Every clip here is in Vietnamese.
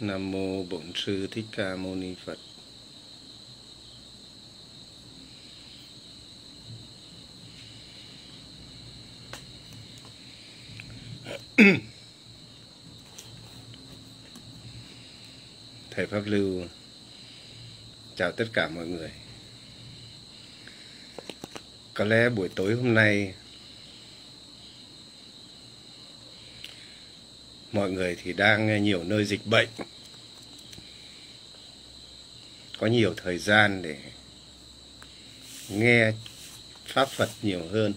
Nam mô Bổn sư Thích Ca Mâu Ni Phật. Thầy Pháp Lưu chào tất cả mọi người. Có lẽ buổi tối hôm nay mọi người thì đang nhiều nơi dịch bệnh. Có nhiều thời gian để nghe pháp phật nhiều hơn.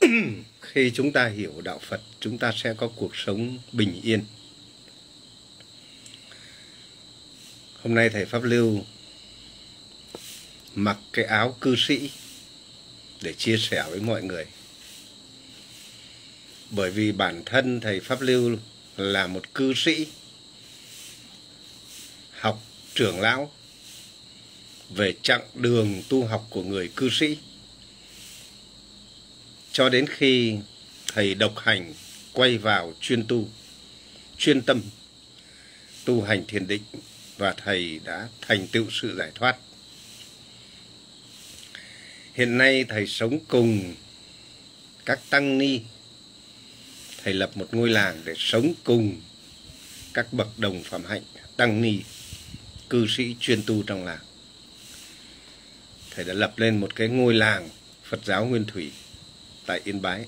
Khi chúng ta hiểu đạo phật, chúng ta sẽ có cuộc sống bình yên. Hôm nay thầy pháp lưu mặc cái áo cư sĩ để chia sẻ với mọi người bởi vì bản thân thầy Pháp Lưu là một cư sĩ, học trưởng lão về chặng đường tu học của người cư sĩ. Cho đến khi thầy độc hành quay vào chuyên tu, chuyên tâm tu hành thiền định và thầy đã thành tựu sự giải thoát. Hiện nay thầy sống cùng các tăng ni thầy lập một ngôi làng để sống cùng các bậc đồng phạm hạnh, tăng ni, cư sĩ chuyên tu trong làng. Thầy đã lập lên một cái ngôi làng phật giáo nguyên thủy tại yên bái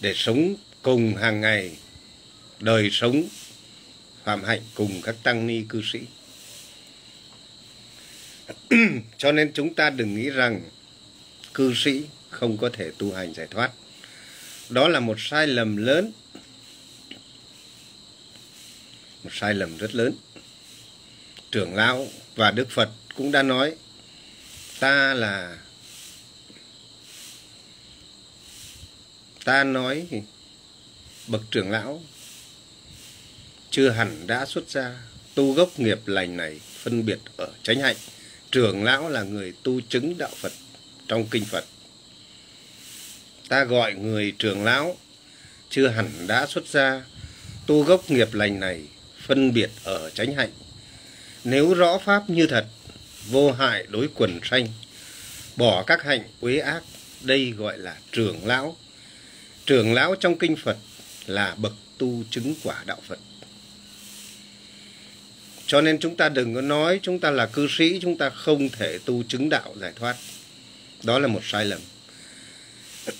để sống cùng hàng ngày, đời sống phạm hạnh cùng các tăng ni, cư sĩ. Cho nên chúng ta đừng nghĩ rằng cư sĩ không có thể tu hành giải thoát đó là một sai lầm lớn. Một sai lầm rất lớn. Trưởng lão và đức phật cũng đã nói, ta là ta nói bậc trưởng lão chưa hẳn đã xuất ra tu gốc nghiệp lành này phân biệt ở chánh hạnh. Trưởng lão là người tu chứng đạo phật trong kinh phật ta gọi người trưởng lão chưa hẳn đã xuất gia, tu gốc nghiệp lành này phân biệt ở chánh hạnh. Nếu rõ pháp như thật, vô hại đối quần sanh, bỏ các hạnh uế ác, đây gọi là trưởng lão. Trưởng lão trong kinh phật là bậc tu chứng quả đạo phật. Cho nên chúng ta đừng có nói chúng ta là cư sĩ, chúng ta không thể tu chứng đạo giải thoát. Đó là một sai lầm.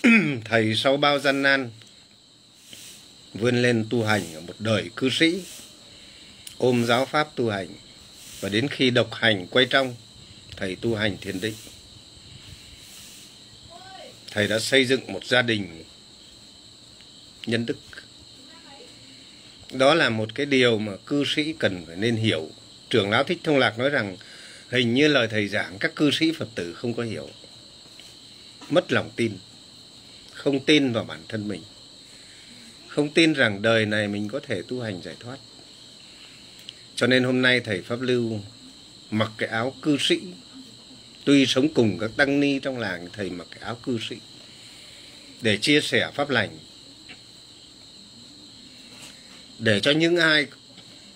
thầy sau bao gian nan, vươn lên tu hành ở một đời cư sĩ, ôm giáo pháp tu hành, và đến khi độc hành quay trong, thầy tu hành thiền định. Thầy đã xây dựng một gia đình nhân đức. Đó là một cái điều mà cư sĩ cần phải nên hiểu. Trưởng lão thích thông lạc nói rằng, hình như lời thầy giảng các cư sĩ phật tử không có hiểu. Mất lòng tin không tin vào bản thân mình. Không tin rằng đời này mình có thể tu hành giải thoát. Cho nên hôm nay thầy pháp lưu mặc cái áo cư sĩ. Tuy sống cùng các tăng ni trong làng, thầy mặc cái áo cư sĩ để chia sẻ pháp lành. Để cho những ai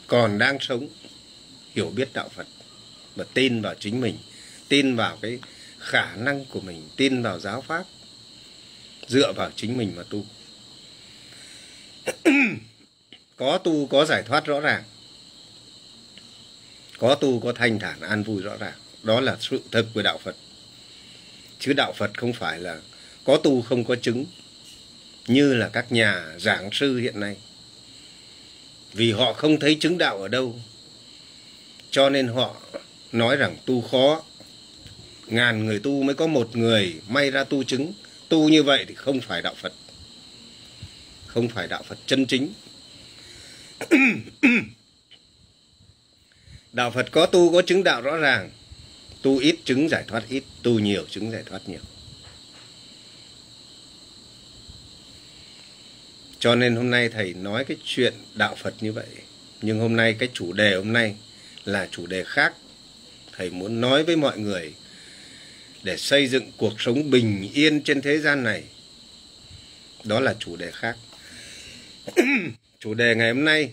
còn đang sống hiểu biết đạo phật và tin vào chính mình, tin vào cái khả năng của mình, tin vào giáo pháp dựa vào chính mình mà tu. Có tu, có giải thoát rõ ràng. Có tu, có thanh thản, an vui rõ ràng. Đó là sự thật của đạo phật. Chứ đạo phật không phải là có tu, không có chứng. Như là các nhà giảng sư hiện nay. Vì họ không thấy chứng đạo ở đâu. Cho nên họ nói rằng tu khó. Ngàn người tu mới có một người may ra tu chứng tu như vậy thì không phải đạo Phật. Không phải đạo Phật chân chính. Đạo Phật có tu, có chứng đạo rõ ràng. Tu ít, chứng giải thoát ít. Tu nhiều, chứng giải thoát nhiều. Cho nên hôm nay thầy nói cái chuyện đạo Phật như vậy. Nhưng hôm nay cái chủ đề hôm nay là chủ đề khác. Thầy muốn nói với mọi người để xây dựng cuộc sống bình yên trên thế gian này. Đó là chủ đề khác. Chủ đề ngày hôm nay,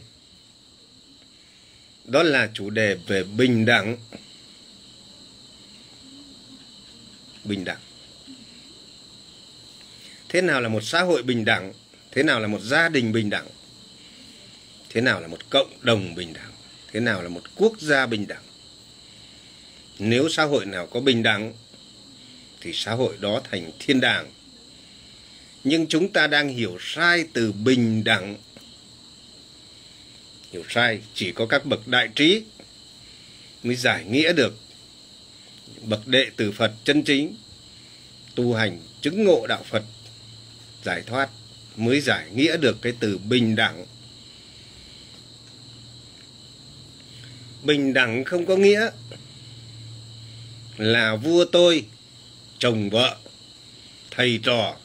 đó là chủ đề về bình đẳng. Bình đẳng. Thế nào là một xã hội bình đẳng? Thế nào là một gia đình bình đẳng? Thế nào là một cộng đồng bình đẳng? Thế nào là một quốc gia bình đẳng? Nếu xã hội nào có bình đẳng thì xã hội đó thành thiên đàng. Nhưng chúng ta đang hiểu sai từ bình đẳng. Hiểu sai, chỉ có các bậc đại trí mới giải nghĩa được. Bậc đệ tử Phật chân chính tu hành chứng ngộ đạo Phật, giải thoát mới giải nghĩa được cái từ bình đẳng. Bình đẳng không có nghĩa là vua tôi chồng vợ, thầy trò,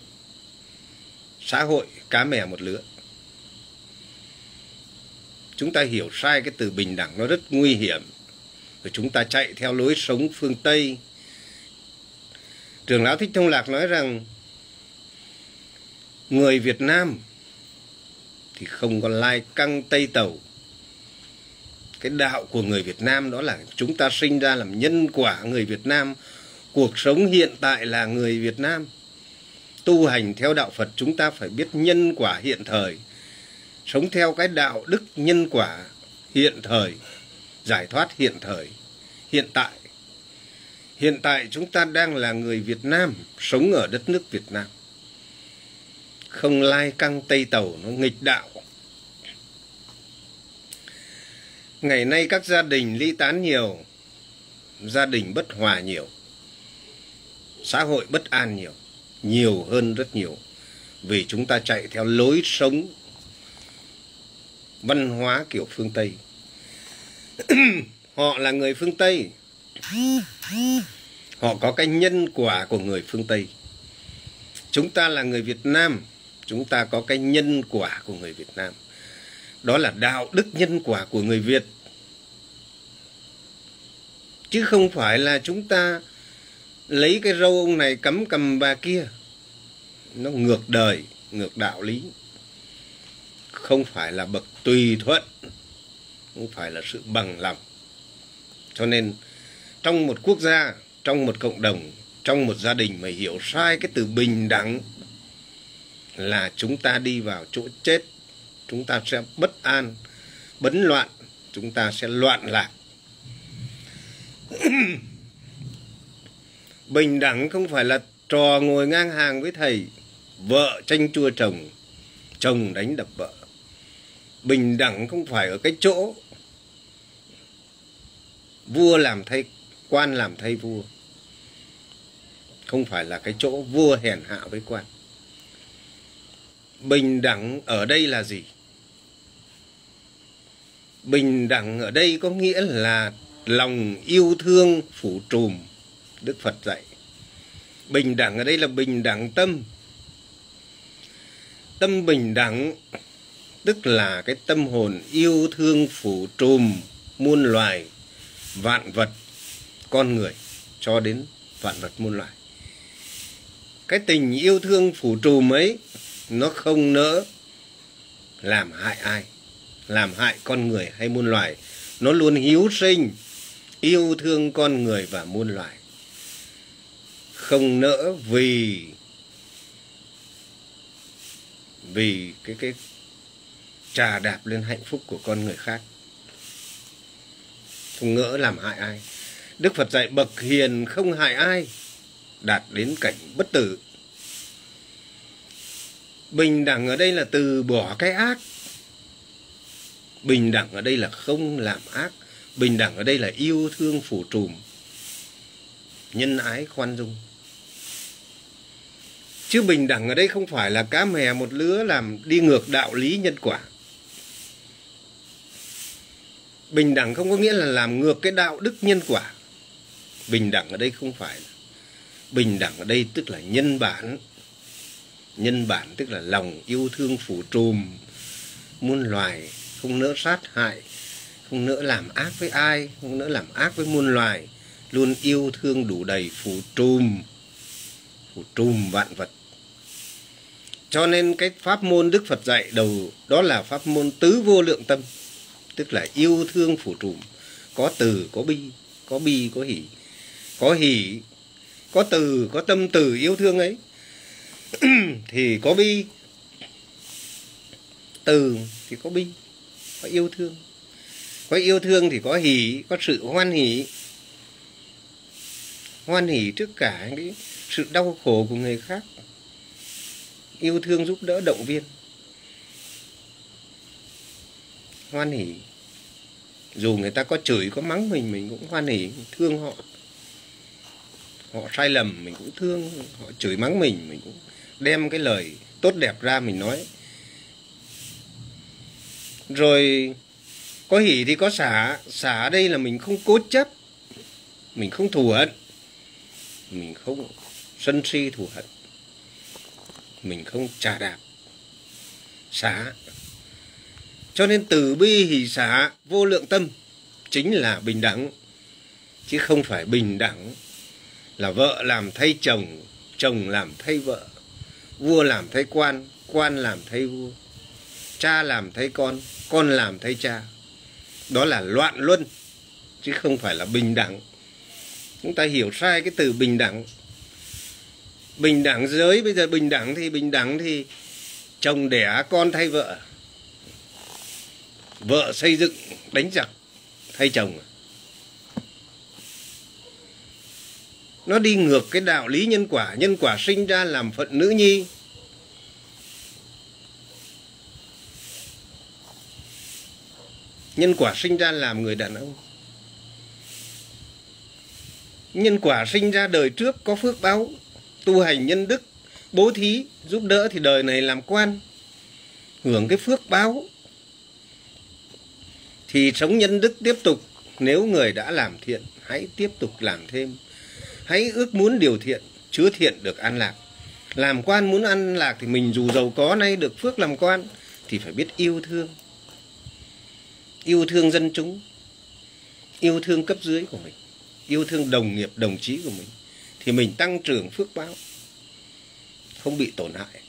xã hội, cá mè một lứa. Chúng ta hiểu sai cái từ bình đẳng nó rất nguy hiểm. Rồi chúng ta chạy theo lối sống phương tây. Trường lão thích thông lạc nói rằng, người việt nam thì không có lai căng tây tàu. Cái đạo của người việt nam đó là chúng ta sinh ra làm nhân quả người việt nam cuộc sống hiện tại là người việt nam. Tu hành theo đạo phật, chúng ta phải biết nhân quả hiện thời. Sống theo cái đạo đức nhân quả hiện thời, giải thoát hiện thời, hiện tại. Hiện tại chúng ta đang là người việt nam, sống ở đất nước việt nam. Không lai căng tây tàu, nó nghịch đạo. Ngày nay các gia đình ly tán nhiều, gia đình bất hòa nhiều xã hội bất an nhiều nhiều hơn rất nhiều vì chúng ta chạy theo lối sống văn hóa kiểu phương Tây. họ là người phương Tây. Họ có cái nhân quả của người phương Tây. Chúng ta là người Việt Nam, chúng ta có cái nhân quả của người Việt Nam. Đó là đạo đức nhân quả của người Việt. Chứ không phải là chúng ta lấy cái râu ông này cắm cầm bà kia. Nó ngược đời, ngược đạo lý. Không phải là bậc tùy thuận không phải là sự bằng lòng. Cho nên trong một quốc gia trong một cộng đồng trong một gia đình mà hiểu sai cái từ bình đẳng là chúng ta đi vào chỗ chết chúng ta sẽ bất an bấn loạn chúng ta sẽ loạn lạc. bình đẳng không phải là trò ngồi ngang hàng với thầy. Vợ tranh chua chồng chồng đánh đập vợ. Bình đẳng không phải ở cái chỗ vua làm thay, quan làm thay vua. Không phải là cái chỗ vua hèn hạ với quan. Bình đẳng ở đây là gì? Bình đẳng ở đây có nghĩa là lòng yêu thương phủ trùm đức phật dạy. Bình đẳng, ở đây là bình đẳng tâm. Tâm bình đẳng, tức là cái tâm hồn yêu thương phủ trùm, muôn loài, vạn vật, con người, cho đến vạn vật muôn loài. Cái tình yêu thương phủ trùm ấy, nó không nỡ làm hại ai, làm hại con người hay muôn loài. Nó luôn hiếu sinh, yêu thương con người và muôn loài không nỡ vì vì cái cái trà đạp lên hạnh phúc của con người khác. Không ngỡ làm hại ai. Đức phật dạy bậc hiền không hại ai, đạt đến cảnh bất tử. Bình đẳng ở đây là từ bỏ cái ác. Bình đẳng ở đây là không làm ác. Bình đẳng ở đây là yêu thương phủ trùm. Nhân ái khoan dung chứ bình đẳng ở đây không phải là cá mè một lứa làm đi ngược đạo lý nhân quả. Bình đẳng không có nghĩa là làm ngược cái đạo đức nhân quả. Bình đẳng ở đây không phải bình đẳng ở đây tức là nhân bản. Nhân bản tức là lòng yêu thương phủ trùm, muôn loài, không nỡ sát hại, không nỡ làm ác với ai, không nỡ làm ác với muôn loài, luôn yêu thương đủ đầy phủ trùm. Phủ trùm vạn vật cho nên cái pháp môn đức phật dạy đầu, đó là pháp môn tứ vô lượng tâm, tức là yêu thương phủ trùm có từ, có bi có bi, có hỷ có hỷ, có từ, có tâm từ yêu thương ấy. Thì có bi, từ thì có bi, có yêu thương. Có yêu thương thì có hỷ, có sự hoan hỷ. Hoan hỷ trước cả cái sự đau khổ của người khác yêu thương giúp đỡ động viên. Hoan hỷ. Dù người ta có chửi, có mắng mình mình cũng hoan hỷ, thương họ. Họ sai lầm, mình cũng thương. Họ chửi mắng mình mình cũng đem cái lời tốt đẹp ra mình nói. Rồi, có hỉ thì có xả. Xả ở đây là mình không cố chấp. Mình không thù hận. Mình không sân si thù hận mình không trả đạp. Xả cho nên từ bi hỷ xả vô lượng tâm, chính là bình đẳng. Chứ không phải bình đẳng là vợ làm thay chồng chồng làm thay vợ, vua làm thay quan quan làm thay vua, cha làm thay con con làm thay cha. Đó là loạn luân, chứ không phải là bình đẳng. Chúng ta hiểu sai cái từ bình đẳng bình đẳng giới, bây giờ bình đẳng thì bình đẳng thì chồng đẻ, con thay vợ. Vợ xây dựng, đánh giặc, thay chồng. Nó đi ngược cái đạo lý nhân quả. Nhân quả sinh ra làm phận nữ nhi. Nhân quả sinh ra làm người đàn ông. Nhân quả sinh ra đời trước có phước báo tu hành nhân đức, bố thí, giúp đỡ thì đời này làm quan, hưởng cái phước báo. Thì sống nhân đức tiếp tục, nếu người đã làm thiện, hãy tiếp tục làm thêm. Hãy ước muốn điều thiện, chứa thiện được an lạc. Làm quan muốn an lạc thì mình dù giàu có nay được phước làm quan, thì phải biết yêu thương. Yêu thương dân chúng, yêu thương cấp dưới của mình, yêu thương đồng nghiệp, đồng chí của mình thì mình tăng trưởng phước báo, không bị tổn hại.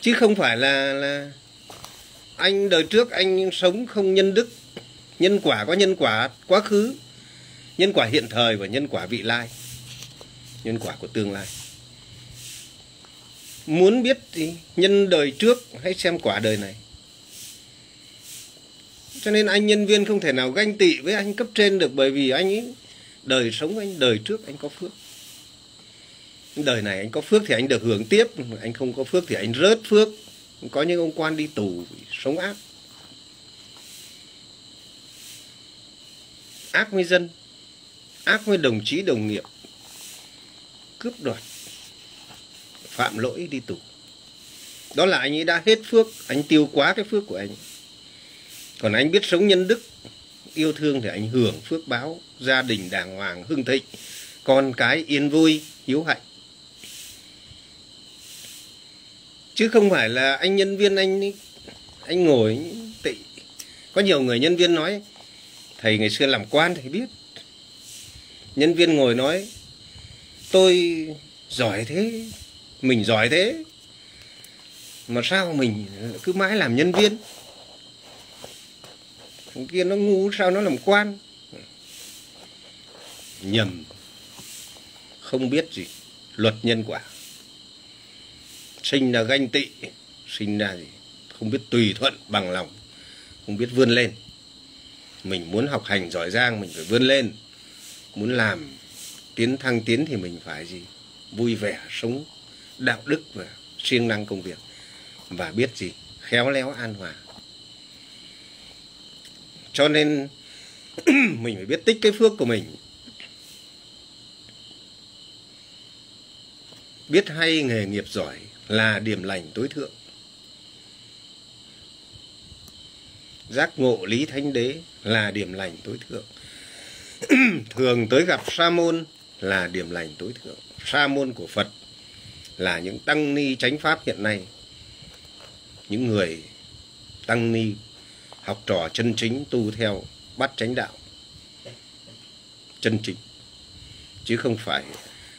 Chứ không phải là là anh đời trước anh sống không nhân đức, nhân quả có nhân quả quá khứ, nhân quả hiện thời và nhân quả vị lai, nhân quả của tương lai. Muốn biết thì nhân đời trước, hãy xem quả đời này. Cho nên anh nhân viên không thể nào ganh tị với anh cấp trên được bởi vì anh ấy đời sống anh, đời trước anh có phước. Đời này anh có phước thì anh được hưởng tiếp, anh không có phước thì anh rớt phước. Có những ông quan đi tù, sống ác. Ác với dân, ác với đồng chí, đồng nghiệp. Cướp đoạt, phạm lỗi đi tù. Đó là anh ấy đã hết phước, anh tiêu quá cái phước của anh. Còn anh biết sống nhân đức yêu thương thì ảnh hưởng phước báo, gia đình đàng hoàng, hưng thịnh, con cái yên vui, hiếu hạnh. Chứ không phải là anh nhân viên, anh anh ngồi, tị. Có nhiều người nhân viên nói, thầy ngày xưa làm quan thầy biết. Nhân viên ngồi nói, tôi giỏi thế, mình giỏi thế. Mà sao mình cứ mãi làm nhân viên? Thằng kia nó ngu sao nó làm quan? Nhầm không biết gì. Luật nhân quả. Sinh là ganh tị, sinh ra gì? Không biết tùy thuận, bằng lòng. Không biết vươn lên. Mình muốn học hành giỏi giang, mình phải vươn lên. Muốn làm tiến thăng tiến thì mình phải gì? Vui vẻ, sống đạo đức và siêng năng công việc. Và biết gì? Khéo léo an hòa cho nên mình phải biết tích cái phước của mình. Biết hay nghề nghiệp giỏi là điểm lành tối thượng. Giác ngộ lý thánh đế là điểm lành tối thượng. Thường tới gặp sa môn là điểm lành tối thượng. Sa môn của phật là những tăng ni chánh pháp hiện nay. Những người tăng ni học trò chân chính tu theo bắt chánh đạo. Chân chính. Chứ không phải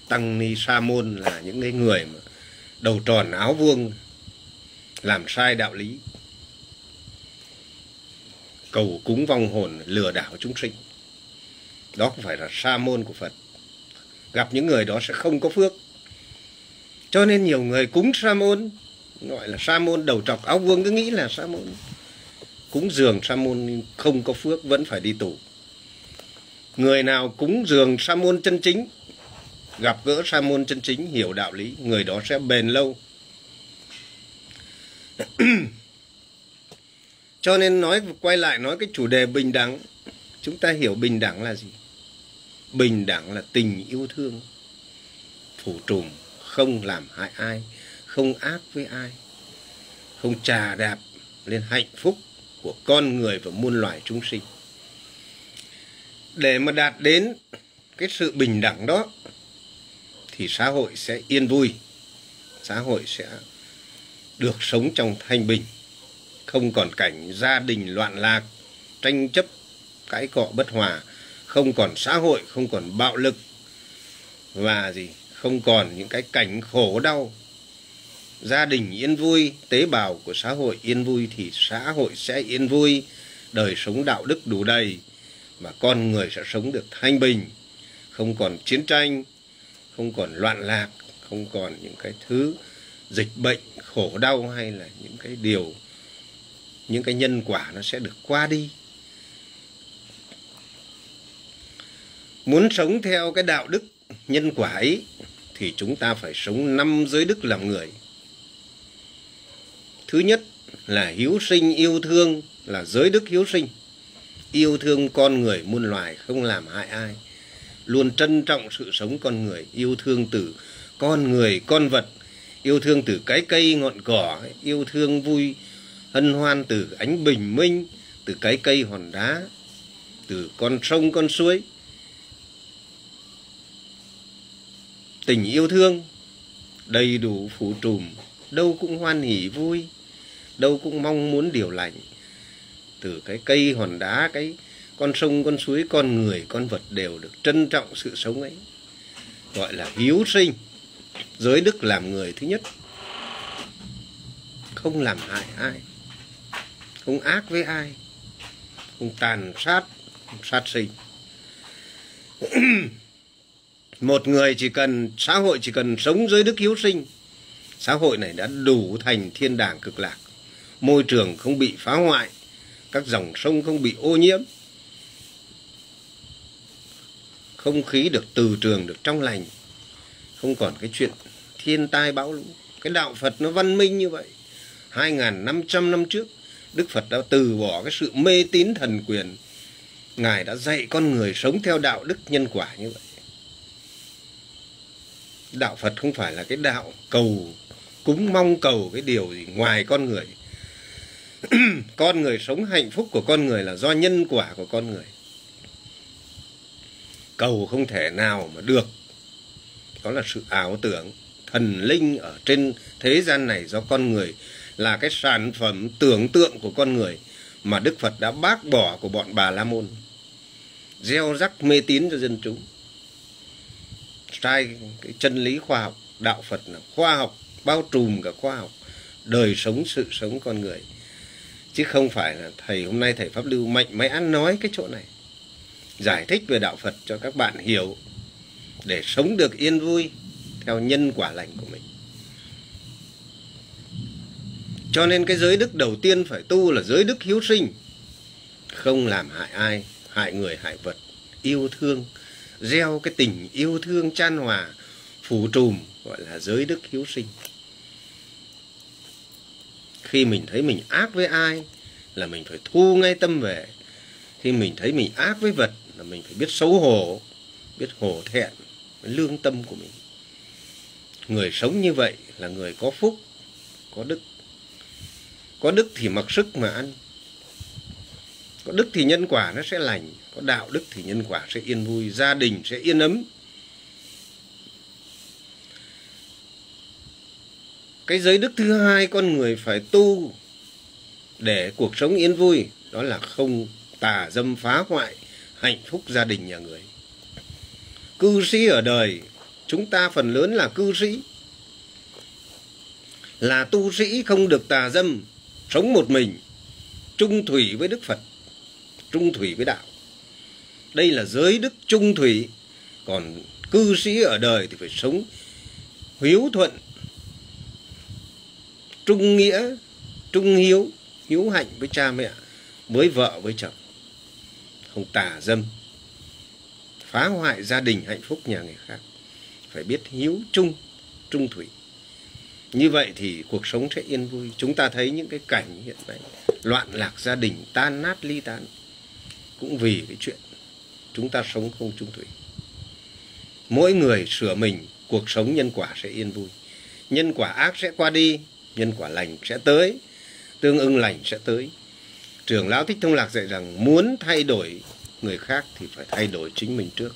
tăng ni sa môn là những cái người mà đầu tròn áo vuông, làm sai đạo lý. Cầu cúng vong hồn, lừa đảo chúng sinh. Đó không phải là sa môn của phật. Gặp những người đó sẽ không có phước. Cho nên nhiều người cúng sa môn, gọi là sa môn đầu trọc áo vuông, cứ nghĩ là sa môn cúng dường sa môn không có phước vẫn phải đi tù. Người nào cúng dường sa môn chân chính, gặp gỡ sa môn chân chính, hiểu đạo lý, người đó sẽ bền lâu. Cho nên nói, quay lại nói cái chủ đề bình đẳng. Chúng ta hiểu bình đẳng là gì? Bình đẳng là tình yêu thương. Phủ trùm, không làm hại ai, không ác với ai, không trà đạp lên hạnh phúc của con người và muôn loài chúng sinh. Để mà đạt đến cái sự bình đẳng đó, thì xã hội sẽ yên vui, xã hội sẽ được sống trong thanh bình, không còn cảnh gia đình loạn lạc, tranh chấp, cãi cọ bất hòa, không còn xã hội, không còn bạo lực và gì, không còn những cái cảnh khổ đau gia đình yên vui, tế bào của xã hội yên vui thì xã hội sẽ yên vui. Đời sống đạo đức đủ đầy và con người sẽ sống được thanh bình, không còn chiến tranh, không còn loạn lạc, không còn những cái thứ dịch bệnh, khổ đau hay là những cái điều, những cái nhân quả nó sẽ được qua đi. Muốn sống theo cái đạo đức nhân quả ấy thì chúng ta phải sống năm giới đức làm người thứ nhất là hiếu sinh yêu thương là giới đức hiếu sinh. Yêu thương con người muôn loài không làm hại ai. Luôn trân trọng sự sống con người, yêu thương từ con người, con vật. Yêu thương từ cái cây ngọn cỏ, yêu thương vui. Hân hoan từ ánh bình minh, từ cái cây hòn đá, từ con sông, con suối. Tình yêu thương đầy đủ phủ trùm, đâu cũng hoan hỉ vui đâu cũng mong muốn điều lành. Từ cái cây hòn đá, cái con sông, con suối, con người, con vật đều được trân trọng sự sống ấy. Gọi là hiếu sinh, giới đức làm người thứ nhất. Không làm hại ai, không ác với ai, không tàn sát, không sát sinh. Một người chỉ cần, xã hội chỉ cần sống dưới đức hiếu sinh, xã hội này đã đủ thành thiên đàng cực lạc môi trường không bị phá hoại, các dòng sông không bị ô nhiễm, không khí được từ trường, được trong lành, không còn cái chuyện thiên tai bão lũ. Cái đạo phật nó văn minh như vậy. Hai năm trăm năm trước, đức phật đã từ bỏ cái sự mê tín thần quyền. Ngài đã dạy con người sống theo đạo đức nhân quả như vậy. Đạo phật không phải là cái đạo cầu, cúng mong cầu, cái điều gì ngoài con người. con người sống hạnh phúc của con người là do nhân quả của con người. Cầu không thể nào mà được. Đó là sự ảo tưởng, thần linh ở trên thế gian này do con người, là cái sản phẩm tưởng tượng của con người mà Đức Phật đã bác bỏ của bọn Bà La Môn. Gieo rắc mê tín cho dân chúng. Sai cái chân lý khoa học, đạo Phật là khoa học, bao trùm cả khoa học. Đời sống, sự sống con người chứ không phải là thầy hôm nay thầy pháp lưu mạnh mẽ nói cái chỗ này. Giải thích về đạo phật cho các bạn hiểu để sống được yên vui theo nhân quả lành của mình. Cho nên cái giới đức đầu tiên phải tu là giới đức hiếu sinh. Không làm hại ai, hại người, hại vật, yêu thương. Gieo cái tình yêu thương chan hòa phủ trùm gọi là giới đức hiếu sinh khi mình thấy mình ác với ai là mình phải thu ngay tâm về. Khi mình thấy mình ác với vật là mình phải biết xấu hổ, biết hổ thẹn lương tâm của mình. Người sống như vậy là người có phúc, có đức. Có đức thì mặc sức mà ăn. Có đức thì nhân quả nó sẽ lành, có đạo đức thì nhân quả sẽ yên vui, gia đình sẽ yên ấm. Cái giới đức thứ hai con người phải tu để cuộc sống yên vui, đó là không tà dâm phá hoại, hạnh phúc gia đình nhà người. Cư sĩ ở đời, chúng ta phần lớn là cư sĩ. Là tu sĩ không được tà dâm, sống một mình trung thủy với đức phật trung thủy với đạo. Đây là giới đức trung thủy. Còn cư sĩ ở đời thì phải sống hiếu thuận trung nghĩa, trung hiếu hiếu hạnh với cha mẹ với vợ với chồng. Không tà dâm, phá hoại gia đình hạnh phúc nhà người khác. Phải biết hiếu trung trung thủy. Như vậy thì cuộc sống sẽ yên vui. Chúng ta thấy những cái cảnh hiện nay, loạn lạc gia đình, tan nát ly tán, cũng vì cái chuyện chúng ta sống không trung thủy. Mỗi người sửa mình, cuộc sống nhân quả sẽ yên vui. Nhân quả ác sẽ qua đi nhân quả lành sẽ tới, tương ưng lành sẽ tới. Trưởng lão thích thông lạc dạy rằng muốn thay đổi người khác thì phải thay đổi chính mình trước.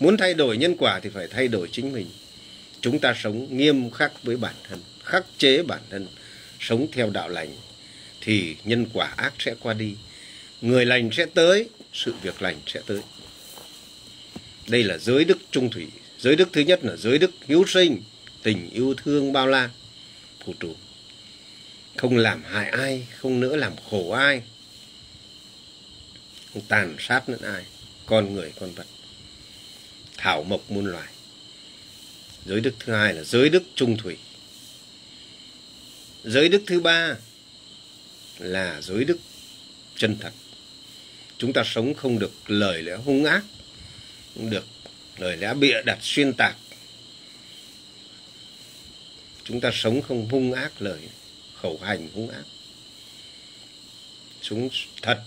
Muốn thay đổi nhân quả thì phải thay đổi chính mình. Chúng ta sống nghiêm khắc với bản thân, khắc chế bản thân, sống theo đạo lành thì nhân quả ác sẽ qua đi. Người lành sẽ tới, sự việc lành sẽ tới. Đây là giới đức trung thủy. Giới đức thứ nhất là giới đức hiếu sinh, tình yêu thương bao la. Phụ trụ không làm hại ai, không nữa làm khổ ai. Không tàn sát nữa ai, con người, con vật. Thảo mộc muôn loài. Giới đức thứ hai là giới đức trung thủy. Giới đức thứ ba là giới đức chân thật. Chúng ta sống không được lời lẽ hung ác, không được lời lẽ bịa đặt xuyên tạc. Chúng ta sống không hung ác lời khẩu hành hung ác chúng thật,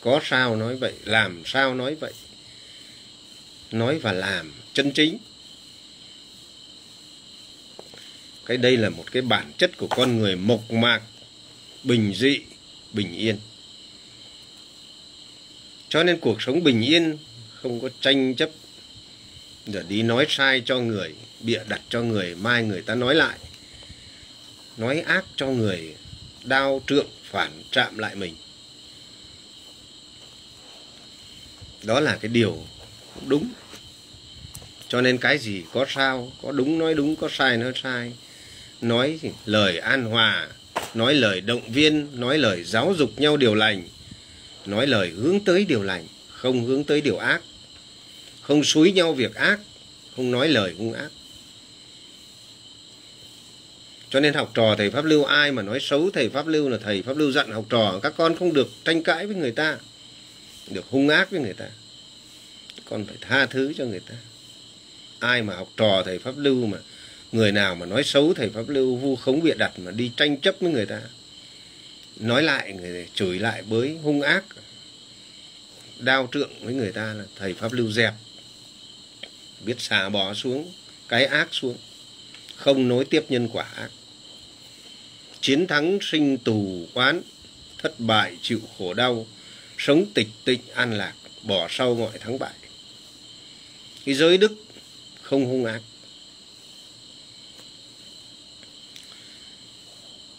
có sao nói vậy, làm sao nói vậy? Nói và làm chân chính. Cái đây là một cái bản chất của con người mộc mạc, bình dị, bình yên. Cho nên cuộc sống bình yên không có tranh chấp. Để đi nói sai cho người, bịa đặt cho người, mai người ta nói lại nói ác cho người, đao trượng phản chạm lại mình. Đó là cái điều đúng. Cho nên cái gì có sao, có đúng nói đúng, có sai nói sai. Nói lời an hòa, nói lời động viên, nói lời giáo dục nhau điều lành. Nói lời hướng tới điều lành, không hướng tới điều ác. Không xúi nhau việc ác, không nói lời hung ác cho nên học trò thầy pháp lưu ai mà nói xấu thầy pháp lưu là thầy pháp lưu dặn học trò, các con không được tranh cãi với người ta, được hung ác với người ta. Con phải tha thứ cho người ta. Ai mà học trò thầy pháp lưu mà, người nào mà nói xấu thầy pháp lưu, vu khống bịa đặt mà đi tranh chấp với người ta, nói lại người, chửi lại với hung ác, đao trượng với người ta là thầy pháp lưu dẹp, biết xả bỏ xuống, cái ác xuống, không nối tiếp nhân quả ác chiến thắng sinh tù oán, thất bại chịu khổ đau, sống tịch tịnh an lạc, bỏ sau mọi thắng bại. Cái giới đức không hung ác.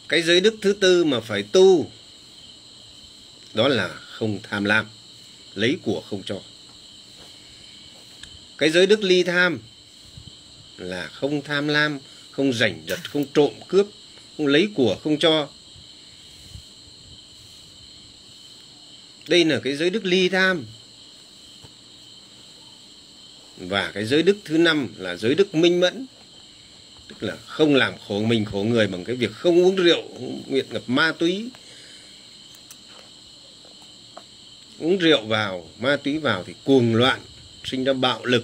Cái giới đức thứ tư mà phải tu, đó là không tham lam, lấy của không cho. Cái giới đức ly tham là không tham lam, không giành giật, không trộm cướp không lấy của, không cho. Đây là cái giới đức ly tham. Và cái giới đức thứ năm là giới đức minh mẫn. Tức là không làm khổ mình, khổ người bằng cái việc không uống rượu nguyện ngập ma túy. Uống rượu vào, ma túy vào thì cuồng loạn, sinh ra bạo lực,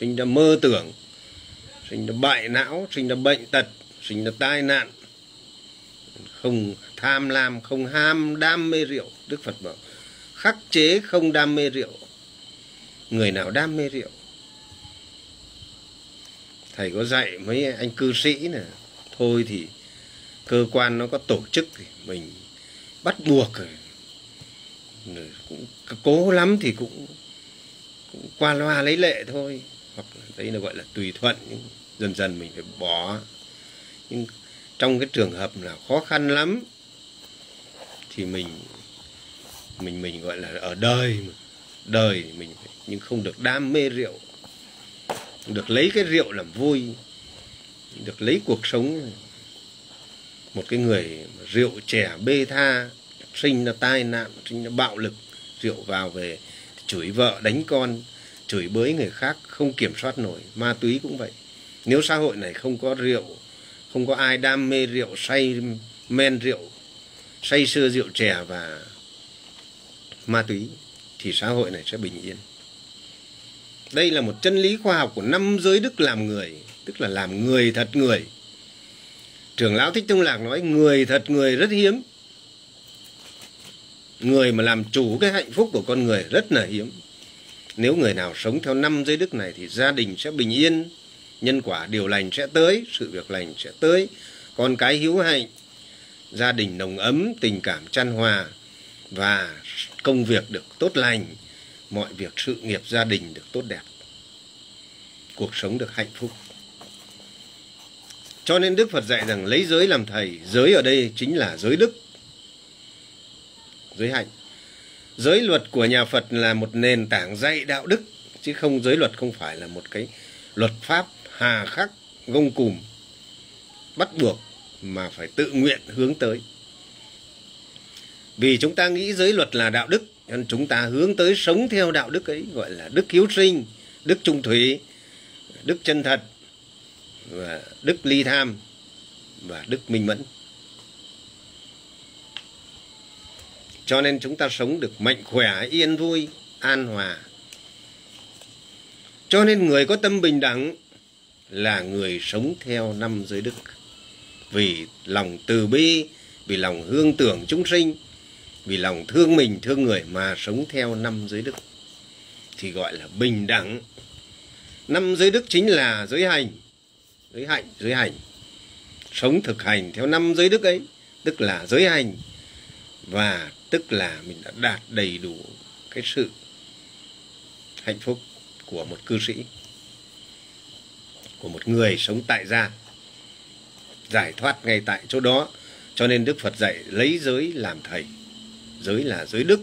sinh ra mơ tưởng, sinh ra bại não, sinh ra bệnh tật, sinh ra tai nạn không tham lam không ham đam mê rượu. Đức phật bảo khắc chế không đam mê rượu. Người nào đam mê rượu? Thầy có dạy mấy anh cư sĩ nè thôi thì cơ quan nó có tổ chức thì mình bắt buộc rồi. Cũng cố lắm thì cũng, cũng qua loa lấy lệ thôi. Hoặc là đấy là gọi là tùy thuận. Nhưng dần dần mình phải bỏ nhưng trong cái trường hợp là khó khăn lắm, thì mình mình mình gọi là ở đời mà. Đời mình nhưng không được đam mê rượu. Được lấy cái rượu làm vui được lấy cuộc sống. Một cái người rượu trẻ bê tha, sinh ra tai nạn, sinh ra bạo lực, rượu vào về chửi vợ, đánh con, chửi bới người khác, không kiểm soát nổi. Ma túy cũng vậy. Nếu xã hội này không có rượu không có ai đam mê rượu, say men rượu, say sưa rượu chè và ma túy thì xã hội này sẽ bình yên. Đây là một chân lý khoa học của năm giới đức làm người, tức là làm người thật người. Trưởng lão thích tông lạc nói, người thật người rất hiếm. Người mà làm chủ cái hạnh phúc của con người rất là hiếm. Nếu người nào sống theo năm giới đức này thì gia đình sẽ bình yên nhân quả điều lành sẽ tới, sự việc lành sẽ tới. Con cái hiếu hạnh, gia đình nồng ấm, tình cảm chăn hòa và công việc được tốt lành, mọi việc, sự nghiệp gia đình được tốt đẹp, cuộc sống được hạnh phúc. Cho nên đức phật dạy rằng lấy giới làm thầy, giới ở đây chính là giới đức, giới hạnh. Giới luật của nhà phật là một nền tảng dạy đạo đức, chứ không, giới luật không phải là một cái luật pháp hà khắc gông cùm, bắt buộc mà phải tự nguyện hướng tới. Vì chúng ta nghĩ giới luật là đạo đức, nên chúng ta hướng tới sống theo đạo đức ấy, gọi là đức hiếu sinh, đức trung thủy, đức chân thật, và đức ly tham, và đức minh mẫn. Cho nên chúng ta sống được mạnh khỏe, yên vui, an hòa. Cho nên người có tâm bình đẳng là người sống theo năm giới đức. Vì lòng từ bi, vì lòng hương tưởng chúng sinh, vì lòng thương mình, thương người mà sống theo năm giới đức. Thì gọi là bình đẳng. Năm giới đức chính là giới hành. Giới hạnh, giới hành. Sống thực hành theo năm giới đức ấy, tức là giới hành, và tức là mình đã đạt đầy đủ cái sự hạnh phúc của một cư sĩ của một người sống tại gia. Giải thoát ngay tại chỗ đó, cho nên đức phật dạy lấy giới làm thầy. Giới là giới đức,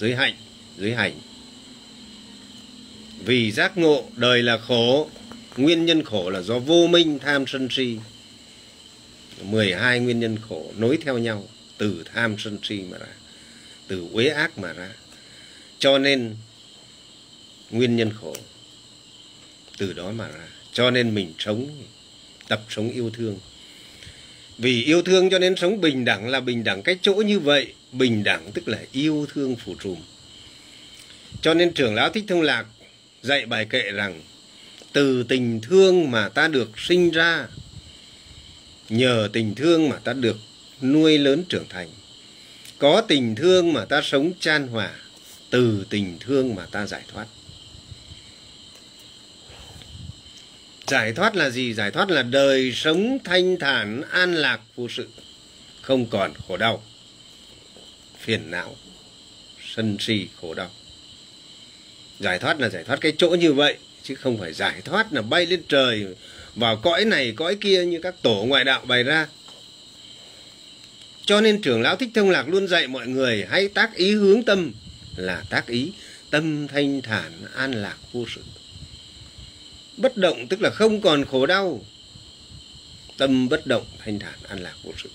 giới hạnh, giới hành. Vì giác ngộ, đời là khổ. Nguyên nhân khổ là do vô minh tham sân si. 12 nguyên nhân khổ nối theo nhau, từ tham sân si mà ra, từ uế ác mà ra. Cho nên, nguyên nhân khổ từ đó mà ra cho nên mình sống, tập sống yêu thương. Vì yêu thương cho nên sống bình đẳng là bình đẳng cái chỗ như vậy. Bình đẳng tức là yêu thương phủ trùm. Cho nên trưởng lão thích thông lạc dạy bài kệ rằng, từ tình thương mà ta được sinh ra, nhờ tình thương mà ta được nuôi lớn trưởng thành. Có tình thương mà ta sống chan hòa, từ tình thương mà ta giải thoát. Giải thoát là gì? Giải thoát là đời sống thanh thản, an lạc, vô sự. Không còn khổ đau, phiền não, sân si, khổ đau. Giải thoát là giải thoát cái chỗ như vậy, chứ không phải giải thoát là bay lên trời, vào cõi này, cõi kia như các tổ ngoại đạo bày ra. Cho nên trưởng lão thích thông lạc luôn dạy mọi người, hãy tác ý hướng tâm, là tác ý tâm thanh thản, an lạc, vô sự bất động tức là không còn khổ đau. Tâm bất động thanh thản an lạc vô sự.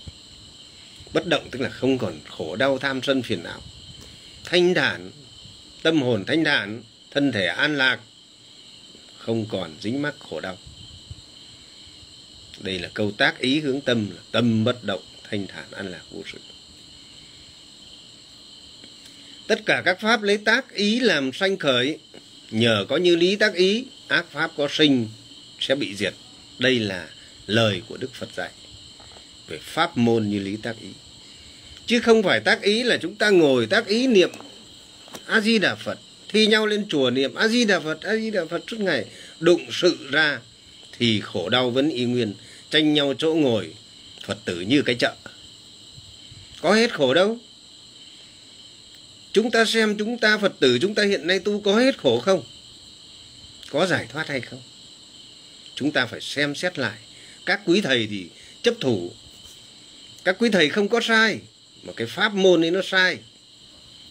Bất động tức là không còn khổ đau tham sân phiền não. Thanh thản, tâm hồn thanh thản, thân thể an lạc, không còn dính mắc khổ đau. Đây là câu tác ý hướng tâm là tâm bất động thanh thản an lạc vô sự. Tất cả các pháp lấy tác ý làm sanh khởi, nhờ có như lý tác ý ác pháp có sinh sẽ bị diệt. Đây là lời của đức phật dạy về pháp môn như lý tác ý. Chứ không phải tác ý là chúng ta ngồi tác ý niệm a di đà phật, thi nhau lên chùa niệm a di đà phật a di đà phật suốt ngày, đụng sự ra thì khổ đau vẫn y nguyên, tranh nhau chỗ ngồi, phật tử như cái chợ. Có hết khổ đâu? Chúng ta xem chúng ta phật tử chúng ta hiện nay tu có hết khổ không? Có giải thoát hay không? Chúng ta phải xem xét lại. Các quý thầy thì chấp thủ. Các quý thầy không có sai, mà cái pháp môn ấy nó sai.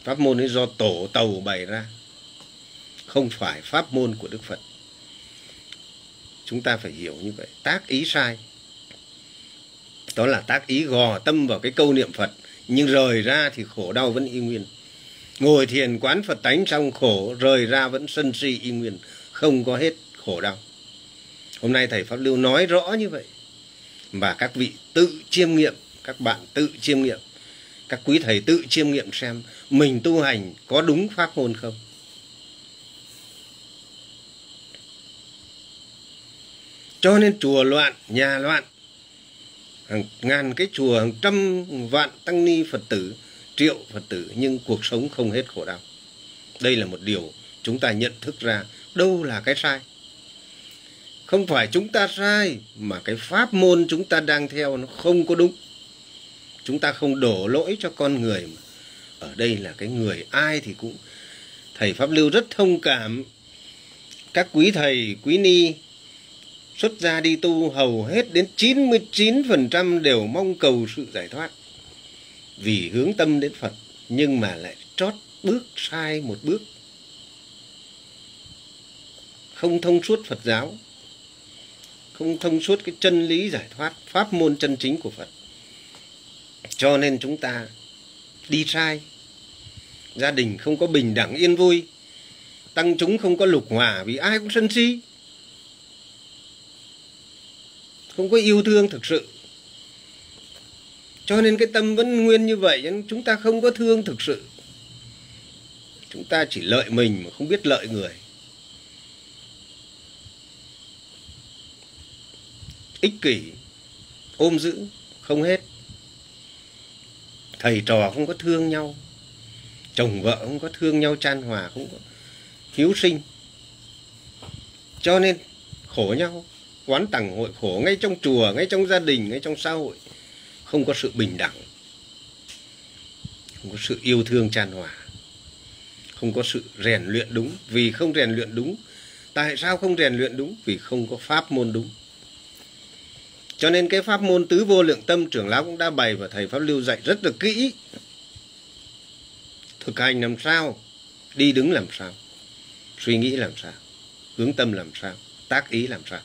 Pháp môn ấy do tổ tàu bày ra, không phải pháp môn của đức phật. Chúng ta phải hiểu như vậy. Tác ý sai. Đó là tác ý gò tâm vào cái câu niệm phật, nhưng rời ra thì khổ đau vẫn y nguyên. Ngồi thiền quán phật tánh xong khổ, rời ra vẫn sân si y nguyên không có hết khổ đau. Hôm nay thầy pháp lưu nói rõ như vậy. Và các vị tự chiêm nghiệm, các bạn tự chiêm nghiệm, các quý thầy tự chiêm nghiệm xem mình tu hành có đúng pháp môn không? Cho nên chùa loạn, nhà loạn, hàng ngàn cái chùa, hàng trăm vạn tăng ni phật tử, triệu phật tử, nhưng cuộc sống không hết khổ đau. Đây là một điều chúng ta nhận thức ra đâu là cái sai? Không phải chúng ta sai, mà cái pháp môn chúng ta đang theo nó không có đúng. Chúng ta không đổ lỗi cho con người mà. Ở đây là cái người ai thì cũng, thầy pháp lưu rất thông cảm. Các quý thầy, quý ni xuất gia đi tu hầu hết đến 99% đều mong cầu sự giải thoát vì hướng tâm đến Phật, nhưng mà lại trót bước sai một bước không thông suốt Phật giáo, không thông suốt cái chân lý giải thoát, pháp môn chân chính của Phật. Cho nên chúng ta đi sai. Gia đình không có bình đẳng yên vui. Tăng chúng không có lục hòa vì ai cũng sân si. Không có yêu thương thực sự. Cho nên cái tâm vẫn nguyên như vậy chúng ta không có thương thực sự. Chúng ta chỉ lợi mình mà không biết lợi người. Ích kỷ, ôm giữ, không hết. Thầy trò không có thương nhau, chồng vợ không có thương nhau, chan hòa không có hiếu sinh. Cho nên khổ nhau, quán tầng hội khổ ngay trong chùa, ngay trong gia đình, ngay trong xã hội. Không có sự bình đẳng, không có sự yêu thương, chan hòa. Không có sự rèn luyện đúng. Vì không rèn luyện đúng, tại sao không rèn luyện đúng? Vì không có pháp môn đúng cho nên cái pháp môn tứ vô lượng tâm trưởng lão cũng đã bày và thầy pháp lưu dạy rất là kỹ. Thực hành làm sao? Đi đứng làm sao? Suy nghĩ làm sao? Hướng tâm làm sao? Tác ý làm sao?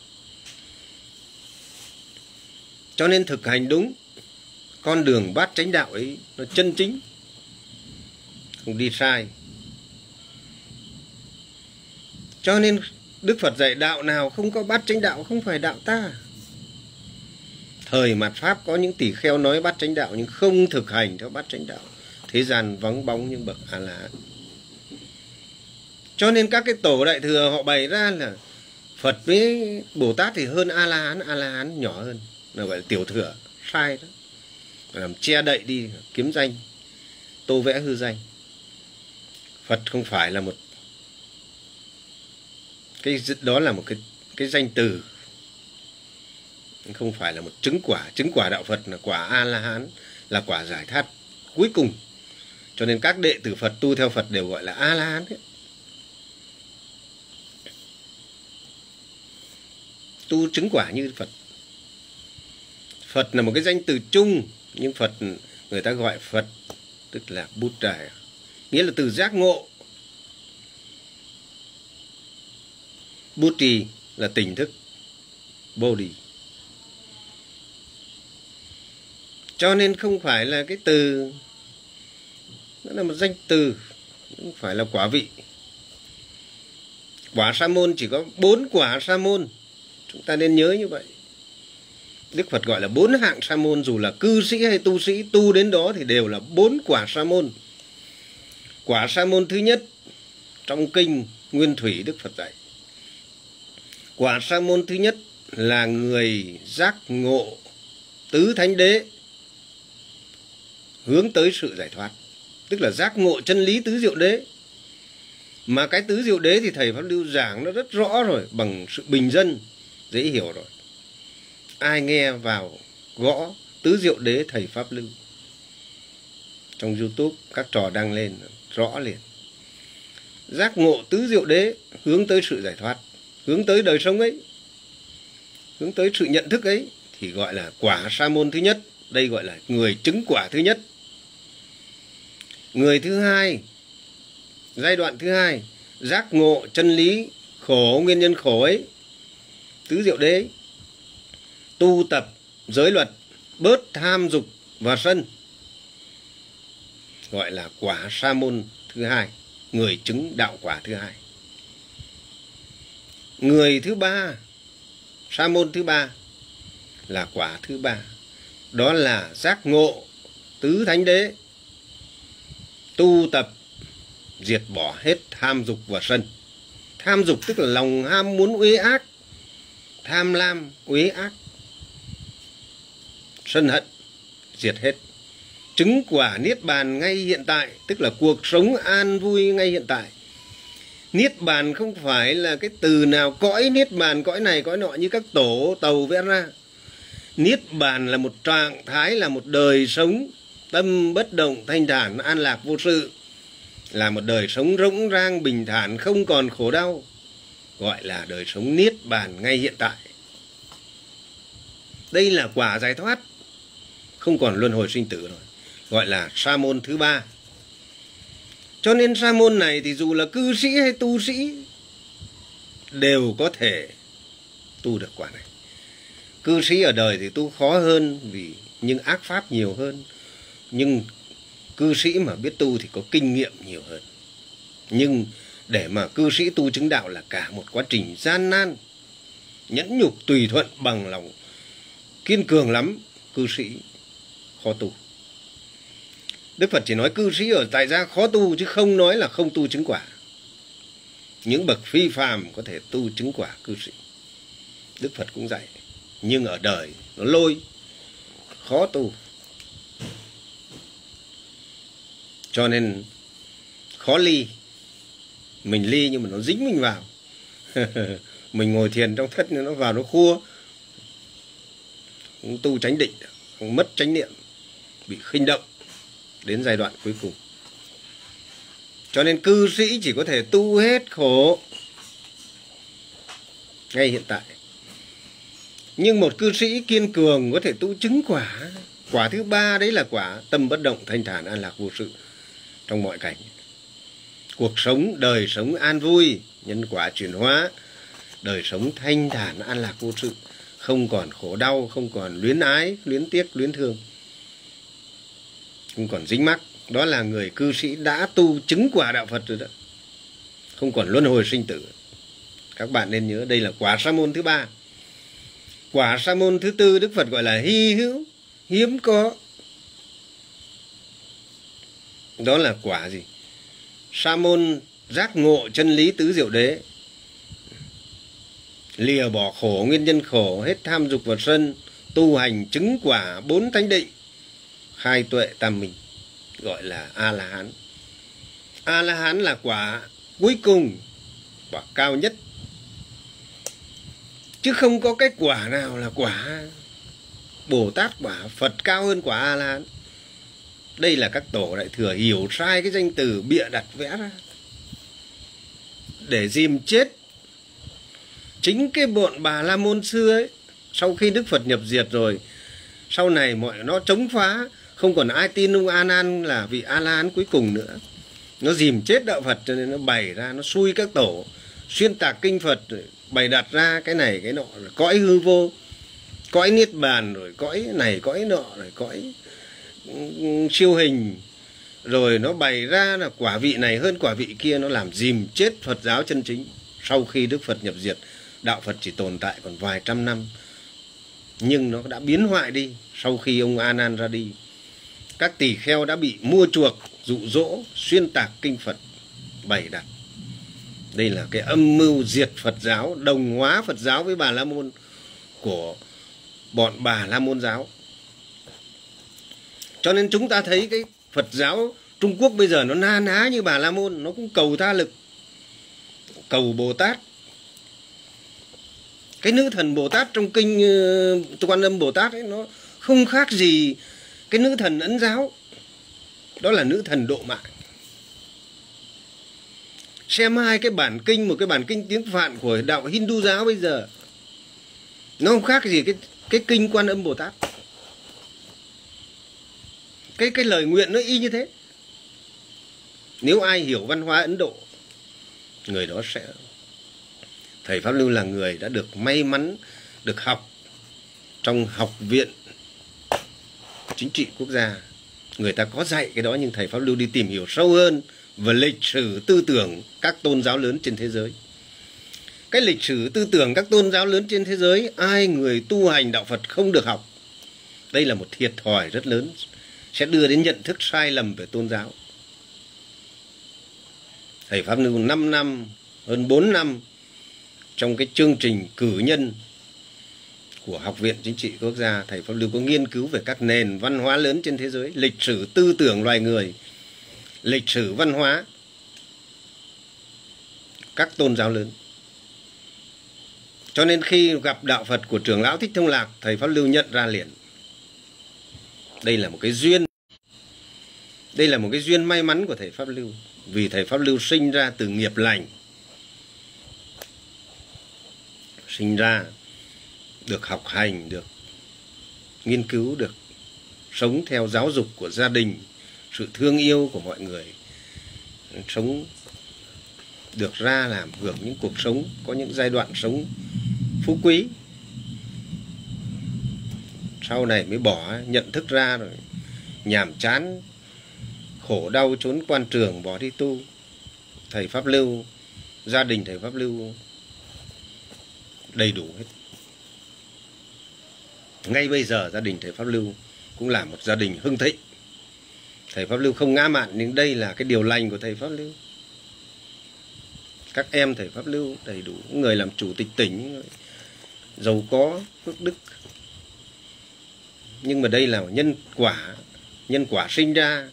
Cho nên thực hành đúng, con đường bát chánh đạo ấy nó chân chính, không đi sai. Cho nên đức phật dạy đạo nào không có bát chánh đạo không phải đạo ta thời mạt pháp có những tỷ kheo nói bát chánh đạo nhưng không thực hành theo bát chánh đạo, thế gian vắng bóng những bậc a la cho nên các cái tổ đại thừa họ bày ra là phật với bồ tát thì hơn a la hán, a la hán nhỏ hơn, là gọi là tiểu thừa, sai đó. Làm che đậy đi, kiếm danh, tô vẽ hư danh. Phật không phải là một cái, đó là một cái cái danh từ không phải là một chứng quả chứng quả đạo phật, là quả a la hán là quả giải thoát cuối cùng. Cho nên các đệ tử phật tu theo phật đều gọi là a la hán tu chứng quả như phật. Phật là một cái danh từ chung, nhưng phật người ta gọi phật, tức là buddha nghĩa là từ giác ngộ. Buddhi là tỉnh thức Bodhi cho nên không phải là cái từ, nó là một danh từ, không phải là quả vị. Quả sa môn chỉ có bốn quả sa môn. Chúng ta nên nhớ như vậy. Đức phật gọi là bốn hạng sa môn, dù là cư sĩ hay tu sĩ, tu đến đó thì đều là bốn quả sa môn. Quả sa môn thứ nhất, trong kinh nguyên thủy đức phật dạy. Quả sa môn thứ nhất là người giác ngộ tứ thánh đế hướng tới sự giải thoát. Tức là giác ngộ chân lý tứ diệu đế. Mà cái tứ diệu đế thì thầy pháp lưu giảng nó rất rõ rồi, bằng sự bình dân, dễ hiểu rồi. Ai nghe vào gõ tứ diệu đế thầy pháp lưu. Trong youtube, các trò đăng lên rõ liền. Giác ngộ tứ diệu đế hướng tới sự giải thoát, hướng tới đời sống ấy. Hướng tới sự nhận thức ấy thì gọi là quả sa môn thứ nhất, đây gọi là người chứng quả thứ nhất người thứ hai, giai đoạn thứ hai, giác ngộ chân lý, khổ, nguyên nhân khổ ấy. Tứ diệu đế, tu tập, giới luật, bớt tham dục và sân. Gọi là quả sa môn thứ hai, người chứng đạo quả thứ hai. Người thứ ba, sa môn thứ ba là quả thứ ba. Đó là giác ngộ tứ thánh đế tu tập, diệt bỏ hết tham dục và sân. Tham dục tức là lòng ham muốn uế ác, tham lam uế ác. Sân hận, diệt hết. Chứng quả niết bàn ngay hiện tại, tức là cuộc sống an vui ngay hiện tại. Niết bàn không phải là cái từ nào cõi niết bàn, cõi này, cõi nọ như các tổ tàu vẽ ra niết bàn là một trạng thái, là một đời sống tâm bất động thanh thản an lạc vô sự, là một đời sống rỗng rang bình thản không còn khổ đau, gọi là đời sống niết bàn ngay hiện tại. Đây là quả giải thoát, không còn luân hồi sinh tử rồi, gọi là sa môn thứ ba. Cho nên sa môn này thì dù là cư sĩ hay tu sĩ, đều có thể tu được quả này. Cư sĩ ở đời thì tu khó hơn vì nhưng ác pháp nhiều hơn nhưng cư sĩ mà biết tu thì có kinh nghiệm nhiều hơn. Nhưng để mà cư sĩ tu chứng đạo là cả một quá trình gian nan, nhẫn nhục, tùy thuận, bằng lòng, kiên cường lắm, cư sĩ khó tu. Đức phật chỉ nói cư sĩ ở tại gia khó tu chứ không nói là không tu chứng quả. Những bậc phi phàm có thể tu chứng quả cư sĩ. Đức phật cũng dạy, nhưng ở đời nó lôi, khó tu. Cho nên khó ly. Mình ly nhưng mà nó dính mình vào. Mình ngồi thiền trong thất nó vào nó khua. Không tu tránh định, không mất tránh niệm, bị khinh động đến giai đoạn cuối cùng. Cho nên cư sĩ chỉ có thể tu hết khổ ngay hiện tại. Nhưng một cư sĩ kiên cường có thể tu chứng quả. Quả thứ ba đấy là quả tâm bất động thanh thản an lạc vô sự trong mọi cảnh. Cuộc sống, đời sống an vui, nhân quả chuyển hóa, đời sống thanh thản an lạc vô sự, không còn khổ đau, không còn luyến ái, luyến tiếc, luyến thương. Không còn dính mắc, đó là người cư sĩ đã tu chứng quả đạo phật rồi đó. Không còn luân hồi sinh tử. Các bạn nên nhớ, đây là quả sa môn thứ ba. Quả sa môn thứ tư, đức phật gọi là hy hữu, hiếm có đó là quả gì? Sa môn giác ngộ chân lý tứ diệu đế. Lìa bỏ khổ, nguyên nhân khổ, hết tham dục và sân, tu hành chứng quả bốn thánh định, khai tuệ tam minh, gọi là a la hán a la hán là quả cuối cùng, quả cao nhất. Chứ không có cái quả nào là quả bồ tát, quả phật cao hơn quả a la hán đây là các tổ đại thừa hiểu sai cái danh từ bịa đặt vẽ ra. Để dìm chết chính cái bọn bà la môn xưa ấy, sau khi đức phật nhập diệt rồi, sau này mọi nó chống phá, không còn ai tin ông an an là vị a la hán cuối cùng nữa. Nó dìm chết đạo phật cho nên nó bày ra, nó xui các tổ, xuyên tạc kinh phật, bày đặt ra cái này, cái nọ, rồi cõi hư vô, cõi niết bàn, rồi cõi này, cõi nọ, rồi cõi siêu hình, rồi nó bày ra là quả vị này hơn quả vị kia, nó làm dìm chết Phật giáo chân chính. Sau khi Đức Phật nhập diệt, đạo Phật chỉ tồn tại còn vài trăm năm. Nhưng nó đã biến hoại đi. Sau khi ông A Nan ra đi, các tỳ kheo đã bị mua chuộc, dụ dỗ, xuyên tạc kinh Phật bày đặt. Đây là cái âm mưu diệt Phật giáo, đồng hóa Phật giáo với bà La Môn của bọn bà La Môn giáo cho nên chúng ta thấy cái Phật giáo Trung Quốc bây giờ nó na ná như bà La Môn nó cũng cầu tha lực cầu Bồ Tát. Cái nữ thần Bồ Tát trong kinh uh, quan âm Bồ Tát ấy nó không khác gì cái nữ thần ấn giáo. Đó là nữ thần độ mạng xem hai cái bản kinh một cái bản kinh tiếng phạn của đạo Hindu giáo bây giờ nó không khác gì cái cái kinh quan âm Bồ Tát cái cái lời nguyện nó y như thế. Nếu ai hiểu văn hóa ấn độ, người đó sẽ, thầy pháp lưu là người đã được may mắn, được học trong học viện chính trị quốc gia. Người ta có dạy cái đó nhưng thầy pháp lưu đi tìm hiểu sâu hơn về lịch sử tư tưởng các tôn giáo lớn trên thế giới. Cái lịch sử tư tưởng các tôn giáo lớn trên thế giới, ai người tu hành đạo phật không được học? Đây là một thiệt thòi rất lớn sẽ đưa đến nhận thức sai lầm về tôn giáo thầy pháp lưu 5 năm hơn 4 năm trong cái chương trình cử nhân của Học viện Chính trị Quốc gia, thầy Pháp Lưu có nghiên cứu về các nền văn hóa lớn trên thế giới, lịch sử tư tưởng loài người, lịch sử văn hóa, các tôn giáo lớn. Cho nên khi gặp đạo Phật của trưởng lão Thích Thông Lạc, thầy Pháp Lưu nhận ra liền. Đây là một cái duyên. Đây là một cái duyên may mắn của thầy Pháp Lưu. Vì thầy Pháp Lưu sinh ra từ nghiệp lành. Sinh ra được học hành, được nghiên cứu, được sống theo giáo dục của gia đình, sự thương yêu của mọi người, sống được ra làm hưởng những cuộc sống, có những giai đoạn sống phú quý. Sau này mới bỏ, nhận thức ra rồi, nhàm chán, khổ đau trốn quan trường, bỏ đi tu. Thầy Pháp Lưu, gia đình thầy Pháp Lưu đầy đủ hết. Ngay bây giờ gia đình thầy pháp lưu cũng là một gia đình hưng thịnh. Thầy pháp lưu không ngã mạn nhưng đây là cái điều lành của thầy pháp lưu. Các em thầy pháp lưu đầy đủ người làm chủ tịch tỉnh giàu có phước đức nhưng mà đây là nhân quả nhân quả sinh ra,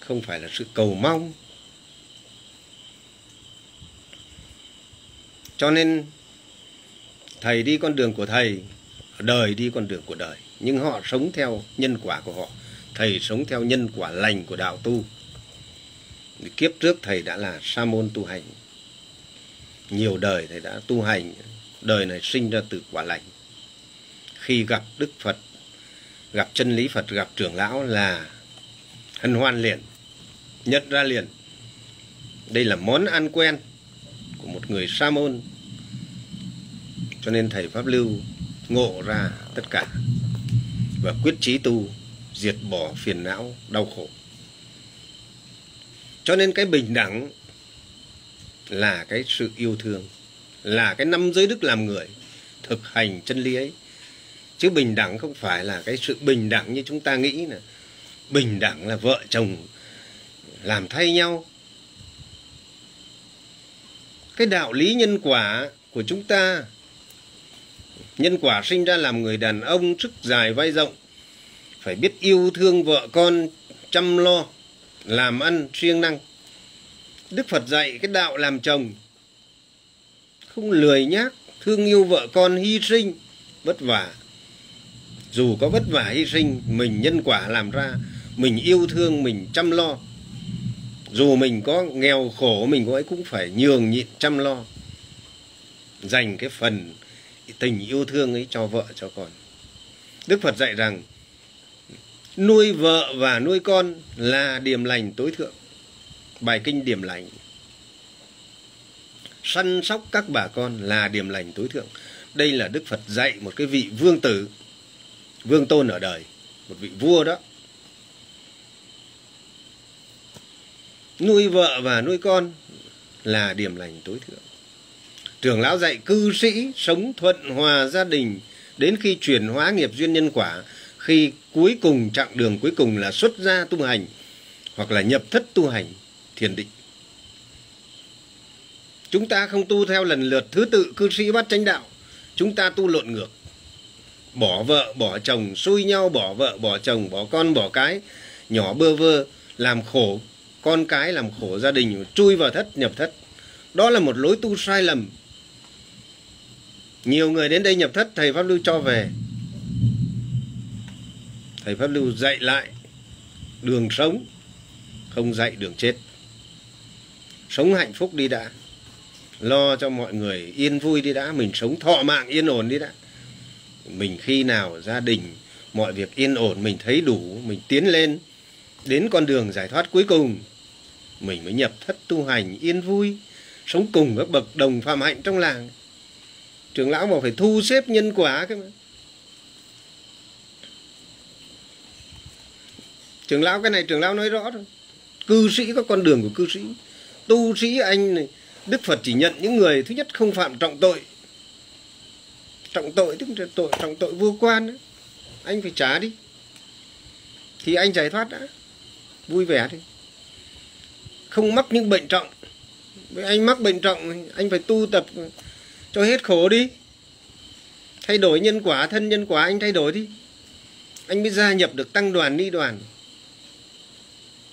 không phải là sự cầu mong. Cho nên, thầy đi con đường của thầy, đời đi con đường của đời. Nhưng họ sống theo nhân quả của họ. Thầy sống theo nhân quả lành của đạo tu. Kiếp trước thầy đã là sa môn tu hành. Nhiều đời thầy đã tu hành. Đời này sinh ra từ quả lành. Khi gặp đức phật gặp chân lý phật, gặp trưởng lão là hân hoan liền nhận ra liền. Đây là món ăn quen của một người sa môn. Cho nên thầy pháp lưu ngộ ra tất cả và quyết chí tu, diệt bỏ phiền não, đau khổ. Cho nên cái bình đẳng là cái sự yêu thương, là cái năm giới đức làm người thực hành chân lý ấy chứ bình đẳng không phải là cái sự bình đẳng như chúng ta nghĩ là bình đẳng là vợ chồng làm thay nhau cái đạo lý nhân quả của chúng ta Nhân quả sinh ra làm người đàn ông sức dài vai rộng, phải biết yêu thương vợ con, chăm lo, làm ăn siêng năng. Đức Phật dạy cái đạo làm chồng, không lười nhác, thương yêu vợ con hy sinh, vất vả. Dù có vất vả hy sinh, mình nhân quả làm ra, mình yêu thương, mình chăm lo. Dù mình có nghèo khổ, mình cũng ấy cũng phải nhường nhịn chăm lo. Dành cái phần tình yêu thương ấy cho vợ cho con. Đức phật dạy rằng nuôi vợ và nuôi con là điểm lành tối thượng. Bài kinh điểm lành. Săn sóc các bà con là điểm lành tối thượng. Đây là đức phật dạy một cái vị vương tử vương tôn ở đời một vị vua đó nuôi vợ và nuôi con là điểm lành tối thượng Trưởng lão dạy cư sĩ sống thuận hòa gia đình đến khi chuyển hóa nghiệp duyên nhân quả, khi cuối cùng chặng đường cuối cùng là xuất gia tu hành hoặc là nhập thất tu hành thiền định. Chúng ta không tu theo lần lượt thứ tự cư sĩ bắt chánh đạo, chúng ta tu lộn ngược. Bỏ vợ, bỏ chồng, xui nhau, bỏ vợ, bỏ chồng, bỏ con, bỏ cái, nhỏ bơ vơ, làm khổ con cái, làm khổ gia đình, chui vào thất, nhập thất. Đó là một lối tu sai lầm. Nhiều người đến đây nhập thất thầy pháp lưu cho về. Thầy pháp lưu dạy lại đường sống không dạy đường chết. Sống hạnh phúc đi đã. Lo cho mọi người yên vui đi đã mình sống thọ mạng yên ổn đi đã mình khi nào gia đình, mọi việc yên ổn, mình thấy đủ, mình tiến lên, đến con đường giải thoát cuối cùng, mình mới nhập thất tu hành yên vui, sống cùng các bậc đồng phạm hạnh trong làng. Trưởng lão mà phải thu xếp nhân quả cơ mà. Trưởng lão, cái này trưởng lão nói rõ rồi cư sĩ, có con đường của cư sĩ. Tu sĩ anh này, đức phật chỉ nhận những người thứ nhất không phạm trọng tội trọng tội, tức là tội, trọng tội vô quan đó. anh phải trả đi. Thì anh giải thoát đã. Vui vẻ đi không mắc những bệnh trọng. Với anh mắc bệnh trọng, anh phải tu tập cho hết khổ đi. Thay đổi nhân quả, thân nhân quả anh thay đổi đi. Anh mới gia nhập được tăng đoàn ni đoàn.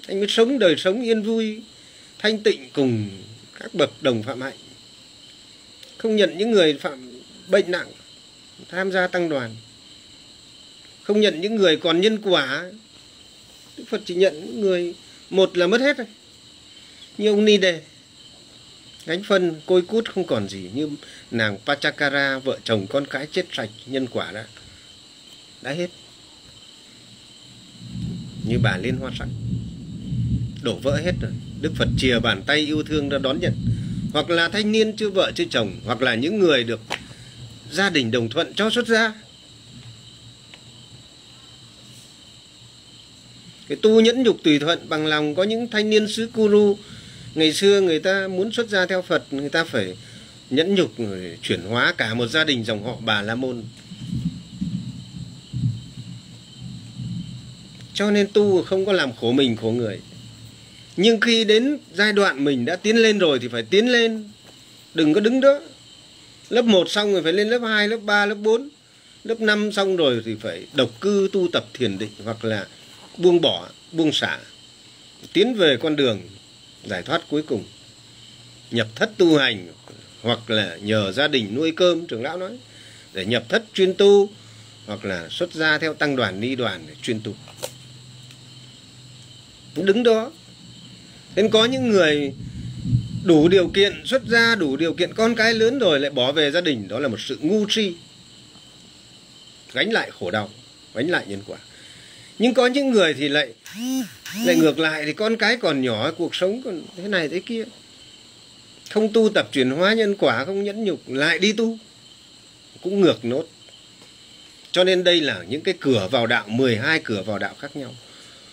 Anh mới sống đời sống yên vui, thanh tịnh cùng các bậc đồng phạm hạnh. Không nhận những người phạm bệnh nặng tham gia tăng đoàn. Không nhận những người còn nhân quả. Đức Phật chỉ nhận những người, một là mất hết rồi như ông ni đề gánh phân, côi cút không còn gì như nàng Pachakara, vợ chồng con cái chết sạch, nhân quả đã đã hết. Như bà liên hoa sắc, đổ vỡ hết rồi. Đức phật chìa bàn tay yêu thương ra đón nhận. Hoặc là thanh niên chưa vợ chưa chồng, hoặc là những người được gia đình đồng thuận cho xuất gia. Cái tu nhẫn nhục tùy thuận bằng lòng có những thanh niên sứ Kuru. Ngày xưa người ta muốn xuất gia theo Phật, người ta phải nhẫn nhục người, chuyển hóa cả một gia đình dòng họ bà la môn. Cho nên tu không có làm khổ mình, khổ người. Nhưng khi đến giai đoạn mình đã tiến lên rồi thì phải tiến lên. Đừng có đứng đó lớp 1 xong rồi phải lên lớp 2, lớp 3, lớp 4 lớp 5 xong rồi thì phải độc cư tu tập thiền định hoặc là buông bỏ buông xả. Tiến về con đường giải thoát cuối cùng. Nhập thất tu hành hoặc là nhờ gia đình nuôi cơm trưởng lão nói để nhập thất chuyên tu hoặc là xuất gia theo tăng đoàn ni đoàn để chuyên tu. Đứng đó. Nên có những người đủ điều kiện xuất gia, đủ điều kiện con cái lớn rồi lại bỏ về gia đình. Đó là một sự ngu si. Gánh lại khổ đau, gánh lại nhân quả. Nhưng có những người thì lại lại ngược lại. Thì con cái còn nhỏ, cuộc sống còn thế này thế kia. Không tu tập chuyển hóa nhân quả, không nhẫn nhục, lại đi tu. Cũng ngược nốt. Cho nên đây là những cái cửa vào đạo 12 cửa vào đạo khác nhau.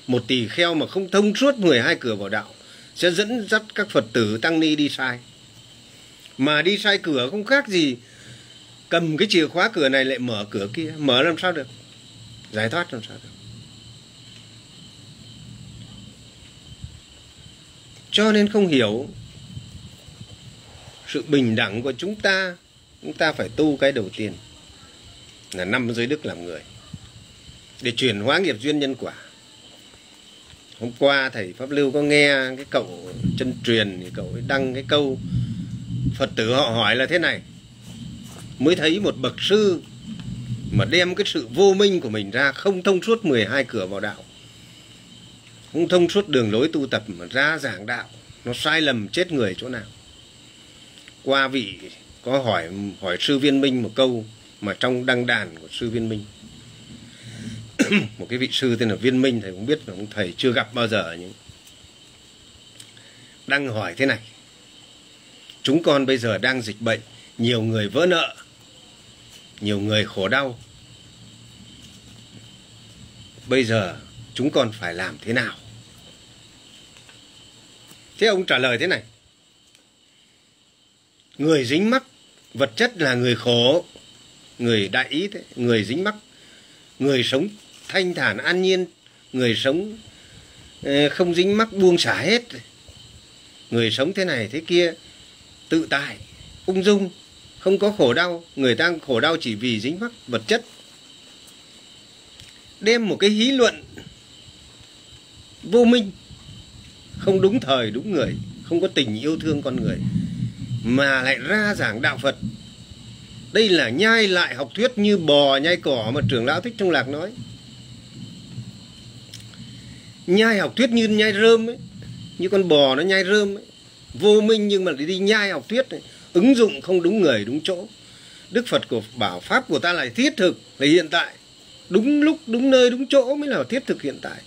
Một tỳ kheo mà không thông suốt 12 cửa vào đạo sẽ dẫn dắt các Phật tử tăng ni đi sai. Mà đi sai cửa không khác gì cầm cái chìa khóa cửa này lại mở cửa kia. Mở làm sao được? Giải thoát làm sao được? Cho nên không hiểu sự bình đẳng của chúng ta chúng ta phải tu cái đầu tiên là năm giới đức làm người, để chuyển hóa nghiệp duyên nhân quả hôm qua thầy pháp lưu có nghe cái cậu chân truyền, thì cậu ấy đăng cái câu, phật tử họ hỏi là thế này, mới thấy một bậc sư mà đem cái sự vô minh của mình ra không thông suốt 12 cửa vào đạo, không thông suốt đường lối tu tập mà ra giảng đạo, nó sai lầm chết người chỗ nào? Qua vị có hỏi hỏi sư viên minh một câu mà trong đăng đàn của sư viên minh một cái vị sư tên là viên minh thầy cũng biết là ông thầy chưa gặp bao giờ nhưng đang hỏi thế này. Chúng con bây giờ đang dịch bệnh, nhiều người vỡ nợ, nhiều người khổ đau. Bây giờ chúng con phải làm thế nào? Thế ông trả lời thế này. Người dính mắc, vật chất là người khổ, người đại ý thế, người dính mắc, người sống thanh thản an nhiên, người sống ờ, không dính mắc buông xả hết. Người sống thế này thế kia, tự tại, ung dung, không có khổ đau. Người ta khổ đau chỉ vì dính mắc vật chất. Đem một cái hí luận vô minh, không đúng thời, đúng người, không có tình yêu thương con người, mà lại ra giảng đạo phật. Đây là nhai lại học thuyết như bò nhai cỏ mà trưởng lão thích trong lạc nói nhai học thuyết như nhai rơm ấy như con bò nó nhai rơm ấy. Vô minh nhưng mà đi nhai học thuyết ấy, ứng dụng không đúng người đúng chỗ. Đức phật của bảo pháp của ta là thiết thực là hiện tại. Đúng lúc đúng nơi đúng chỗ mới là thiết thực hiện tại.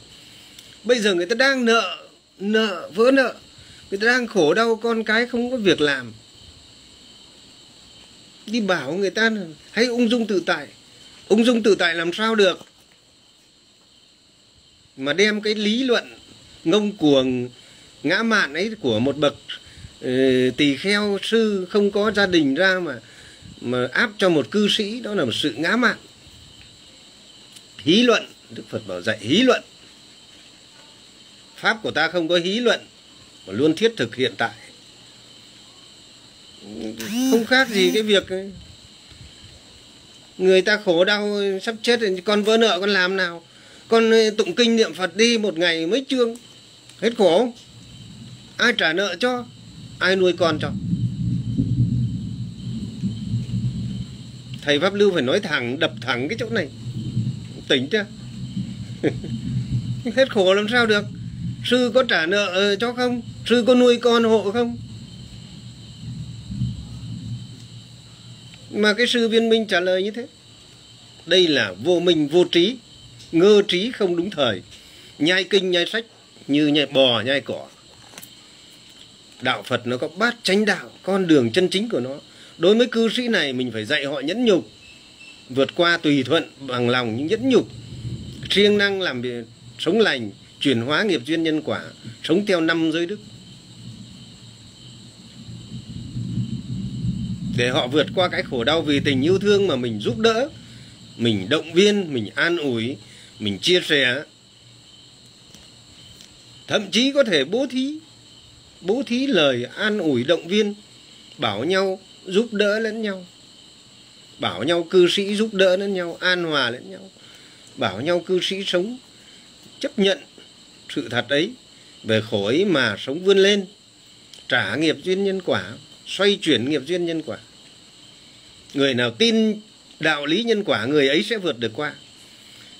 Bây giờ người ta đang nợ nợ vỡ nợ. Người ta đang khổ đau con cái không có việc làm. Đi bảo người ta hãy ung dung tự tại. Ung dung tự tại làm sao được? Mà đem cái lý luận ngông cuồng ngã mạn ấy của một bậc uh, tỳ kheo sư không có gia đình ra mà mà áp cho một cư sĩ đó là một sự ngã mạn. Hí luận đức phật bảo dạy hí luận. Pháp của ta không có hí luận mà luôn thiết thực hiện tại. Không khác gì cái việc người ta khổ đau sắp chết con vỡ nợ con làm nào? Con ờ, tụng kinh niệm phật đi một ngày mấy chương hết khổ. Ai trả nợ cho? Ai nuôi con cho? Thầy pháp lưu phải nói thẳng, đập thẳng cái chỗ này. Tỉnh chưa? Hết khổ làm sao được? Sư có trả nợ ờ, cho không? Sư có nuôi con hộ không? Mà cái sư viên minh trả lời như thế. Đây là vô minh vô trí ngơ trí không đúng thời. Nhai kinh, nhai sách, như nhai bò, nhai cỏ. Đạo phật nó có bát chánh đạo, con đường chân chính của nó. Đối với cư sĩ này, mình phải dạy họ nhẫn nhục, vượt qua tùy thuận, bằng lòng những nhẫn nhục. Siêng năng làm việc sống lành, chuyển hóa nghiệp duyên nhân quả, sống theo năm giới đức. Để họ vượt qua cái khổ đau vì tình yêu thương mà mình giúp đỡ, mình động viên, mình an ủi mình chia sẻ. Thậm chí có thể bố thí bố thí lời an ủi động viên, bảo nhau giúp đỡ lẫn nhau. Bảo nhau cư sĩ giúp đỡ lẫn nhau, an hòa lẫn nhau. Bảo nhau cư sĩ sống, chấp nhận sự thật ấy về khổ ấy mà sống vươn lên. Trả nghiệp duyên nhân quả, xoay chuyển nghiệp duyên nhân quả. Người nào tin đạo lý nhân quả, người ấy sẽ vượt được qua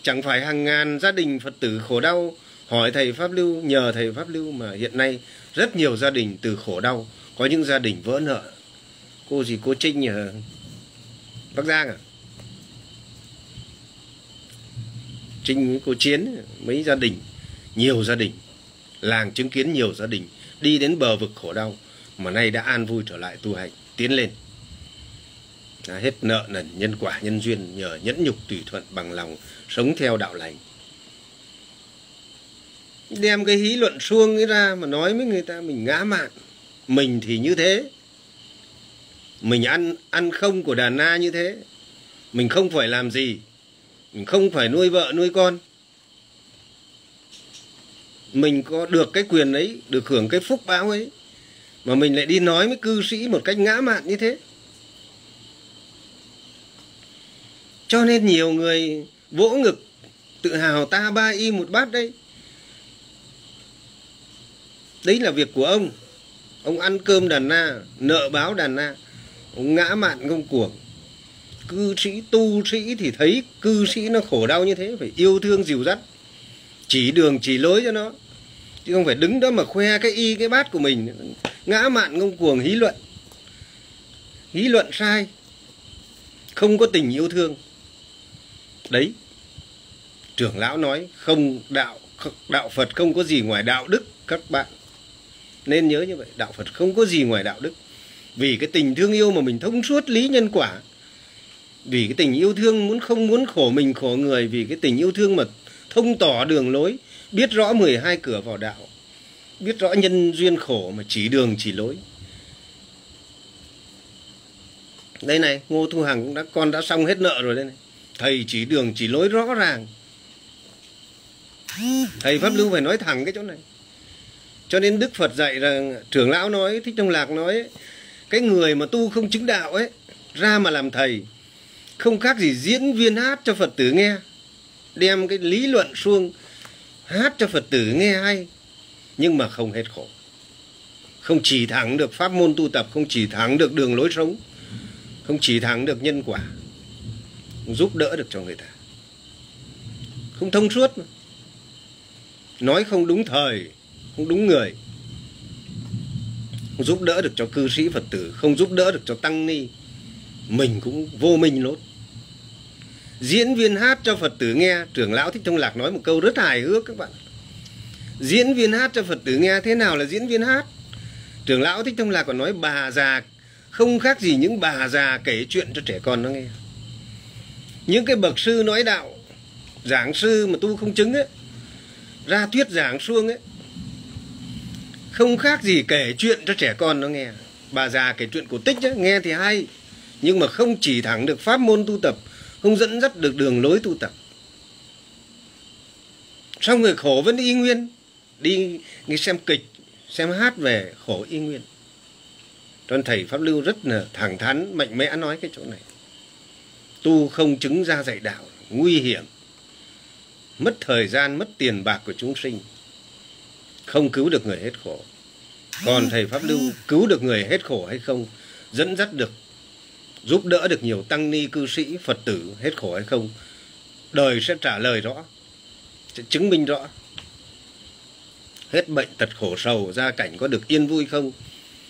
chẳng phải hàng ngàn gia đình phật tử khổ đau, hỏi thầy pháp lưu, nhờ thầy pháp lưu mà hiện nay rất nhiều gia đình từ khổ đau, có những gia đình vỡ nợ. Cô gì cô trinh ở bắc giang à? Trinh với cô chiến, mấy gia đình, nhiều gia đình, làng chứng kiến nhiều gia đình đi đến bờ vực khổ đau, mà nay đã an vui trở lại tu hành, tiến lên hết nợ nần, nhân quả, nhân duyên nhờ nhẫn nhục tùy thuận bằng lòng sống theo đạo lành. Đem cái hí luận suông ấy ra mà nói với người ta mình ngã mạn mình thì như thế. Mình ăn ăn không của đàn na như thế. Mình không phải làm gì. Mình không phải nuôi vợ, nuôi con. Mình có được cái quyền ấy, được hưởng cái phúc báo ấy, mà mình lại đi nói với cư sĩ một cách ngã mạn như thế. Cho nên nhiều người vỗ ngực, tự hào ta ba y một bát đấy. Đấy là việc của ông. Ông ăn cơm đàn na, nợ báo đàn na. Ông ngã mạn ngông cuồng cư sĩ tu sĩ thì thấy cư sĩ nó khổ đau như thế, phải yêu thương dìu dắt. Chỉ đường chỉ lối cho nó. Chứ không phải đứng đó mà khoe cái y, cái bát của mình. Ngã mạn ngông cuồng hí luận. Hí luận sai. Không có tình yêu thương đấy. Trưởng lão nói, không đạo đạo phật không có gì ngoài đạo đức, các bạn. Nên nhớ như vậy, đạo phật không có gì ngoài đạo đức. Vì cái tình thương yêu mà mình thông suốt lý nhân quả, vì cái tình yêu thương muốn không muốn khổ mình, khổ người, vì cái tình yêu thương mà thông tỏ đường lối, biết rõ 12 cửa vào đạo, biết rõ nhân duyên khổ mà chỉ đường chỉ lối. Đây này, ngô thu hằng cũng đã, con đã xong hết nợ rồi đây này thầy chỉ đường chỉ lối rõ ràng. Thầy pháp lưu phải nói thẳng cái chỗ này. Cho nên đức phật dạy rằng, trưởng lão nói, thích trong lạc nói, cái người mà tu không chứng đạo ấy, ra mà làm thầy, không khác gì diễn viên hát cho phật tử nghe, đem cái lý luận xuông hát cho phật tử nghe hay, nhưng mà không hết khổ. Không chỉ thẳng được pháp môn tu tập, không chỉ thẳng được đường lối sống, không chỉ thẳng được nhân quả giúp đỡ được cho người ta. Không thông suốt mà. Nói không đúng thời, không đúng người. Không giúp đỡ được cho cư sĩ phật tử, không giúp đỡ được cho tăng ni. Mình cũng vô minh lốt. Diễn viên hát cho phật tử nghe, trưởng lão thích thông lạc nói một câu rất hài hước các bạn diễn viên hát cho phật tử nghe thế nào là diễn viên hát? Trưởng lão thích thông lạc còn nói bà già, không khác gì những bà già kể chuyện cho trẻ con nó nghe những cái bậc sư nói đạo giảng sư mà tu không chứng ấy ra thuyết giảng xuông ấy không khác gì kể chuyện cho trẻ con nó nghe. Bà già kể chuyện cổ tích ấy, nghe thì hay nhưng mà không chỉ thẳng được pháp môn tu tập không dẫn dắt được đường lối tu tập. Xong người khổ vẫn y nguyên đi nghe xem kịch xem hát về khổ y nguyên. Cho nên thầy pháp lưu rất là thẳng thắn mạnh mẽ nói cái chỗ này tu không chứng ra dạy đạo, nguy hiểm. Mất thời gian, mất tiền bạc của chúng sinh. Không cứu được người hết khổ. Còn thầy pháp lưu cứu được người hết khổ hay không, dẫn dắt được, giúp đỡ được nhiều tăng ni, cư sĩ, phật tử hết khổ hay không, đời sẽ trả lời rõ, sẽ chứng minh rõ. Hết bệnh tật khổ sầu, gia cảnh có được yên vui không?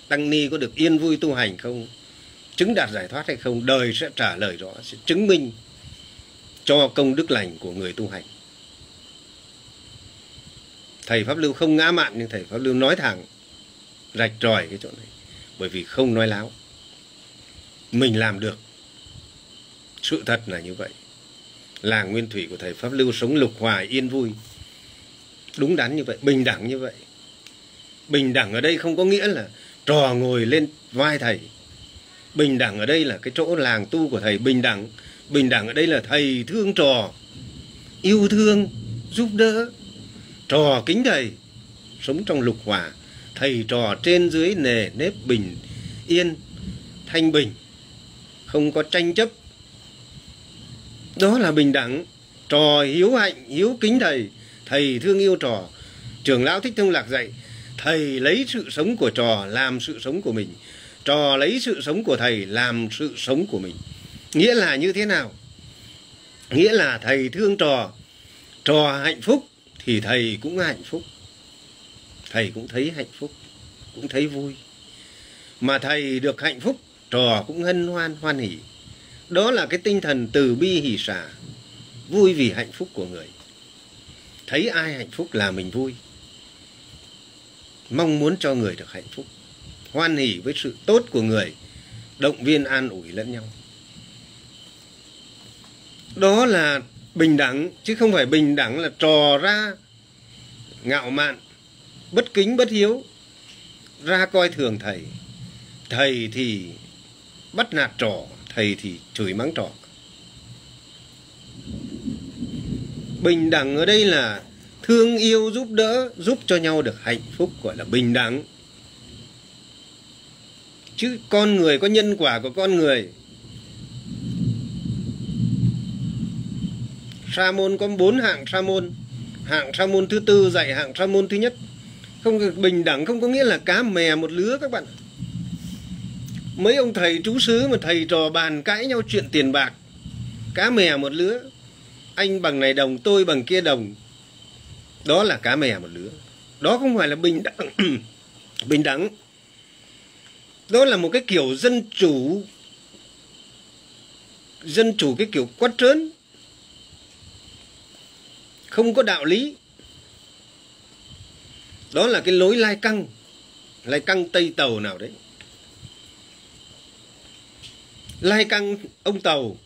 Tăng ni có được yên vui tu hành không? Chứng đạt giải thoát hay không, đời sẽ trả lời rõ, sẽ chứng minh cho công đức lành của người tu hành. Thầy pháp lưu không ngã mạn, nhưng thầy pháp lưu nói thẳng, rạch ròi cái chỗ này, bởi vì không nói láo. Mình làm được sự thật là như vậy. Làng nguyên thủy của thầy pháp lưu sống lục hòa, yên vui, đúng đắn như vậy, bình đẳng như vậy. Bình đẳng ở đây không có nghĩa là trò ngồi lên vai thầy bình đẳng ở đây là cái chỗ làng tu của thầy bình đẳng. Bình đẳng ở đây là thầy thương trò, yêu thương, giúp đỡ, trò kính thầy. Sống trong lục hòa thầy trò trên dưới nề nếp bình, yên, thanh bình. Không có tranh chấp. Đó là bình đẳng. Trò hiếu hạnh, hiếu kính thầy. Thầy thương yêu trò. Trưởng lão thích thông lạc dạy, thầy lấy sự sống của trò làm sự sống của mình trò lấy sự sống của thầy làm sự sống của mình. Nghĩa là như thế nào? Nghĩa là thầy thương trò. Trò hạnh phúc thì thầy cũng hạnh phúc. Thầy cũng thấy hạnh phúc, cũng thấy vui. Mà thầy được hạnh phúc, trò cũng hân hoan hoan hỉ đó là cái tinh thần từ bi hỷ xả, vui vì hạnh phúc của người. Thấy ai hạnh phúc là mình vui. Mong muốn cho người được hạnh phúc hoan hỉ với sự tốt của người, động viên an ủi lẫn nhau. Đó là bình đẳng, chứ không phải bình đẳng là trò ra ngạo mạn, bất kính, bất hiếu, ra coi thường thầy. Thầy thì bắt nạt trò, thầy thì chửi mắng trò. Bình đẳng ở đây là thương yêu giúp đỡ, giúp cho nhau được hạnh phúc, gọi là bình đẳng chứ con người, có nhân quả của con người. Sa môn có bốn hạng sa môn hạng sa môn thứ tư dạy hạng sa môn thứ nhất. Không bình đẳng, không có nghĩa là cá mè một lứa các bạn. Mấy ông thầy chú xứ mà thầy trò bàn cãi nhau chuyện tiền bạc, cá mè một lứa. Anh bằng này đồng, tôi bằng kia đồng. Đó là cá mè một lứa. Đó không phải là bình đẳng. Bình đẳng đó là một cái kiểu dân chủ dân chủ cái kiểu quát trớn. Không có đạo lý. Đó là cái lối lai căng lai căng tây tàu nào đấy. Lai căng ông tàu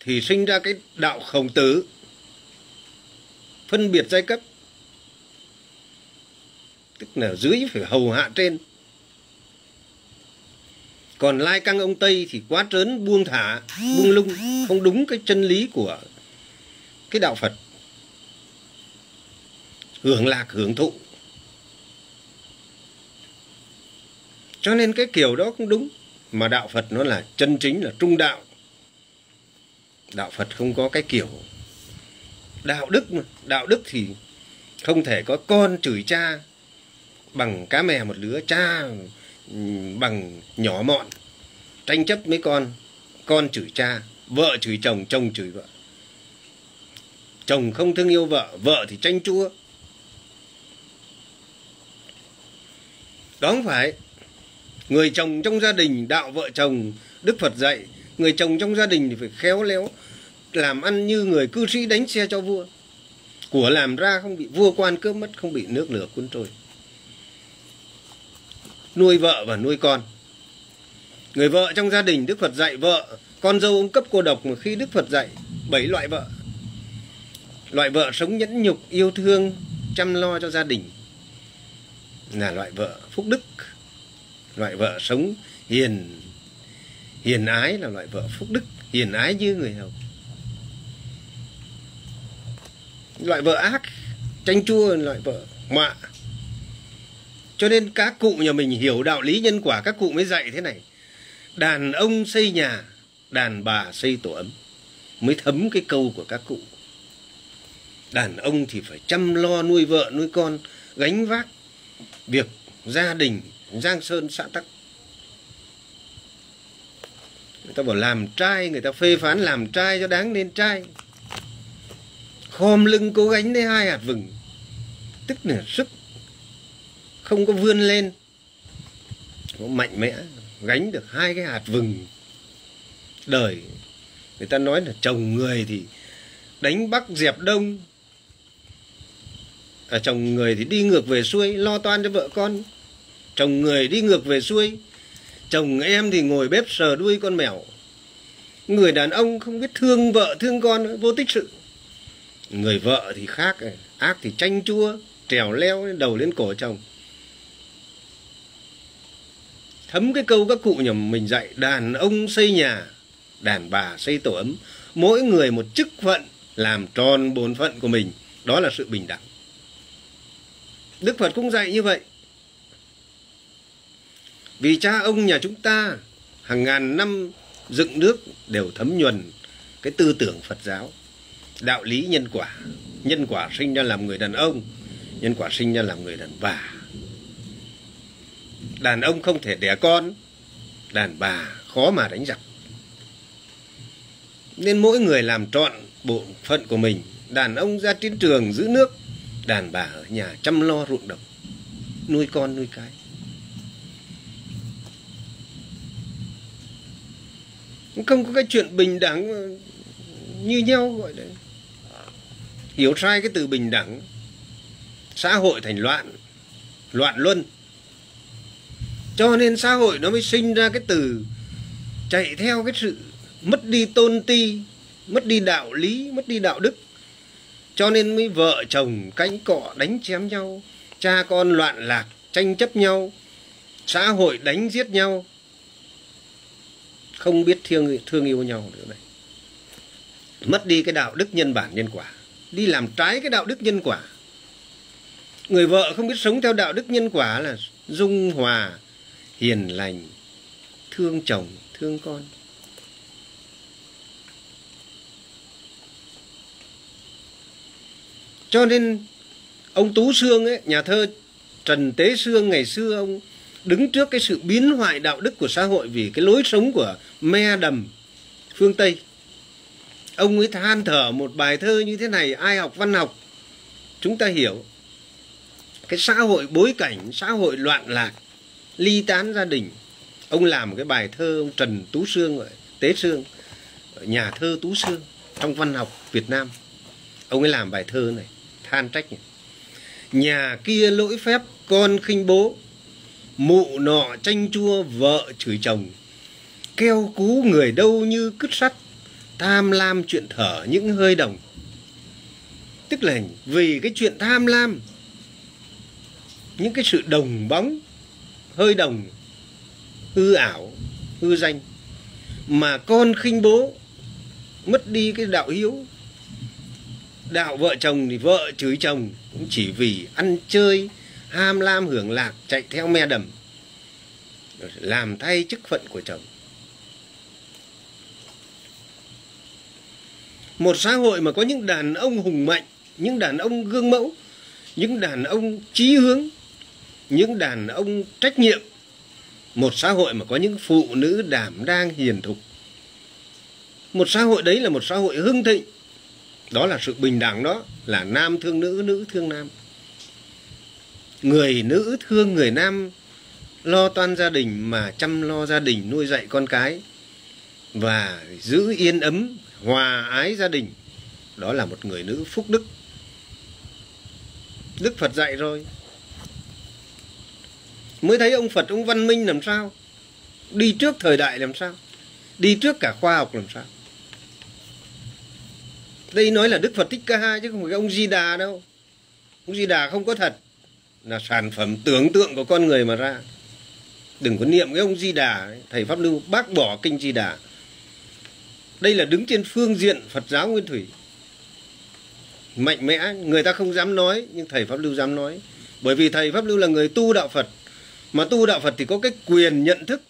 thì sinh ra cái đạo khổng tử, phân biệt giai cấp. Tức là dưới phải hầu hạ trên còn lai căng ông tây thì quá trớn, buông thả, buông lung, không đúng cái chân lý của cái đạo phật. Hưởng lạc, hưởng thụ. Cho nên cái kiểu đó cũng đúng, mà đạo phật nó là chân chính, là trung đạo. Đạo phật không có cái kiểu đạo đức mà. Đạo đức thì không thể có con chửi cha bằng cá mè một lứa, cha bằng nhỏ mọn. Tranh chấp mấy con con chửi cha, vợ chửi chồng chồng chửi vợ. Chồng không thương yêu vợ vợ thì tranh chua đó không phải, người chồng trong gia đình đạo vợ chồng, đức phật dạy, người chồng trong gia đình thì phải khéo léo làm ăn như người cư sĩ đánh xe cho vua. Của làm ra không bị, vua quan cướp mất, không bị nước lửa cuốn trôi nuôi vợ và nuôi con. Người vợ trong gia đình đức phật dạy vợ, con dâu ông cấp cô độc mà khi đức phật dạy, bảy loại vợ. Loại vợ sống nhẫn nhục, yêu thương, chăm lo cho gia đình là loại vợ phúc đức. Loại vợ sống hiền hiền ái là loại vợ phúc đức, hiền ái như người hầu. Loại vợ ác tranh chua là loại vợ mạ cho nên các cụ nhà mình hiểu đạo lý nhân quả, các cụ mới dạy thế này. Đàn ông xây nhà, đàn bà xây tổ ấm. Mới thấm cái câu của các cụ. Đàn ông thì phải chăm lo nuôi vợ, nuôi con, gánh vác việc gia đình, giang sơn, xã tắc. Người ta bảo làm trai, người ta phê phán làm trai cho đáng nên trai. Khom lưng cố gánh lấy hai hạt vừng. Tức là sức không có vươn lên. Có mạnh mẽ gánh được hai cái hạt vừng. Đời người ta nói là chồng người thì đánh bắc dẹp đông. À, chồng người thì đi ngược về xuôi lo toan cho vợ con. Chồng người đi ngược về xuôi chồng em thì ngồi bếp sờ đuôi con mèo. Người đàn ông không biết thương vợ thương con vô tích sự. Người vợ thì khác ác thì chanh chua trèo leo đầu lên cổ chồng thấm cái câu các cụ nhà mình dạy, đàn ông xây nhà, đàn bà xây tổ ấm. Mỗi người một chức phận làm tròn bổn phận của mình. Đó là sự bình đẳng. Đức phật cũng dạy như vậy. Vì cha ông nhà chúng ta, hàng ngàn năm dựng nước đều thấm nhuần cái tư tưởng phật giáo. Đạo lý nhân quả nhân quả sinh ra làm người đàn ông, nhân quả sinh ra làm người đàn bà đàn ông không thể đẻ con. Đàn bà khó mà đánh giặc. Nên mỗi người làm trọn bộ phận của mình. Đàn ông ra chiến trường giữ nước. Đàn bà ở nhà chăm lo ruộng đồng. Nuôi con nuôi cái. Không có cái chuyện bình đẳng như nhau gọi đấy. Hiểu sai cái từ bình đẳng. Xã hội thành loạn. Loạn luân cho nên xã hội nó mới sinh ra cái từ chạy theo cái sự mất đi tôn ti, mất đi đạo lý, mất đi đạo đức. Cho nên mới vợ chồng cánh cọ đánh chém nhau, cha con loạn lạc tranh chấp nhau, xã hội đánh giết nhau. Không biết thương thương yêu nhau nữa này. Mất đi cái đạo đức nhân bản nhân quả. Đi làm trái cái đạo đức nhân quả. Người vợ không biết sống theo đạo đức nhân quả là dung hòa hiền lành, thương chồng, thương con. Cho nên, ông tú sương ấy, nhà thơ trần tế sương ngày xưa ông đứng trước cái sự biến hoại đạo đức của xã hội vì cái lối sống của me đầm, phương tây. Ông ấy than thở một bài thơ như thế này, ai học văn học, chúng ta hiểu. Cái xã hội bối cảnh, xã hội loạn lạc ly tán gia đình. Ông làm một cái bài thơ ông trần tú sương gọi tế sương, nhà thơ tú sương trong văn học việt nam. Ông ấy làm bài thơ này, than trách này. nhà kia lỗi phép, con khinh bố. Mụ nọ tranh chua, vợ chửi chồng. Keo cú người đâu như cứt sắt, tham lam chuyện thở những hơi đồng. Tức là vì cái chuyện tham lam, những cái sự đồng bóng hơi đồng, hư ảo, hư danh, mà con khinh bố, mất đi cái đạo hiếu. Đạo vợ chồng thì vợ chửi chồng, cũng chỉ vì ăn chơi, ham lam hưởng lạc, chạy theo me đầm, làm thay chức phận của chồng. Một xã hội mà có những đàn ông hùng mạnh, những đàn ông gương mẫu, những đàn ông chí hướng những đàn ông trách nhiệm, một xã hội mà có những phụ nữ đảm đang hiền thục. Một xã hội đấy là một xã hội hưng thịnh. Đó là sự bình đẳng đó, là nam thương nữ nữ thương nam. Người nữ thương người nam lo toan gia đình mà chăm lo gia đình, nuôi dạy con cái và giữ yên ấm, hòa ái gia đình, đó là một người nữ phúc đức. Đức phật dạy rồi mới thấy ông phật, ông văn minh làm sao? Đi trước thời đại làm sao? Đi trước cả khoa học làm sao? Đây nói là đức phật thích ca chứ không phải ông di đà đâu. Ông di đà không có thật. Là sản phẩm tưởng tượng của con người mà ra. Đừng có niệm cái ông di đà thầy pháp lưu bác bỏ kinh di đà. Đây là đứng trên phương diện phật giáo nguyên thủy. Mạnh mẽ, người ta không dám nói, nhưng thầy pháp lưu dám nói. Bởi vì thầy pháp lưu là người tu đạo phật mà tu đạo phật thì có cái quyền nhận thức.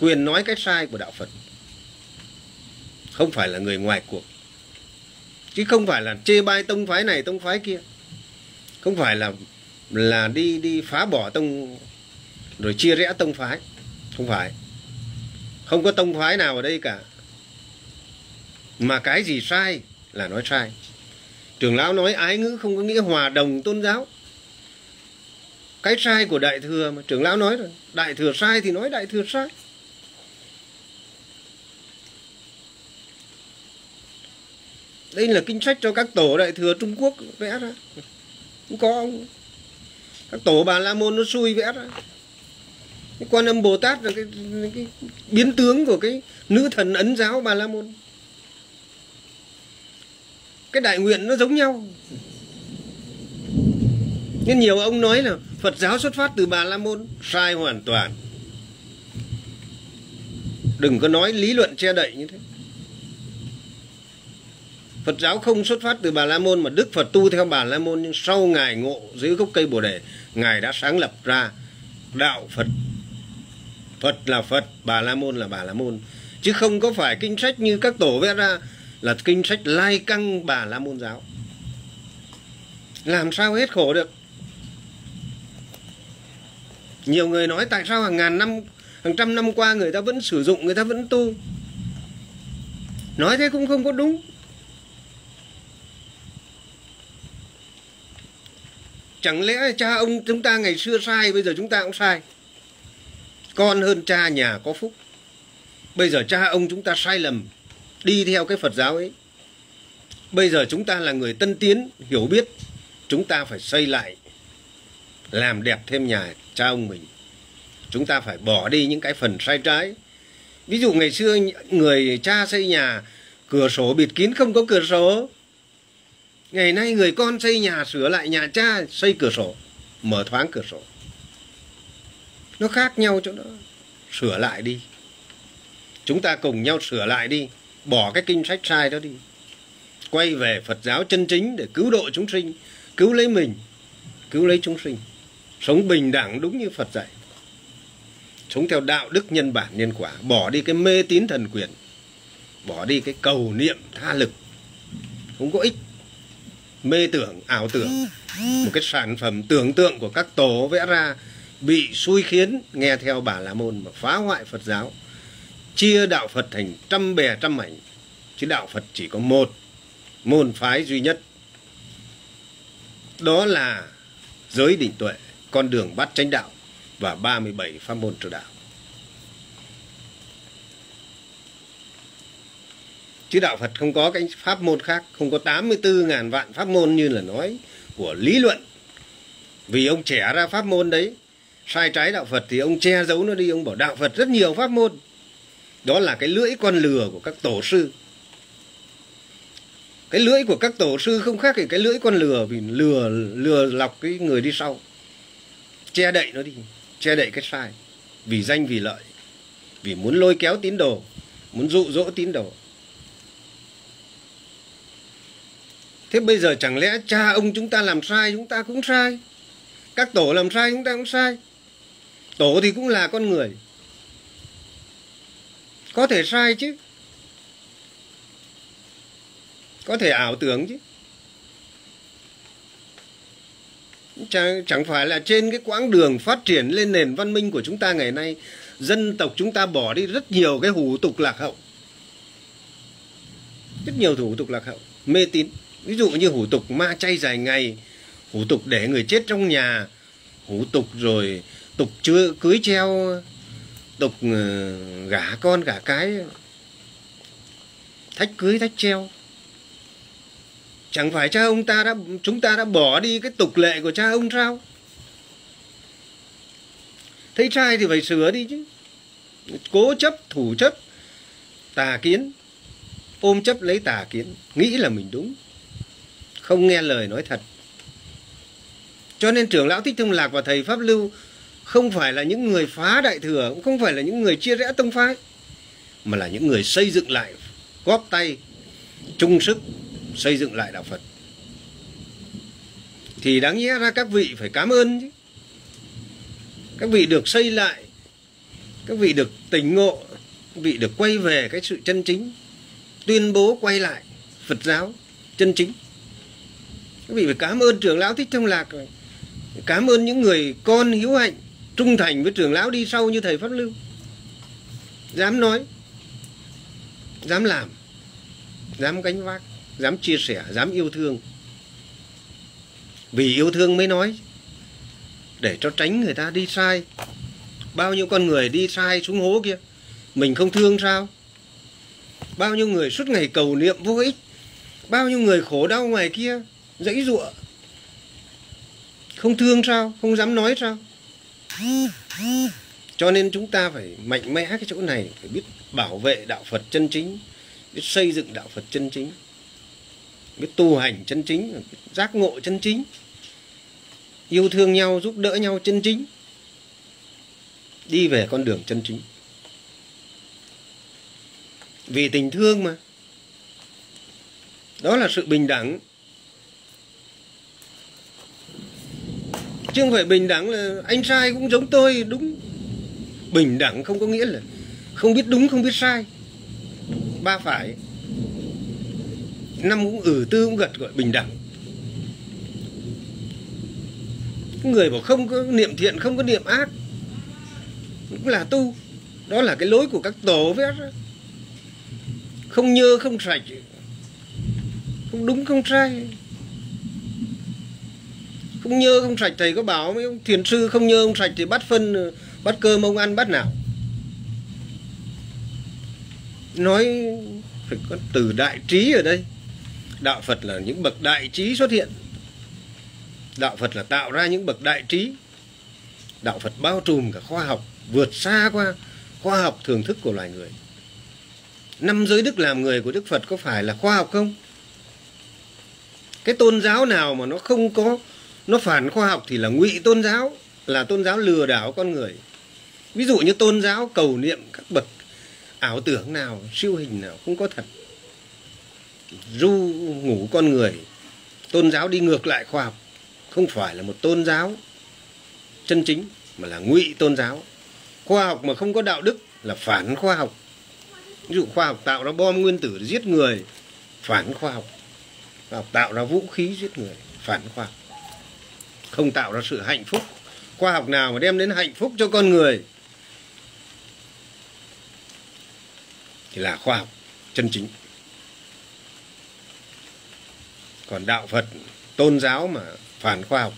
Quyền nói cái sai của đạo phật. Không phải là người ngoài cuộc. Chứ không phải là chê bai tông phái này, tông phái kia. Không phải là là đi đi phá bỏ tông, rồi chia rẽ tông phái. Không phải. Không có tông phái nào ở đây cả. Mà cái gì sai là nói sai. Trưởng lão nói ái ngữ không có nghĩa hòa đồng tôn giáo cái sai của đại thừa mà trưởng lão nói rồi đại thừa sai thì nói đại thừa sai. Đây là kinh sách cho các tổ đại thừa trung quốc vẽ ra. Cũng có ông. Các tổ bà la môn nó xui vẽ ra. Cái quan âm bồ tát là cái, cái biến tướng của cái nữ thần ấn giáo bà la môn. Cái đại nguyện nó giống nhau nên nhiều ông nói là phật giáo xuất phát từ bà la môn sai hoàn toàn đừng có nói lý luận che đậy như thế Phật giáo không xuất phát từ Bà La Môn mà Đức Phật tu theo Bà La Môn nhưng sau ngài ngộ dưới gốc cây Bồ đề, ngài đã sáng lập ra đạo Phật. Phật là Phật, Bà La Môn là Bà La Môn, chứ không có phải kinh sách như các tổ vẽ ra là kinh sách lai căng Bà La Môn giáo. Làm sao hết khổ được? Nhiều người nói tại sao hàng ngàn năm, hàng trăm năm qua người ta vẫn sử dụng, người ta vẫn tu. Nói thế cũng không có đúng. Chẳng lẽ cha ông chúng ta ngày xưa sai Bây giờ chúng ta cũng sai Con hơn cha nhà có phúc Bây giờ cha ông chúng ta sai lầm Đi theo cái Phật giáo ấy Bây giờ chúng ta là người tân tiến Hiểu biết Chúng ta phải xây lại làm đẹp thêm nhà cha ông mình Chúng ta phải bỏ đi những cái phần sai trái Ví dụ ngày xưa người cha xây nhà Cửa sổ bịt kín không có cửa sổ Ngày nay người con xây nhà sửa lại nhà cha xây cửa sổ, mở thoáng cửa sổ. Nó khác nhau chỗ đó. Sửa lại đi. Chúng ta cùng nhau sửa lại đi, bỏ cái kinh sách sai đó đi. Quay về Phật giáo chân chính để cứu độ chúng sinh, cứu lấy mình, cứu lấy chúng sinh. Sống bình đẳng đúng như Phật dạy. Sống theo đạo đức nhân bản nhân quả, bỏ đi cái mê tín thần quyền, bỏ đi cái cầu niệm tha lực. Không có ích. Mê tưởng ảo tưởng. Một cái sản phẩm tưởng tượng của các tổ vẽ ra bị xui khiến nghe theo bà la môn mà phá hoại phật giáo. Chia đạo phật thành trăm bè trăm mảnh. Chứ đạo phật chỉ có một môn phái duy nhất. Đó là giới định tuệ con đường bát chánh đạo và 37 pháp môn trợ đạo. Chứ đạo Phật không có cái pháp môn khác, không có 84 ngàn vạn pháp môn như là nói của lý luận. Vì ông trẻ ra pháp môn đấy, sai trái đạo Phật thì ông che giấu nó đi, ông bảo đạo Phật rất nhiều pháp môn. Đó là cái lưỡi con lừa của các tổ sư. Cái lưỡi của các tổ sư không khác thì cái lưỡi con lừa, vì lừa lừa lọc cái người đi sau che đậy nó đi, che đậy cái sai. Vì danh, vì lợi, vì muốn lôi kéo tín đồ, muốn dụ dỗ tín đồ. Thế bây giờ chẳng lẽ cha ông chúng ta làm sai, chúng ta cũng sai? Các tổ làm sai, chúng ta cũng sai. Tổ thì cũng là con người. Có thể sai chứ. Có thể ảo tưởng chứ. Chẳng, chẳng phải là trên cái quãng đường phát triển lên nền văn minh của chúng ta ngày nay Dân tộc chúng ta bỏ đi rất nhiều cái hủ tục lạc hậu. Rất nhiều hủ tục lạc hậu Mê tín. Ví dụ như hủ tục ma chay dài ngày hủ tục để người chết trong nhà hủ tục rồi tục chưa cưới treo tục ờ, gả con gả cái. Thách cưới thách treo chẳng phải cha ông ta đã chúng ta đã bỏ đi cái tục lệ của cha ông sao? Thấy sai thì phải sửa đi chứ. Cố chấp, thủ chấp, tà kiến. Ôm chấp lấy tà kiến. Nghĩ là mình đúng. Không nghe lời nói thật. Cho nên trưởng lão thích thông lạc và thầy pháp lưu không phải là những người phá đại thừa, cũng không phải là những người chia rẽ tông phái, mà là những người xây dựng lại, góp tay, chung sức xây dựng lại đạo phật. Thì đáng nhẽ ra các vị phải cảm ơn chứ. Các vị được xây lại, các vị được tỉnh ngộ, các vị được quay về cái sự chân chính, tuyên bố quay lại phật giáo chân chính. Các vị phải cảm ơn trưởng lão thích thông lạc rồi. Cảm ơn những người con hiếu hạnh, trung thành với trưởng lão đi sau như thầy pháp lưu. Dám nói, dám làm, dám gánh vác dám chia sẻ, dám yêu thương. Vì yêu thương mới nói, để cho tránh người ta đi sai. Bao nhiêu con người đi sai xuống hố kia, mình không thương sao? Bao nhiêu người suốt ngày cầu niệm vô ích, bao nhiêu người khổ đau ngoài kia, dãy giụa không thương sao? Không dám nói sao? Cho nên chúng ta phải mạnh mẽ cái chỗ này, phải biết bảo vệ đạo phật chân chính, biết xây dựng đạo phật chân chính biết tu hành chân chính biết giác ngộ chân chính. Yêu thương nhau, giúp đỡ nhau chân chính. Đi về con đường chân chính. Vì tình thương mà. Đó là sự bình đẳng. Chứ không phải bình đẳng là anh sai cũng giống tôi, đúng. Bình đẳng không có nghĩa là không biết đúng, không biết sai. Ba phải năm cũng ử tư cũng gật gọi bình đẳng. Người bảo không có niệm thiện, không có niệm ác, cũng là tu. Đó là cái lối của các tổ viết không nhơ, không sạch không đúng, không sai. Không nhơ, không sạch thầy có bảo mấy ông thiền sư không nhơ, không sạch thì bắt phân, bắt cơm ông ăn, bắt nào. Nói phải có từ đại trí ở đây đạo phật là những bậc đại trí xuất hiện. Đạo phật là tạo ra những bậc đại trí. Đạo phật bao trùm cả khoa học, vượt xa qua khoa học thường thức của loài người. Năm giới đức làm người của đức phật có phải là khoa học không? Cái tôn giáo nào mà nó không có, nó phản khoa học thì là ngụy tôn giáo, là tôn giáo lừa đảo con người. Ví dụ như tôn giáo cầu niệm các bậc ảo tưởng nào, siêu hình nào, không có thật ru ngủ con người. Tôn giáo đi ngược lại khoa học, không phải là một tôn giáo chân chính, mà là ngụy tôn giáo. Khoa học mà không có đạo đức là phản khoa học. Ví dụ khoa học tạo ra bom nguyên tử để giết người, phản khoa học. Khoa học tạo ra vũ khí giết người, phản khoa học. Không tạo ra sự hạnh phúc. Khoa học nào mà đem đến hạnh phúc cho con người thì là khoa học chân chính còn đạo phật, tôn giáo mà phản khoa học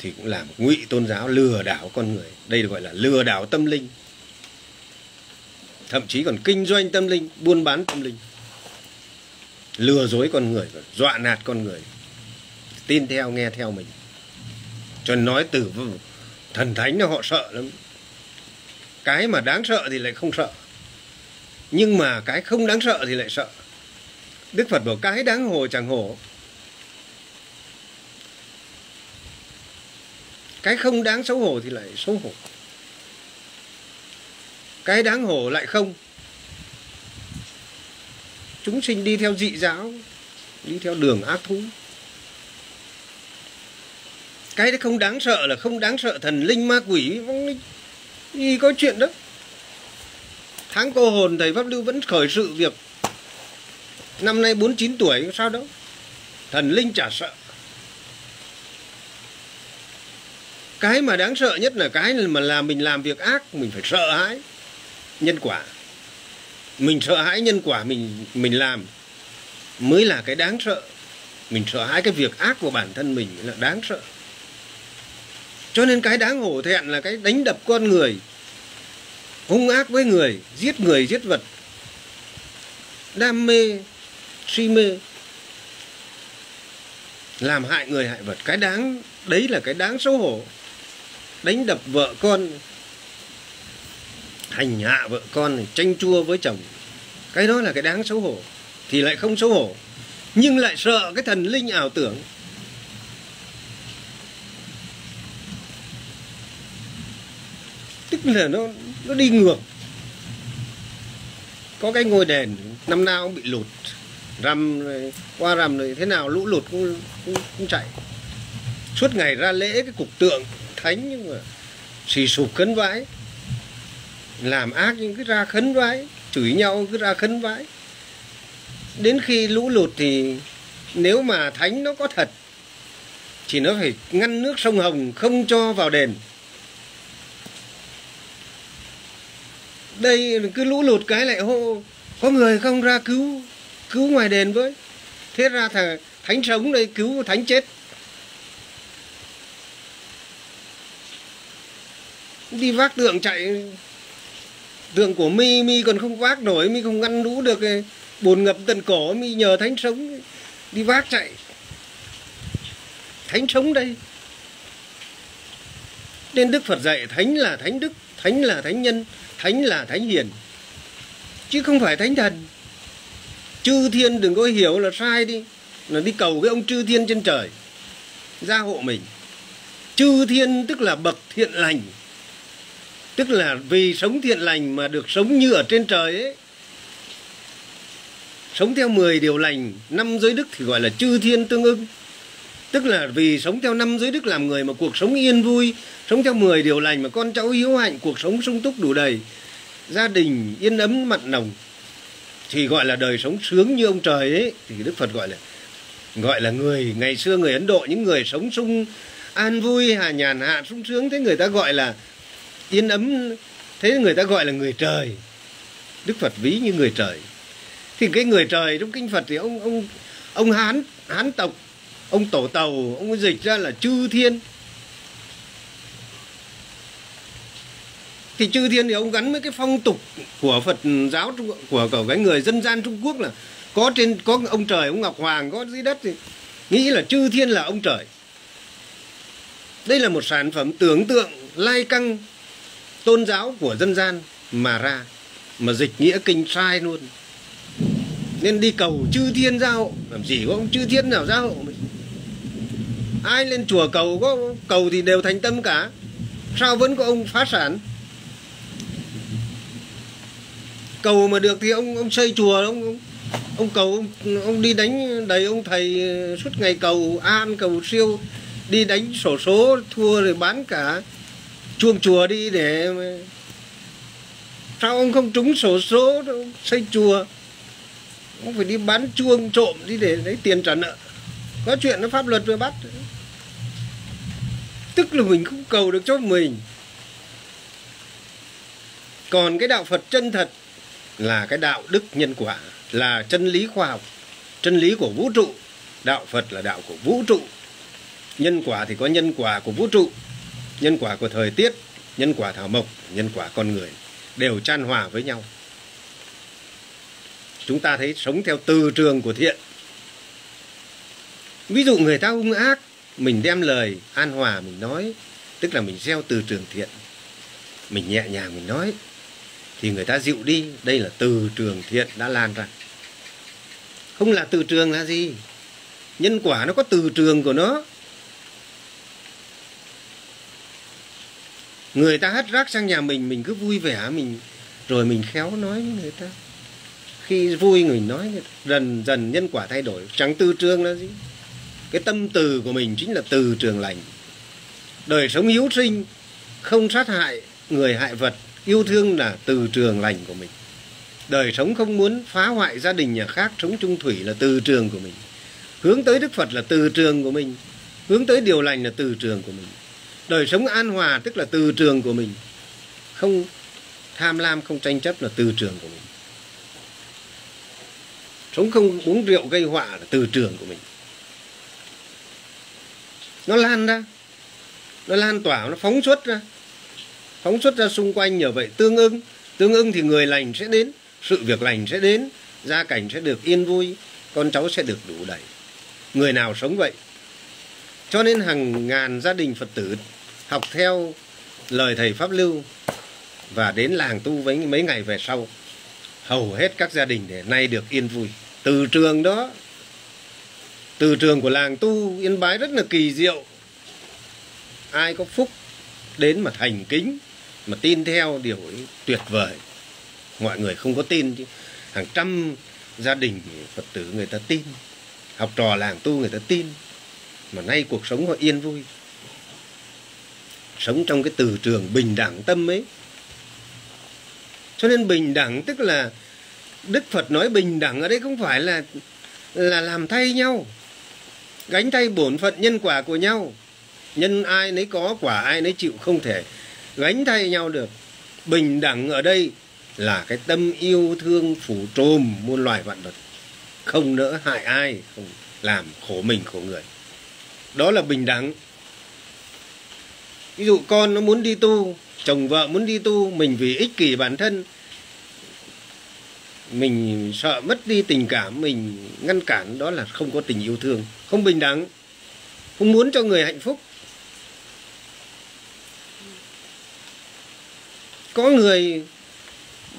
thì cũng là một ngụy tôn giáo lừa đảo con người. Đây được gọi là lừa đảo tâm linh. Thậm chí còn kinh doanh tâm linh, buôn bán tâm linh. Lừa dối con người và dọa nạt con người. Tin theo, nghe theo mình. Cho nên nói từ thần thánh họ sợ lắm. Cái mà đáng sợ thì lại không sợ. Nhưng mà cái không đáng sợ thì lại sợ. Đức phật bảo, cái đáng hồ chẳng hổ cái không đáng xấu hổ thì lại xấu hổ. Cái đáng hổ lại không. Chúng sinh đi theo dị giáo, đi theo đường ác thú. Cái đấy không đáng sợ là không đáng sợ thần linh ma quỷ vâng, gì có chuyện đó. Tháng cô hồn thầy pháp lưu vẫn khởi sự việc. Năm nay 49 tuổi, sao đâu thần linh chả sợ. Cái mà đáng sợ nhất là cái mà làm mình làm việc ác, mình phải sợ hãi nhân quả. Mình sợ hãi nhân quả mình mình làm mới là cái đáng sợ. Mình sợ hãi cái việc ác của bản thân mình là đáng sợ. Cho nên cái đáng hổ thẹn là cái đánh đập con người, hung ác với người, giết người, giết vật, đam mê, si mê, làm hại người, hại vật. Cái đáng, đấy là cái đáng xấu hổ đánh đập vợ con hành hạ vợ con tranh chua với chồng. Cái đó là cái đáng xấu hổ thì lại không xấu hổ nhưng lại sợ cái thần linh ảo tưởng. Tức là nó nó đi ngược. Có cái ngôi đền năm nào cũng bị lụt. Rằm qua rằm rồi thế nào lũ lụt cũng, cũng, cũng chạy. Suốt ngày ra lễ cái cục tượng thánh nhưng mà xì sụp khấn vãi, làm ác nhưng cứ ra khấn vãi, chửi nhau cứ ra khấn vãi. Đến khi lũ lụt thì nếu mà thánh nó có thật, thì nó phải ngăn nước sông Hồng không cho vào đền. Đây cứ lũ lụt cái lại hô, có người không ra cứu cứu ngoài đền với? Thế ra thằng thánh sống đây, cứu thánh chết. Đi vác tượng chạy. Tượng của mi mi còn không vác nổi, mi không ngăn lũ được. Bồn ngập tận cổ, mi nhờ thánh sống. Đi vác chạy. Thánh sống đây. Nên đức phật dạy thánh là thánh đức, thánh là thánh nhân, thánh là thánh hiền. Chứ không phải thánh thần. Chư thiên đừng có hiểu là sai đi. Là đi cầu cái ông chư thiên trên trời, gia hộ mình. Chư thiên tức là bậc thiện lành tức là vì sống thiện lành mà được sống như ở trên trời ấy. Sống theo 10 điều lành, năm giới đức thì gọi là chư thiên tương ưng. Tức là vì sống theo năm giới đức làm người mà cuộc sống yên vui, sống theo 10 điều lành mà con cháu hiếu hạnh, cuộc sống sung túc đủ đầy. Gia đình yên ấm, mặn nồng. Thì gọi là đời sống sướng như ông trời ấy. Thì đức phật gọi là gọi là người, ngày xưa người ấn độ, những người sống sung an vui, hà nhàn, hạ sung sướng, thế người ta gọi là yên ấm, thế người ta gọi là người trời. Đức phật ví như người trời. Thì cái người trời trong kinh phật thì ông ông ông hán hán tộc, ông tổ tàu, ông dịch ra là chư thiên. Thì chư thiên thì ông gắn với cái phong tục của Phật giáo của của cái người dân gian Trung Quốc là có trên, có ông trời, ông Ngọc Hoàng, có dưới đất thì nghĩ là chư thiên là ông trời. Đây là một sản phẩm tưởng tượng lai căng tôn giáo của dân gian mà ra mà dịch nghĩa kinh sai luôn. Nên đi cầu chư thiên giao làm gì có ông chư thiên nào giao? Mình ai lên chùa cầu có cầu thì đều thành tâm cả. Sao vẫn có ông phá sản? Cầu mà được thì ông ông xây chùa ông ông cầu ông, ông đi đánh đầy ông thầy suốt ngày cầu an cầu siêu đi đánh sổ số thua rồi bán cả chuông chùa đi để sao ông không trúng sổ số đâu xây chùa? Ông phải đi bán chuông trộm đi để lấy tiền trả nợ. Có chuyện nó pháp luật vừa bắt. Tức là mình không cầu được cho mình. Còn cái đạo phật chân thật là cái đạo đức nhân quả, là chân lý khoa học, chân lý của vũ trụ. Đạo phật là đạo của vũ trụ. Nhân quả thì có nhân quả của vũ trụ nhân quả của thời tiết, nhân quả thảo mộc, nhân quả con người đều chan hòa với nhau. Chúng ta thấy sống theo từ trường của thiện. Ví dụ người ta hung ác, mình đem lời an hòa mình nói, tức là mình gieo từ trường thiện. Mình nhẹ nhàng mình nói, thì người ta dịu đi, đây là từ trường thiện đã lan ra. Không là từ trường là gì? Nhân quả nó có từ trường của nó. Người ta hất rác sang nhà mình mình cứ vui vẻ, mình rồi mình khéo nói với người ta. Khi vui người nói, dần dần nhân quả thay đổi. Chẳng tư trường là gì. Cái tâm từ của mình chính là từ trường lành. Đời sống hiếu sinh, không sát hại người hại vật, yêu thương là từ trường lành của mình. Đời sống không muốn phá hoại gia đình nhà khác, sống chung thủy là từ trường của mình. Hướng tới đức phật là từ trường của mình. Hướng tới điều lành là từ trường của mình đời sống an hòa, tức là từ trường của mình. Không tham lam, không tranh chấp là từ trường của mình. Sống không uống rượu gây họa là từ trường của mình. Nó lan ra. Nó lan tỏa, nó phóng xuất ra. Phóng xuất ra xung quanh, nhờ vậy tương ưng. Tương ưng thì người lành sẽ đến, sự việc lành sẽ đến, gia cảnh sẽ được yên vui, con cháu sẽ được đủ đầy. Người nào sống vậy? Cho nên hàng ngàn gia đình phật tử học theo lời thầy pháp lưu và đến làng tu với mấy ngày về sau, hầu hết các gia đình để nay được yên vui. Từ trường đó, từ trường của làng tu yên bái rất là kỳ diệu. Ai có phúc đến mà thành kính, mà tin theo điều ấy tuyệt vời. Mọi người không có tin chứ. Hàng trăm gia đình phật tử người ta tin, học trò làng tu người ta tin, mà nay cuộc sống họ yên vui sống trong cái từ trường bình đẳng tâm ấy. Cho nên bình đẳng tức là đức phật nói bình đẳng ở đây không phải là là làm thay nhau, gánh thay bổn phận nhân quả của nhau. Nhân ai nấy có, quả ai nấy chịu không thể gánh thay nhau được. Bình đẳng ở đây là cái tâm yêu thương phủ trùm muôn loài vạn vật, không nỡ hại ai, không làm khổ mình khổ người. Đó là bình đẳng ví dụ con nó muốn đi tu, chồng vợ muốn đi tu, mình vì ích kỷ bản thân, mình sợ mất đi tình cảm, mình ngăn cản, đó là không có tình yêu thương, không bình đẳng, không muốn cho người hạnh phúc. Có người,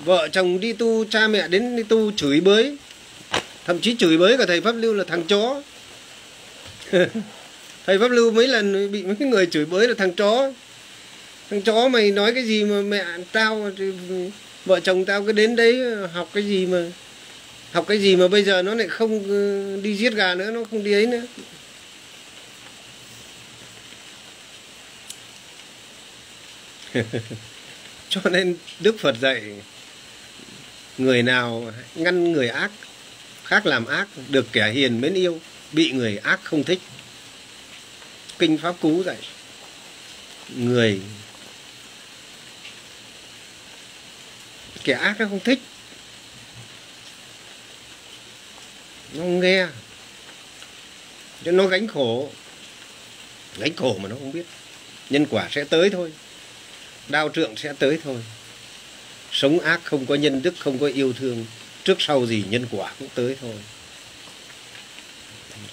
vợ chồng đi tu, cha mẹ đến đi tu chửi bới, thậm chí chửi bới cả thầy pháp lưu là thằng chó. thầy pháp lưu mấy lần bị mấy cái người chửi bới là thằng chó. Thằng chó mày nói cái gì mà mẹ tao vợ chồng tao cứ đến đấy học cái gì mà, học cái gì mà bây giờ nó lại không ờ, đi giết gà nữa, nó không đi ấy nữa. Cho nên đức phật dạy, người nào ngăn người ác, khác làm ác, được kẻ hiền mến yêu, bị người ác không thích kinh pháp cú dạy. Người kẻ ác nó không thích. Nó không nghe. Cho nó gánh khổ. Gánh khổ mà nó không biết. Nhân quả sẽ tới thôi. Đao trượng sẽ tới thôi. Sống ác không có nhân đức không có yêu thương. Trước sau gì nhân quả cũng tới thôi.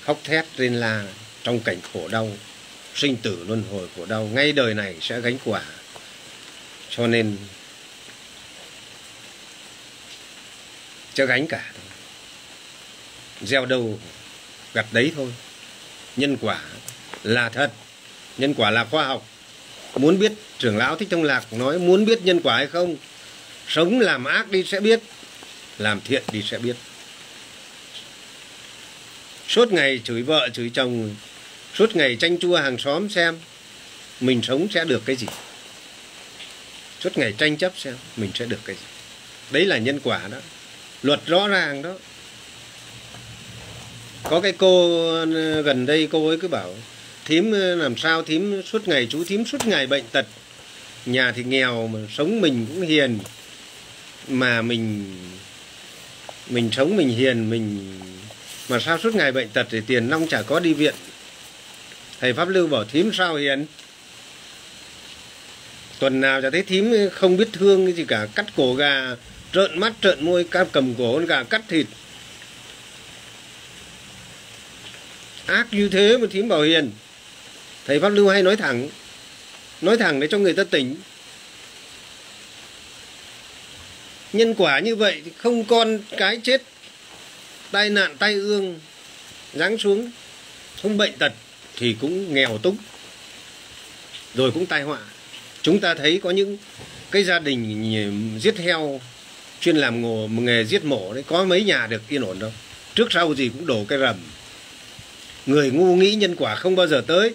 Khóc thét lên la trong cảnh khổ đau sinh tử luân hồi khổ đau, ngay đời này sẽ gánh quả. Cho nên cho gánh cả gieo đâu gặt đấy thôi. Nhân quả là thật, nhân quả là khoa học. Muốn biết, trưởng lão thích thông lạc nói, muốn biết nhân quả hay không, sống làm ác đi sẽ biết, làm thiện đi sẽ biết. Suốt ngày chửi vợ, chửi chồng suốt ngày tranh chua hàng xóm xem, mình sống sẽ được cái gì? Suốt ngày tranh chấp xem, mình sẽ được cái gì? Đấy là nhân quả đó. Luật rõ ràng đó. Có cái cô ừ, gần đây cô ấy cứ bảo, thím ừ, làm sao thím suốt ngày, chú thím suốt ngày bệnh tật. Nhà thì nghèo mà sống mình cũng hiền. Mà mình mình sống mình hiền, mình, mà sao suốt ngày bệnh tật thì tiền nong chả có đi viện thầy pháp lưu bảo thím sao hiền? Tuần nào chả thấy thím không biết thương cái gì cả, cắt cổ gà, trợn mắt, trợn môi cầm cổ con gà cắt thịt. Ác như thế mà thím bảo hiền. Thầy pháp lưu hay nói thẳng nói thẳng để cho người ta tỉnh. Nhân quả như vậy thì không con cái chết, tai nạn tai ương giáng xuống, không bệnh tật thì cũng nghèo túng. Rồi cũng tai họa. Chúng ta thấy có những cái gia đình giết heo chuyên làm ngồ, nghề giết mổ đấy có mấy nhà được yên ổn đâu. Trước sau gì cũng đổ cái rầm. Người ngu nghĩ nhân quả không bao giờ tới.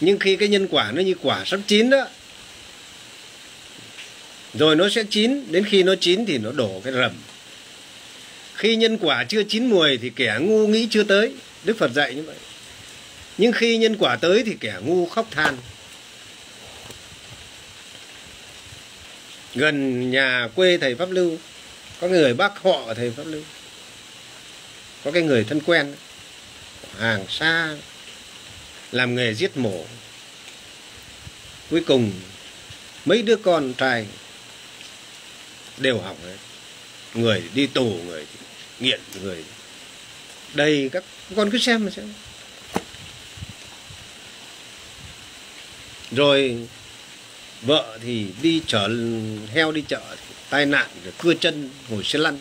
Nhưng khi cái nhân quả nó như quả sắp chín đó rồi nó sẽ chín đến khi nó chín thì nó đổ cái rầm. Khi nhân quả chưa chín mùi thì kẻ ngu nghĩ chưa tới. Đức phật dạy như vậy nhưng khi nhân quả tới thì kẻ ngu khóc than. Gần nhà quê thầy pháp lưu, có người bác họ thầy pháp lưu. Có cái người thân quen hàng xa làm nghề giết mổ. Cuối cùng, mấy đứa con trai đều hỏng hết. Người đi tù, người nghiện, người đây, các con cứ xem mà xem. Rồi vợ thì đi chở heo đi chợ tai nạn rồi cưa chân ngồi xe lăn.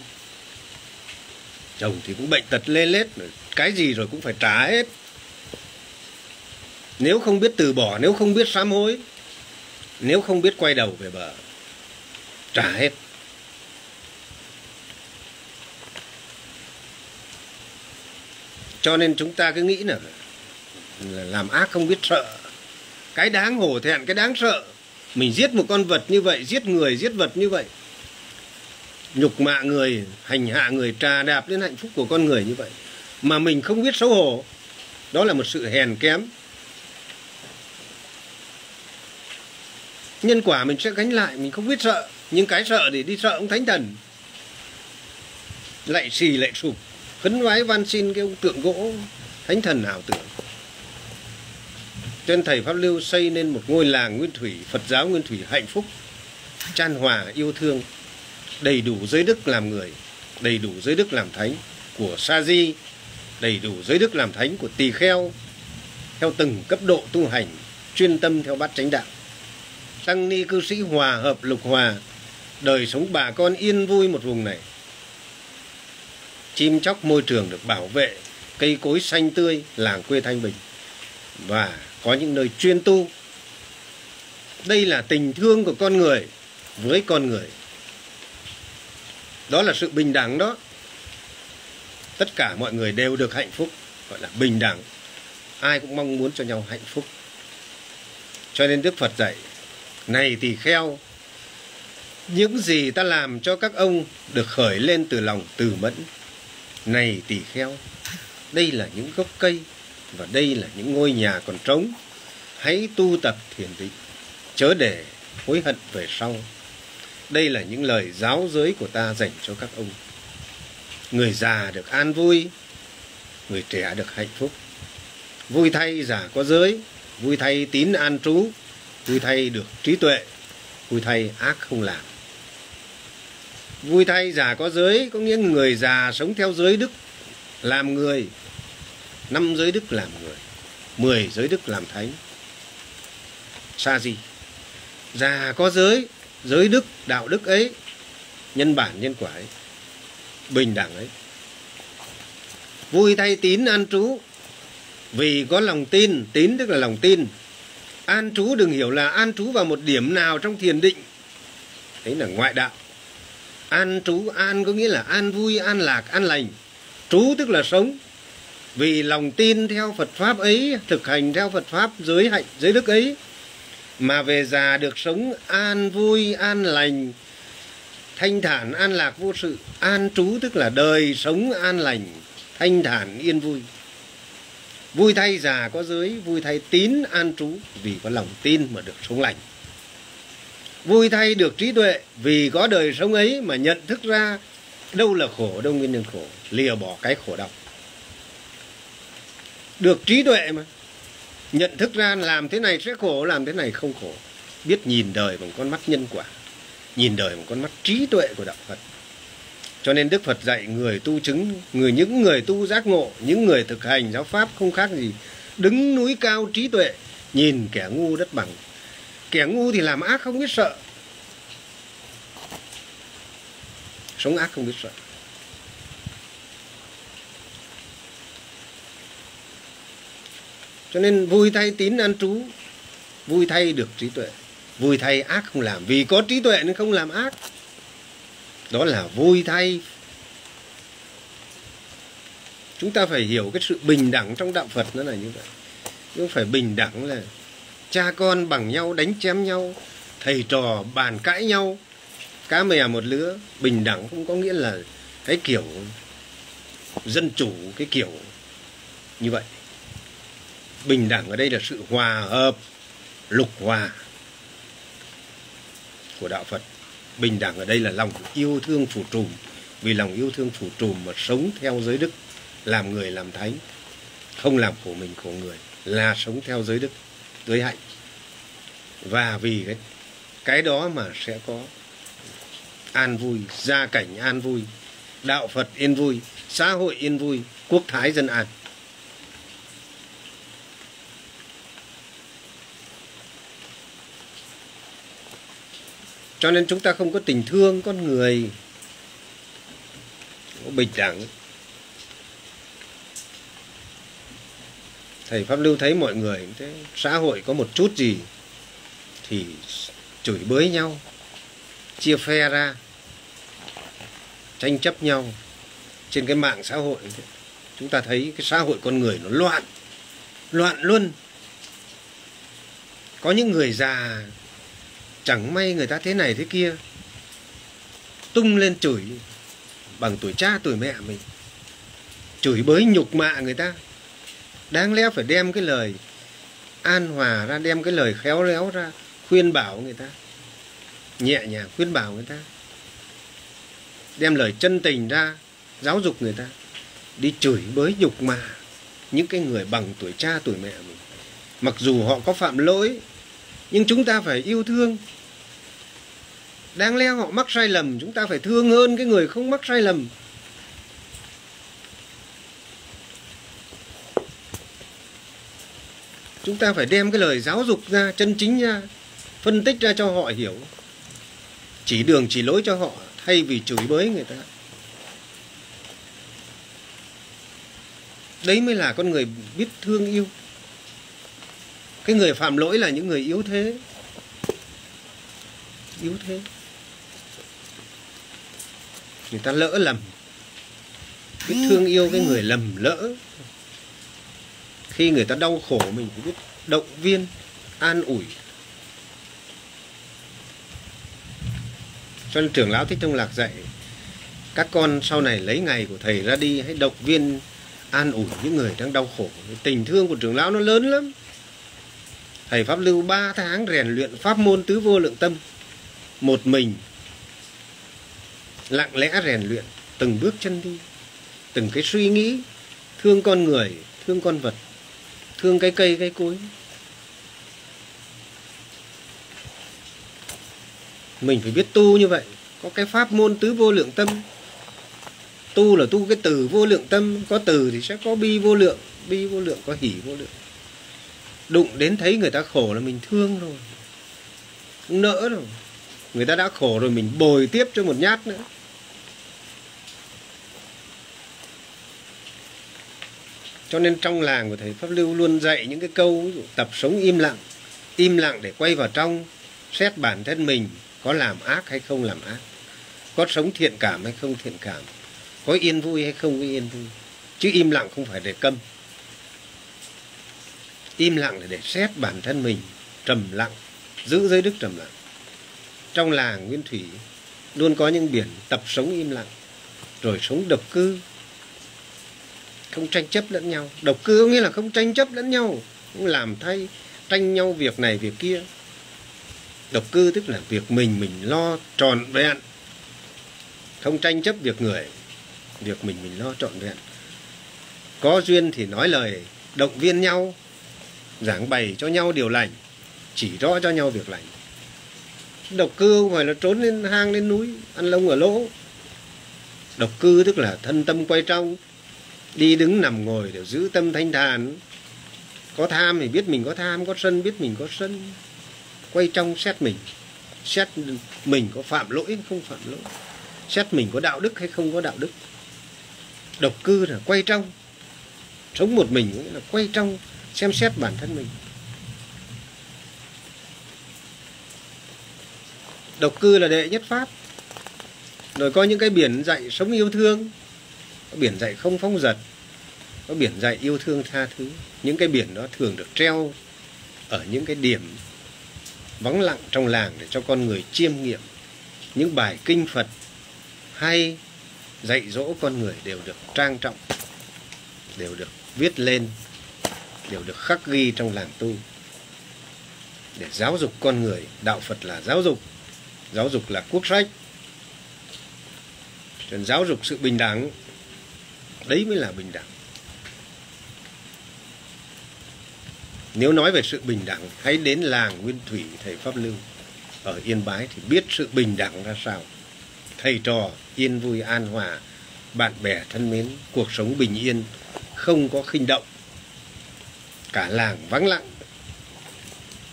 Chồng thì cũng bệnh tật lê lết cái gì rồi cũng phải trả hết. Nếu không biết từ bỏ nếu không biết sám hối nếu không biết quay đầu về bờ trả hết. Cho nên chúng ta cứ nghĩ là, là làm ác không biết sợ cái đáng hổ thẹn, cái đáng sợ. Mình giết một con vật như vậy, giết người, giết vật như vậy. Nhục mạ người, hành hạ người, trà đạp đến hạnh phúc của con người như vậy. Mà mình không biết xấu hổ. Đó là một sự hèn kém. Nhân quả mình sẽ gánh lại, mình không biết sợ. Nhưng cái sợ để đi sợ ông thánh thần. Lại xì, lại sụp. Khấn vái van xin cái ông tượng gỗ thánh thần nào tưởng trên thầy pháp lưu xây nên một ngôi làng nguyên thủy, phật giáo nguyên thủy hạnh phúc, chan hòa, yêu thương, đầy đủ giới đức làm người, đầy đủ giới đức làm thánh của sa di, đầy đủ giới đức làm thánh của tỳ kheo, theo từng cấp độ tu hành, chuyên tâm theo bát chánh đạo. Tăng ni cư sĩ hòa hợp lục hòa, đời sống bà con yên vui một vùng này. Chim chóc môi trường được bảo vệ, cây cối xanh tươi, làng quê thanh bình. Và có những nơi chuyên tu. Đây là tình thương của con người với con người. Đó là sự bình đẳng đó. Tất cả mọi người đều được hạnh phúc, gọi là bình đẳng. Ai cũng mong muốn cho nhau hạnh phúc. Cho nên đức phật dạy, này tỳ kheo, những gì ta làm cho các ông được khởi lên từ lòng từ mẫn. Này tỳ kheo, đây là những gốc cây và đây là những ngôi nhà còn trống. Hãy tu tập thiền định. Chớ để hối hận về sau. Đây là những lời giáo giới của ta dành cho các ông. Người già được an vui, người trẻ được hạnh phúc. Vui thay già có giới, vui thay tín an trú, vui thay được trí tuệ, vui thay ác không làm. Vui thay già có giới có nghĩa người già sống theo giới đức, làm người năm giới đức làm người, mười giới đức làm thánh. Sa gì già có giới giới đức, đạo đức ấy, nhân bản, nhân quả ấy, bình đẳng ấy. Vui thay tín an trú. Vì có lòng tin, tín tức là lòng tin. An trú đừng hiểu là an trú vào một điểm nào trong thiền định. Đấy là ngoại đạo. An trú, an có nghĩa là an vui, an lạc, an lành. Trú tức là sống vì lòng tin theo Phật pháp ấy, thực hành theo Phật pháp giới hạnh giới đức ấy, mà về già được sống an vui, an lành, thanh thản, an lạc vô sự, an trú tức là đời sống an lành, thanh thản, yên vui. Vui thay già có giới vui thay tín an trú, vì có lòng tin mà được sống lành. Vui thay được trí tuệ, vì có đời sống ấy mà nhận thức ra đâu là khổ, đâu nguyên nhân khổ, lìa bỏ cái khổ đau được trí tuệ mà. Nhận thức ra làm thế này sẽ khổ, làm thế này không khổ. Biết nhìn đời bằng con mắt nhân quả, nhìn đời bằng con mắt trí tuệ của đạo phật. Cho nên đức phật dạy người tu chứng, người những người tu giác ngộ, những người thực hành giáo pháp không khác gì đứng núi cao trí tuệ, nhìn kẻ ngu đất bằng. Kẻ ngu thì làm ác không biết sợ. Sống ác không biết sợ. Cho nên vui thay tín an trú, vui thay được trí tuệ. Vui thay ác không làm. Vì có trí tuệ nên không làm ác. Đó là vui thay. Chúng ta phải hiểu cái sự bình đẳng trong đạo phật nó là như vậy. Không phải bình đẳng là cha con bằng nhau, đánh chém nhau, thầy trò bàn cãi nhau, cá mè một lứa. Bình đẳng không có nghĩa là cái kiểu dân chủ, cái kiểu như vậy bình đẳng ở đây là sự hòa hợp, lục hòa của đạo phật. Bình đẳng ở đây là lòng yêu thương phủ trùm. Vì lòng yêu thương phủ trùm mà sống theo giới đức, làm người làm thánh, không làm khổ mình khổ người, là sống theo giới đức, giới hạnh. Và vì cái cái đó mà sẽ có an vui, gia cảnh an vui, đạo phật yên vui, xã hội yên vui, quốc thái dân an. cho nên chúng ta không có tình thương con người. Bình đẳng. Thầy pháp lưu thấy mọi người, thế xã hội có một chút gì thì chửi bới nhau, chia phe ra, tranh chấp nhau trên cái mạng xã hội. Chúng ta thấy cái xã hội con người nó loạn loạn luôn có những người già chẳng may người ta thế này thế kia. Tung lên chửi bằng tuổi cha tuổi mẹ mình. Chửi bới nhục mạ người ta. Đáng lẽ phải đem cái lời an hòa ra, đem cái lời khéo léo ra, khuyên bảo người ta. Nhẹ nhàng khuyên bảo người ta. Đem lời chân tình ra, giáo dục người ta. Đi chửi bới nhục mạ những cái người bằng tuổi cha tuổi mẹ mình. Mặc dù họ có phạm lỗi nhưng chúng ta phải yêu thương. Đáng lẽ họ mắc sai lầm, chúng ta phải thương hơn cái người không mắc sai lầm. Chúng ta phải đem cái lời giáo dục ra, chân chính ra, phân tích ra cho họ hiểu. Chỉ đường chỉ lối cho họ, thay vì chửi bới người ta. Đấy mới là con người biết thương yêu cái người phạm lỗi là những người yếu thế. Yếu thế. Người ta lỡ lầm. Biết thương yêu cái người lầm lỡ. Khi người ta đau khổ mình cũng biết động viên, an ủi. Cho nên trưởng lão thích thông lạc dạy, các con sau này lấy ngày của thầy ra đi, hãy động viên, an ủi những người đang đau khổ. Tình thương của trưởng lão nó lớn lắm thầy pháp lưu 3 tháng rèn luyện pháp môn tứ vô lượng tâm. Một mình, lặng lẽ rèn luyện, từng bước chân đi. Từng cái suy nghĩ, thương con người, thương con vật, thương cái cây, cái cối. Mình phải biết tu như vậy. Có cái pháp môn tứ vô lượng tâm. Tu là tu cái từ vô lượng tâm. Có từ thì sẽ có bi vô lượng, bi vô lượng, có hỷ vô lượng đụng đến thấy người ta khổ là mình thương rồi. Nỡ rồi. Người ta đã khổ rồi, mình bồi tiếp cho một nhát nữa. Cho nên trong làng của thầy pháp lưu luôn dạy những cái câu, ví dụ, tập sống im lặng. Im lặng để quay vào trong, xét bản thân mình, có làm ác hay không làm ác. Có sống thiện cảm hay không thiện cảm. Có yên vui hay không có yên vui. Chứ im lặng không phải để câm im lặng là để xét bản thân mình, trầm lặng, giữ giới đức trầm lặng. Trong làng nguyên thủy, luôn có những biển tập sống im lặng, rồi sống độc cư. Không tranh chấp lẫn nhau. Độc cư có nghĩa là không tranh chấp lẫn nhau, không làm thay, tranh nhau việc này việc kia. Độc cư tức là việc mình mình lo tròn vẹn. Không tranh chấp việc người, việc mình mình lo trọn vẹn. Có duyên thì nói lời, động viên nhau giảng bày cho nhau điều lành, chỉ rõ cho nhau việc lành. Độc cư không phải là trốn lên hang lên núi, ăn lông ở lỗ. Độc cư tức là thân tâm quay trong, đi đứng nằm ngồi đều giữ tâm thanh thản. Có tham thì biết mình có tham, có sân biết mình có sân. Quay trong xét mình xét mình có phạm lỗi hay không phạm lỗi. Xét mình có đạo đức hay không có đạo đức. Độc cư là quay trong, sống một mình là quay trong xem xét bản thân mình. Độc cư là đệ nhất pháp. Rồi có những cái biển dạy sống yêu thương. Có biển dạy không phóng dật. Có biển dạy yêu thương tha thứ. Những cái biển đó thường được treo ở những cái điểm vắng lặng trong làng để cho con người chiêm nghiệm. Những bài kinh phật hay dạy dỗ con người đều được trang trọng, đều được viết lên đều được khắc ghi trong làng tu. Để giáo dục con người, đạo phật là giáo dục giáo dục là quốc sách Nên giáo dục sự bình đẳng, đấy mới là bình đẳng. Nếu nói về sự bình đẳng, hãy đến làng nguyên thủy thầy pháp lưu. Ở yên bái thì biết sự bình đẳng ra sao. Thầy trò yên vui an hòa, bạn bè thân mến, cuộc sống bình yên, không có khinh động cả làng vắng lặng.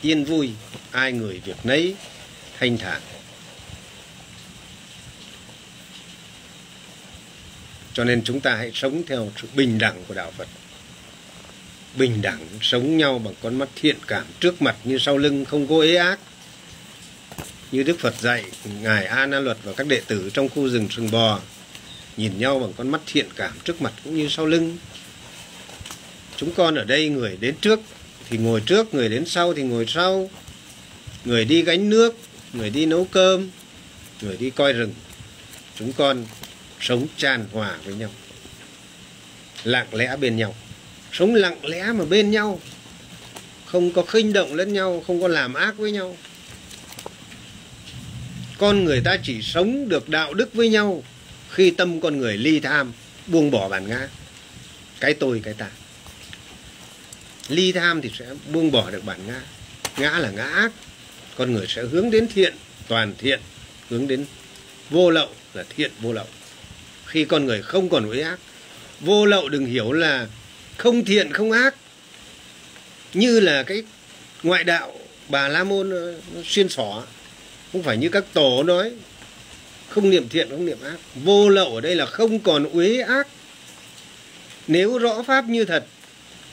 Yên vui, ai người việc nấy thanh thản. Cho nên chúng ta hãy sống theo sự bình đẳng của đạo phật. Bình đẳng sống nhau bằng con mắt thiện cảm trước mặt như sau lưng không có ế ác. Như Đức Phật dạy, ngài A Na Luật và các đệ tử trong khu rừng sừng bò nhìn nhau bằng con mắt thiện cảm trước mặt cũng như sau lưng chúng con ở đây người đến trước thì ngồi trước, người đến sau thì ngồi sau. Người đi gánh nước, người đi nấu cơm, người đi coi rừng. Chúng con sống tràn hòa với nhau, lặng lẽ bên nhau. Sống lặng lẽ mà bên nhau, không có khinh động lẫn nhau, không có làm ác với nhau. Con người ta chỉ sống được đạo đức với nhau khi tâm con người ly tham, buông bỏ bản ngã. Cái tôi, cái ta ly tham thì sẽ buông bỏ được bản ngã. Ngã là ngã ác. Con người sẽ hướng đến thiện, toàn thiện. Hướng đến vô lậu là thiện vô lậu. Khi con người không còn uế ác, vô lậu đừng hiểu là không thiện, không ác. Như là cái ngoại đạo bà la môn ờ, xuyên xỏ. Không phải như các tổ nói. Không niệm thiện, không niệm ác. Vô lậu ở đây là không còn uế ác. Nếu rõ pháp như thật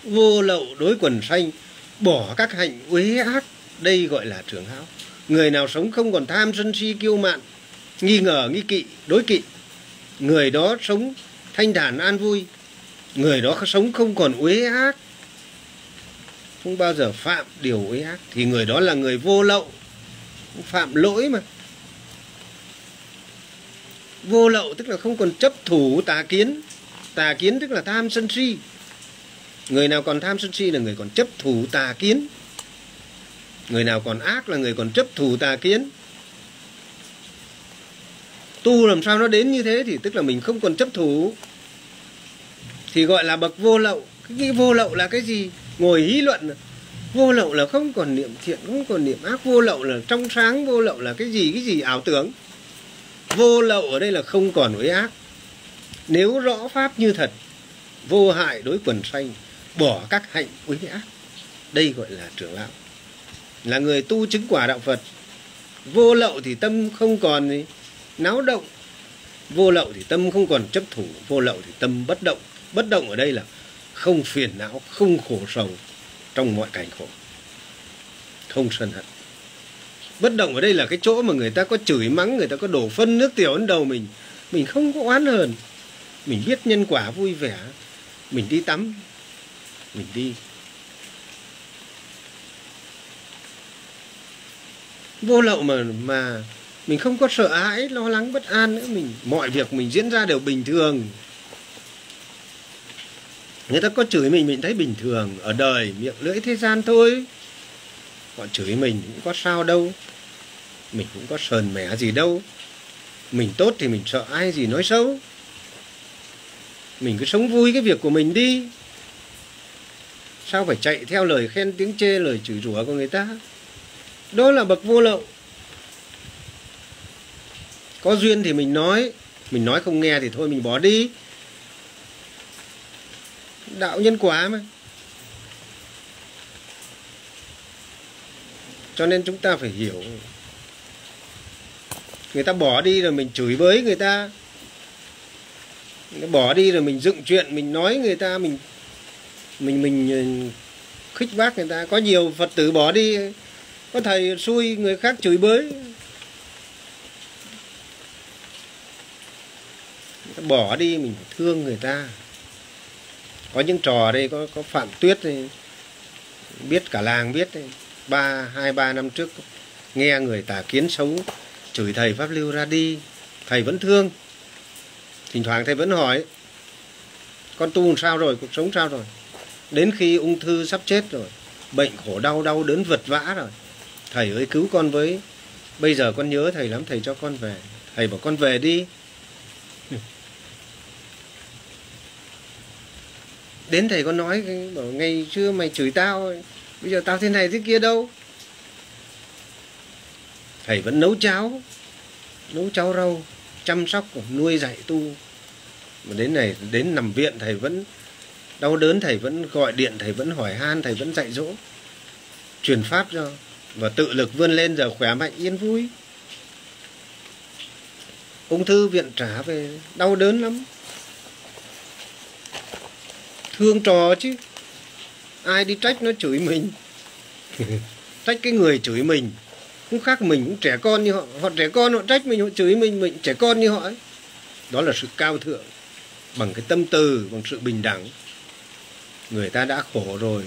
vô lậu đối quần sanh bỏ các hạnh uế ác, đây gọi là trưởng hão người nào sống không còn tham sân si kiêu mạn, nghi ngờ, nghi kỵ, đối kỵ. Người đó sống thanh thản an vui, người đó sống không còn uế ác. Không bao giờ phạm điều uế ác, thì người đó là người vô lậu phạm lỗi mà. Vô lậu tức là không còn chấp thủ tà kiến tà kiến tức là tham sân si người nào còn tham sân si là người còn chấp thủ tà kiến. Người nào còn ác là người còn chấp thủ tà kiến. Tu làm sao nó đến như thế thì tức là mình không còn chấp thủ. Thì gọi là bậc vô lậu. Cái vô lậu là cái gì? Ngồi hí luận. Vô lậu là không còn niệm thiện, không còn niệm ác. Vô lậu là trong sáng, vô lậu là cái gì cái gì? Ảo tưởng. Vô lậu ở đây là không còn với ác. Nếu rõ pháp như thật, vô hại đối quần sanh bỏ các hạnh uế ác đây gọi là trưởng lão. Là người tu chứng quả đạo phật. Vô lậu thì tâm không còn gì. Náo động. Vô lậu thì tâm không còn chấp thủ. Vô lậu thì tâm bất động. Bất động ở đây là không phiền não, không khổ sầu trong mọi cảnh khổ. Không sân hận. Bất động ở đây là cái chỗ mà người ta có chửi mắng, người ta có đổ phân nước tiểu lên đầu mình. Mình không có oán hờn. Mình biết nhân quả vui vẻ. Mình đi tắm mình đi. Vô lậu mà mà mình không có sợ hãi, lo lắng, bất an nữa, mình, mọi việc mình diễn ra đều bình thường. Người ta có chửi mình mình thấy bình thường. Ở đời, miệng lưỡi thế gian thôi. Họ chửi mình cũng có sao đâu. Mình cũng có sờn mẻ gì đâu. Mình tốt thì mình sợ ai gì nói xấu. Mình cứ sống vui cái việc của mình đi sao phải chạy theo lời khen tiếng chê, lời chửi rủa của người ta? Đó là bậc vô lậu. Có duyên thì mình nói mình nói không nghe thì thôi mình bỏ đi. Đạo nhân quả mà. Cho nên chúng ta phải hiểu. Người ta bỏ đi rồi mình chửi bới người ta. Bỏ đi rồi mình dựng chuyện, mình nói người ta, mình mình mình ờ, khích bác người ta. Có nhiều phật tử bỏ đi có thầy xui người khác chửi bới. Bỏ đi mình thương người ta. Có những trò đây có có phạm tuyết đây, biết cả làng biết đây. ba hai ba năm trước nghe người tà kiến xấu chửi thầy pháp lưu ra đi. Thầy vẫn thương. Thỉnh thoảng thầy vẫn hỏi con tu sao rồi? Cuộc sống sao rồi? Đến khi ung thư sắp chết rồi, bệnh khổ đau đau đớn vật vã rồi, thầy ơi cứu con với. Bây giờ con nhớ thầy lắm, thầy cho con về. Thầy bảo con về đi. Đến thầy có nói, bảo ngày xưa mày chửi tao, bây giờ tao thế này thế kia đâu? Thầy vẫn nấu cháo nấu cháo rau, chăm sóc, nuôi dạy tu. Mà đến này, đến nằm viện, thầy vẫn đau đớn thầy vẫn gọi điện, thầy vẫn hỏi han, thầy vẫn dạy dỗ. Truyền pháp cho và tự lực vươn lên giờ khỏe mạnh, yên vui. Ung thư viện trả về, đau đớn lắm. Thương trò chứ. Ai đi trách nó chửi mình. Trách cái người chửi mình. Cũng khác mình, cũng trẻ con như họ. Họ trẻ con, họ trách mình, họ chửi mình mình trẻ con như họ ấy. Đó là sự cao thượng, bằng cái tâm từ, bằng sự bình đẳng người ta đã khổ rồi.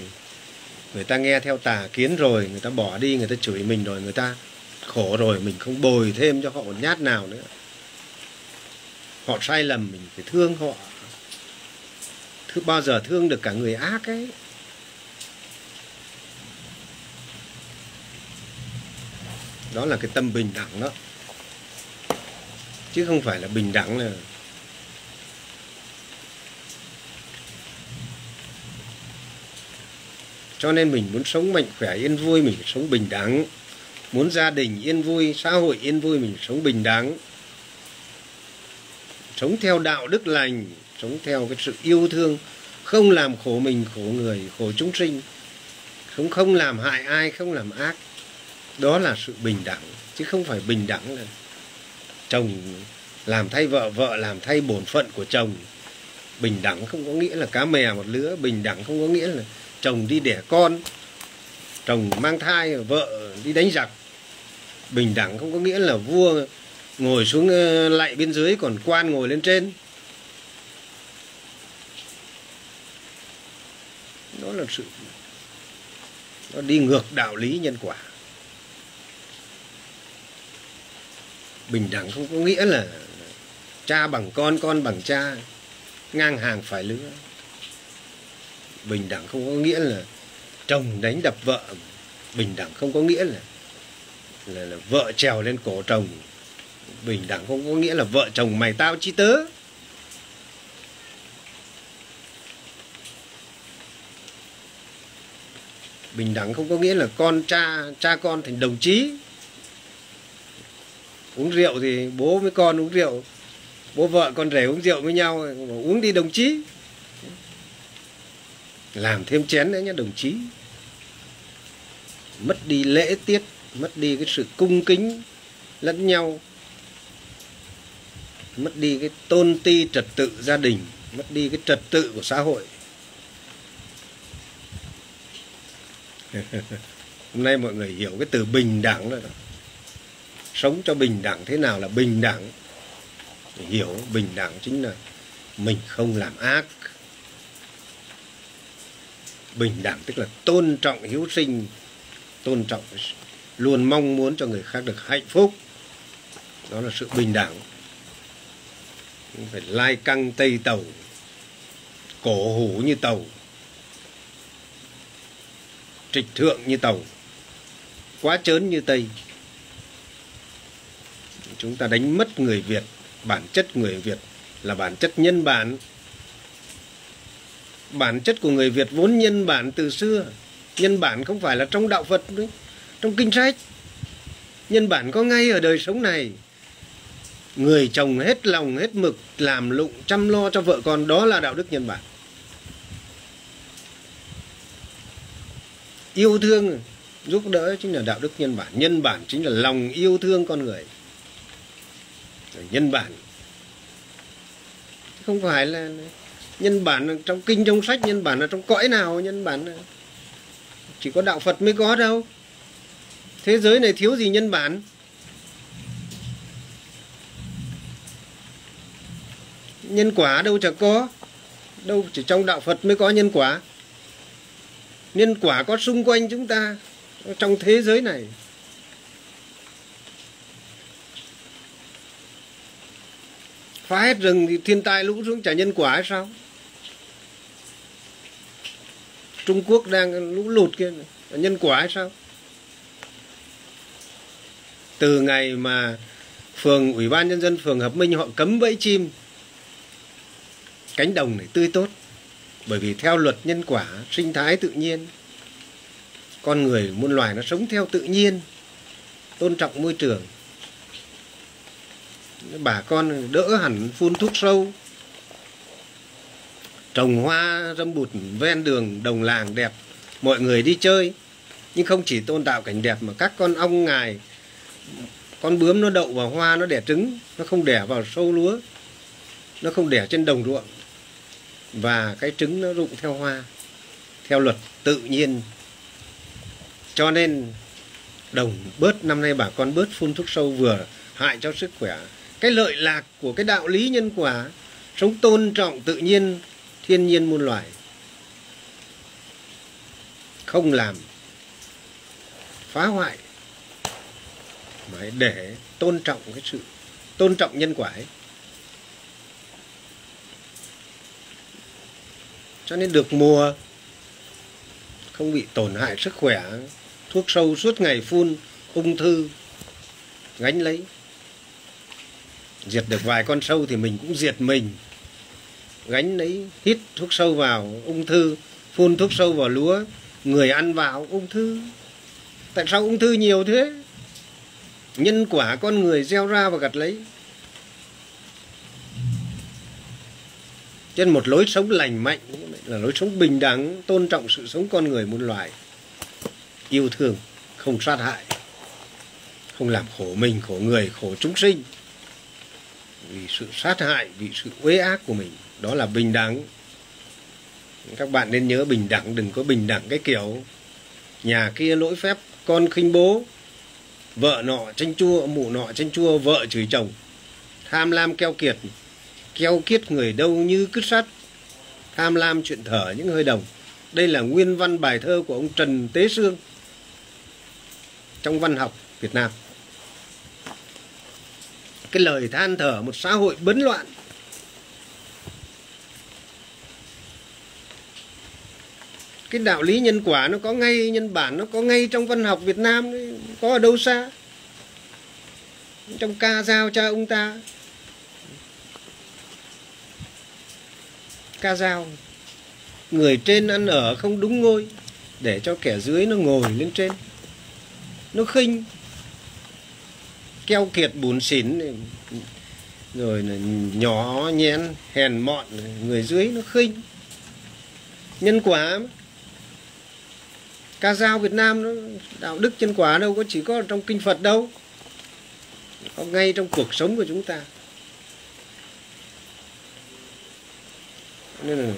Người ta nghe theo tà kiến rồi, người ta bỏ đi, người ta chửi mình rồi, người ta khổ rồi, mình không bồi thêm cho họ một nhát nào nữa. Họ sai lầm, mình phải thương họ. Thứ, bao giờ thương được cả người ác ấy. Đó là cái tâm bình đẳng đó. Chứ không phải là bình đẳng là cho nên mình muốn sống mạnh khỏe, yên vui, mình phải sống bình đẳng. Muốn gia đình yên vui, xã hội yên vui, mình sống bình đẳng. Sống theo đạo đức lành, sống theo cái sự yêu thương. Không làm khổ mình, khổ người, khổ chúng sinh. Không không làm hại ai, không làm ác. Đó là sự bình đẳng, chứ không phải bình đẳng là chồng làm thay vợ vợ làm thay bổn phận của chồng. Bình đẳng không có nghĩa là cá mè một lứa, bình đẳng không có nghĩa là chồng đi đẻ con, chồng mang thai, vợ đi đánh giặc. Bình đẳng không có nghĩa là vua ngồi xuống lạy lại bên dưới còn quan ngồi lên trên. Đó là sự, nó đi ngược đạo lý nhân quả. Bình đẳng không có nghĩa là cha bằng con con bằng cha, ngang hàng phải lứa bình đẳng không có nghĩa là chồng đánh đập vợ. Bình đẳng không có nghĩa là là, là vợ trèo lên cổ chồng. Bình đẳng không có nghĩa là vợ chồng mày tao chi tớ bình đẳng không có nghĩa là con cha cha con thành đồng chí. Uống rượu thì bố với con uống rượu bố vợ con rể uống rượu với nhau uống đi đồng chí làm thêm chén nữa nhé đồng chí. Mất đi lễ tiết, mất đi cái sự cung kính lẫn nhau. Mất đi cái tôn ti trật tự gia đình, mất đi cái trật tự của xã hội. Hôm nay mọi người hiểu cái từ bình đẳng rồi sống cho bình đẳng, thế nào là bình đẳng? Hiểu, bình đẳng chính là mình không làm ác bình đẳng, tức là tôn trọng hiếu sinh, tôn trọng, luôn mong muốn cho người khác được hạnh phúc. Đó là sự bình đẳng. Phải lai căng tây tàu cổ hủ như tàu, trịch thượng như tàu, quá trớn như tây. Chúng ta đánh mất người việt, bản chất người việt là bản chất nhân bản bản chất của người việt vốn nhân bản từ xưa. Nhân bản không phải là trong đạo phật đấy trong kinh sách. Nhân bản có ngay ở đời sống này. Người chồng hết lòng hết mực làm lụng chăm lo cho vợ con, đó là đạo đức nhân bản. Yêu thương giúp đỡ chính là đạo đức nhân bản. Nhân bản chính là lòng yêu thương con người. Nhân bản không phải là nhân bản trong kinh, trong sách, nhân bản là trong cõi nào, nhân bản chỉ có đạo phật mới có đâu. Thế giới này thiếu gì nhân bản? Nhân quả đâu chẳng có. Đâu chỉ trong đạo phật mới có nhân quả. Nhân quả có xung quanh chúng ta, trong thế giới này. Phá hết rừng thì thiên tai lũ xuống trả nhân quả hay sao? Trung Quốc đang lũ lụt kia. Nhân quả hay sao? Từ ngày mà phường, ủy ban nhân dân phường hợp minh họ cấm bẫy chim, cánh đồng này tươi tốt. Bởi vì theo luật nhân quả, sinh thái tự nhiên, con người, muôn loài nó sống theo tự nhiên, tôn trọng môi trường. Bà con đỡ hẳn phun thuốc sâu trồng hoa râm bụt, ven đường, đồng làng đẹp, mọi người đi chơi. Nhưng không chỉ tôn tạo cảnh đẹp mà các con ong ngài, con bướm nó đậu vào hoa nó đẻ trứng, nó không đẻ vào sâu lúa, nó không đẻ trên đồng ruộng. Và cái trứng nó rụng theo hoa, theo luật tự nhiên. Cho nên, đồng bớt, năm nay bà con bớt phun thuốc sâu vừa hại cho sức khỏe. Cái lợi lạc của cái đạo lý nhân quả, sống tôn trọng tự nhiên thiên nhiên muôn loài, không làm, phá hoại, mà để tôn trọng cái sự, tôn trọng nhân quả ấy. Cho nên được mùa, không bị tổn hại sức khỏe, thuốc sâu suốt ngày phun, ung thư, gánh lấy. Diệt được vài con sâu thì mình cũng diệt mình gánh lấy hít thuốc sâu vào ung thư, phun thuốc sâu vào lúa, người ăn vào ung thư. Tại sao ung thư nhiều thế? Nhân quả con người gieo ra và gặt lấy. Trên một lối sống lành mạnh là lối sống bình đẳng, tôn trọng sự sống con người muôn loài yêu thương, không sát hại, không làm khổ mình, khổ người, khổ chúng sinh. Vì sự sát hại, vì sự uế ác của mình đó là bình đẳng. Các bạn nên nhớ bình đẳng, đừng có bình đẳng cái kiểu nhà kia lỗi phép, con khinh bố, vợ nọ tranh chua, mụ nọ tranh chua, vợ chửi chồng. Tham lam keo kiệt, keo kiết người đâu như cứt sắt. Tham lam chuyện thở những hơi đồng. Đây là nguyên văn bài thơ của ông trần tế sương trong văn học việt nam. Cái lời than thở, một xã hội bấn loạn. Cái đạo lý nhân quả nó có ngay nhân bản nó có ngay trong văn học Việt Nam đấy, có ở đâu xa? Trong ca dao cha ông ta. Ca dao. Người trên ăn ở không đúng ngôi để cho kẻ dưới nó ngồi lên trên. Nó khinh. Keo kiệt bùn xỉn rồi là nhỏ nhen hèn mọn người dưới nó khinh. Nhân quả ca dao Việt Nam nó, đạo đức nhân quả đâu có chỉ có trong kinh Phật đâu. Có ngay trong cuộc sống của chúng ta. Nên là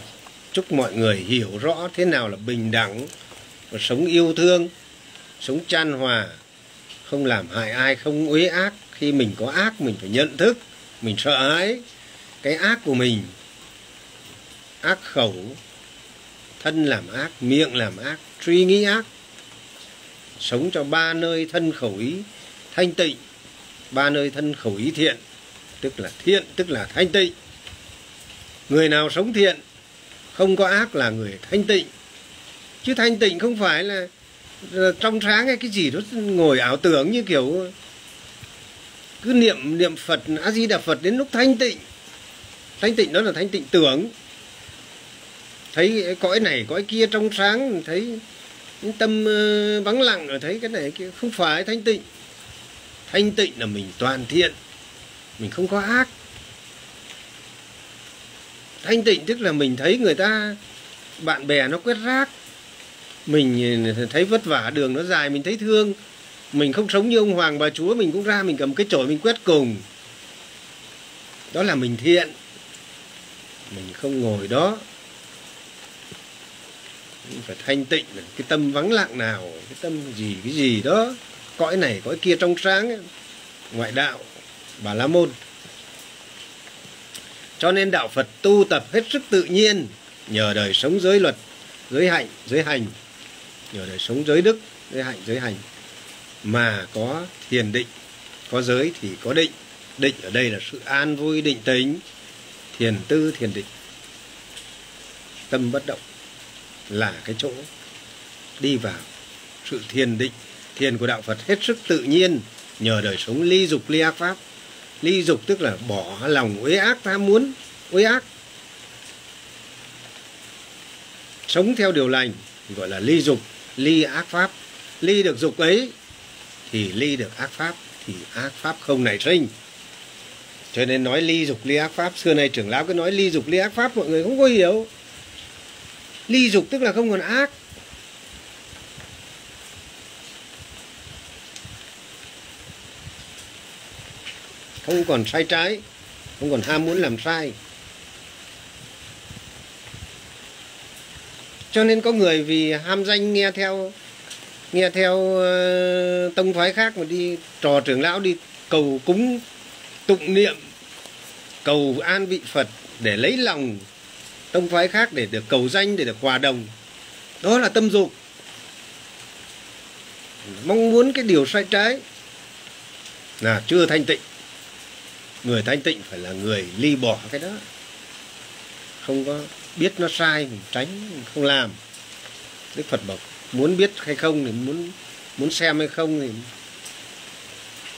chúc mọi người hiểu rõ thế nào là bình đẳng và sống yêu thương, sống chan hòa, không làm hại ai, không uế ác. Khi mình có ác, mình phải nhận thức, mình sợ hãi cái ác của mình. Ác khẩu thân làm ác miệng làm ác suy nghĩ ác. Sống cho ba nơi thân khẩu ý thanh tịnh. Ba nơi thân khẩu ý thiện tức là thiện tức là thanh tịnh. Người nào sống thiện không có ác là người thanh tịnh. Chứ thanh tịnh không phải là, là trong sáng hay cái gì đó ngồi ảo tưởng như kiểu cứ niệm niệm phật a di đà phật đến lúc thanh tịnh. Thanh tịnh đó là thanh tịnh tưởng thấy cõi này, cõi kia trong sáng, thấy tâm ờ, vắng lặng rồi, thấy cái này kia. Không phải thanh tịnh. Thanh tịnh là mình toàn thiện, mình không có ác. Thanh tịnh tức là mình thấy người ta, bạn bè nó quét rác, mình ờ, thấy vất vả, đường nó dài, mình thấy thương. Mình không sống như ông hoàng bà chúa, mình cũng ra, mình cầm cái chổi, mình quét cùng. Đó là mình thiện. Mình không ngồi đó phải thanh tịnh cái tâm vắng lặng nào, cái tâm gì, cái gì đó, cõi này, cõi kia trong sáng ấy. ngoại đạo, bà la môn. Cho nên đạo phật tu tập hết sức tự nhiên, nhờ đời sống giới luật, giới hạnh, giới hành. Nhờ đời sống giới đức, giới hạnh, giới hành. Mà có thiền định, có giới thì có định. Định ở đây là sự an vui định tính, thiền tư, thiền định. Tâm bất động là cái chỗ đi vào sự thiền định, thiền của đạo phật hết sức tự nhiên, nhờ đời sống ly dục, ly ác pháp. Ly dục tức là bỏ lòng uế ác tham muốn uế ác. Sống theo điều lành, gọi là ly dục, ly ác pháp. Ly được dục ấy, thì ly được ác pháp, thì ác pháp không nảy sinh. Cho nên nói ly dục, ly ác pháp, xưa nay trưởng lão cứ nói ly dục, ly ác pháp, mọi người không có hiểu ly dục tức là không còn ác. Không còn sai trái, không còn ham muốn làm sai. Cho nên có người vì ham danh nghe theo nghe theo ờ, tông phái khác mà đi trò trưởng lão đi cầu cúng, tụng niệm, cầu an vị phật để lấy lòng tông phái khác để được cầu danh, để được hòa đồng. Đó là tâm dục mong muốn cái điều sai trái là chưa thanh tịnh. Người thanh tịnh phải là người ly bỏ cái đó. Không có biết nó sai mình tránh, không làm. Đức phật bảo, muốn biết hay không thì muốn muốn xem hay không thì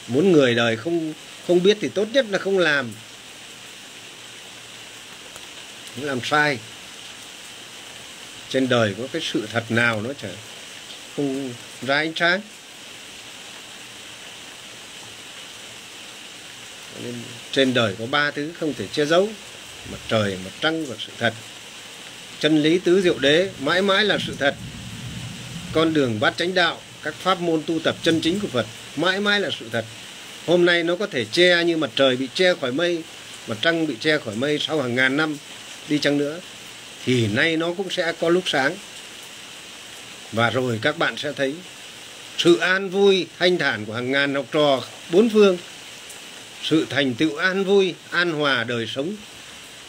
muốn người đời không không biết thì tốt nhất là không làm không làm sai. Trên đời có cái sự thật nào nó chả không ra ánh sáng. Nên trên đời có ba thứ không thể che giấu. Mặt trời, mặt trăng và sự thật. Chân lý, tứ diệu đế, mãi mãi là sự thật. Con đường bát chánh đạo, các pháp môn tu tập chân chính của phật, mãi mãi là sự thật. Hôm nay nó có thể che như mặt trời bị che khỏi mây, mặt trăng bị che khỏi mây sau hàng ngàn năm đi chăng nữa, thì nay nó cũng sẽ có lúc sáng. Và rồi các bạn sẽ thấy sự an vui, thanh thản của hàng ngàn học trò bốn phương, sự thành tựu an vui, an hòa đời sống,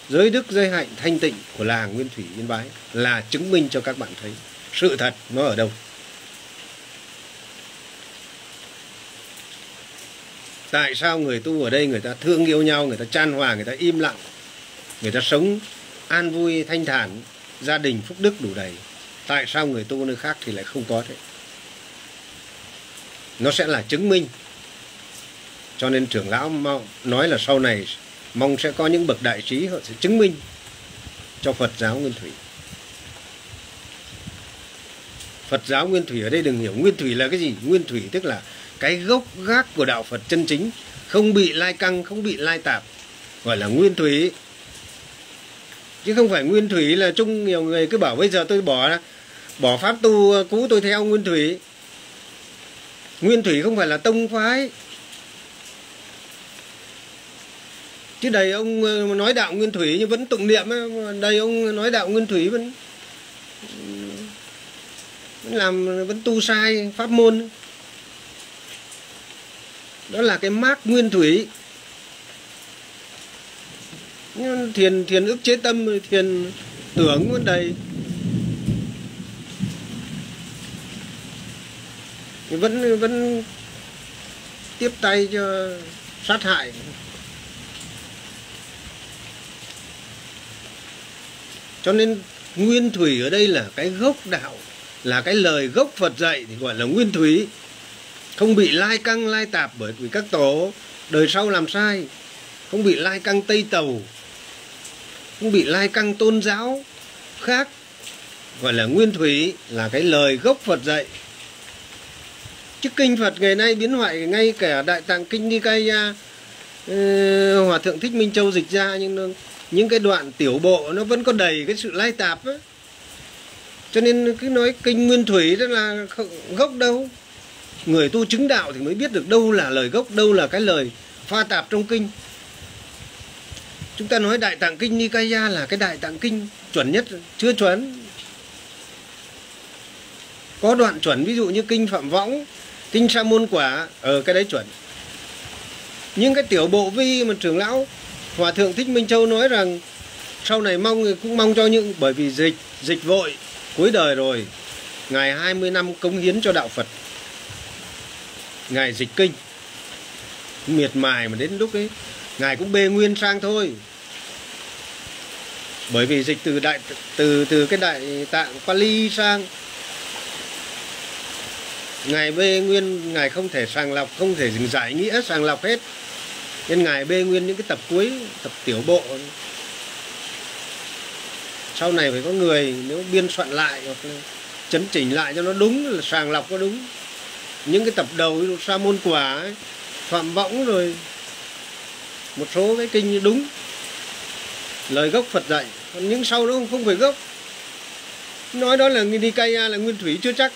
giới đức, giới hạnh, thanh tịnh của làng nguyên thủy yên bái là chứng minh cho các bạn thấy sự thật nó ở đâu. Tại sao người tu ở đây người ta thương yêu nhau, người ta chan hòa, người ta im lặng, người ta sống an vui thanh thản gia đình phúc đức đủ đầy tại sao người tu nơi khác thì lại không có thế nó sẽ là chứng minh cho nên trưởng lão nói là sau này mong sẽ có những bậc đại trí họ sẽ chứng minh cho Phật giáo Nguyên Thủy. Phật giáo Nguyên Thủy ở đây đừng hiểu Nguyên Thủy là cái gì? Nguyên Thủy tức là cái gốc gác của đạo Phật chân chính, không bị lai căng, không bị lai tạp, gọi là Nguyên Thủy. Chứ không phải Nguyên Thủy là chung nhiều người cứ bảo bây giờ tôi bỏ bỏ pháp tu, cũ tôi theo Nguyên Thủy. Nguyên Thủy không phải là tông phái chứ đầy ông ờ, nói đạo nguyên thủy nhưng vẫn tụng niệm ấy. đầy ông nói đạo nguyên thủy vẫn vẫn làm, vẫn tu sai pháp môn đó là cái mác nguyên thủy thiền thiền ức chế tâm, thiền tưởng vẫn đầy vẫn vẫn tiếp tay cho sát hại. Cho nên nguyên thủy ở đây là cái gốc đạo, là cái lời gốc phật dạy thì gọi là nguyên thủy. Không bị lai căng, lai tạp bởi vì các tổ đời sau làm sai. Không bị lai căng tây tàu không bị lai căng tôn giáo khác gọi là nguyên thủy là cái lời gốc phật dạy. Chứ kinh phật ngày nay biến hoại ngay cả đại tạng kinh nikaya uh, ờ, hòa thượng thích minh châu dịch ra nhưng những cái đoạn tiểu bộ nó vẫn có đầy cái sự lai tạp ấy. cho nên cứ nói kinh nguyên thủy đó là gốc đâu. Người tu chứng đạo thì mới biết được đâu là lời gốc đâu là cái lời pha tạp trong kinh chúng ta nói đại tạng kinh nikaya là cái đại tạng kinh chuẩn nhất, chưa chuẩn. Có đoạn chuẩn, ví dụ như kinh phạm võng, kinh sa môn quả ở cái đấy chuẩn. Nhưng cái tiểu bộ vi mà trưởng lão Hòa thượng Thích Minh Châu nói rằng, sau này mong, cũng mong cho những, bởi vì dịch dịch vội cuối đời rồi, ngài 20 năm cống hiến cho đạo Phật. Ngài dịch kinh, miệt mài mà đến lúc ấy ngài cũng bê nguyên sang thôi. Bởi vì dịch từ đại từ từ cái đại tạng Pali sang ngài bê nguyên ngài không thể sàng lọc không thể giải nghĩa sàng lọc hết. Nên ngài bê nguyên những cái tập cuối tập tiểu bộ. Sau này phải có người nếu biên soạn lại hoặc là chấn chỉnh lại cho nó đúng là sàng lọc có đúng. Những cái tập đầu sa môn quả ấy, phạm võng rồi một số cái kinh đúng. Lời gốc Phật dạy. Còn những sau đó không phải gốc. Nói đó là đi cây là nguyên thủy chưa chắc.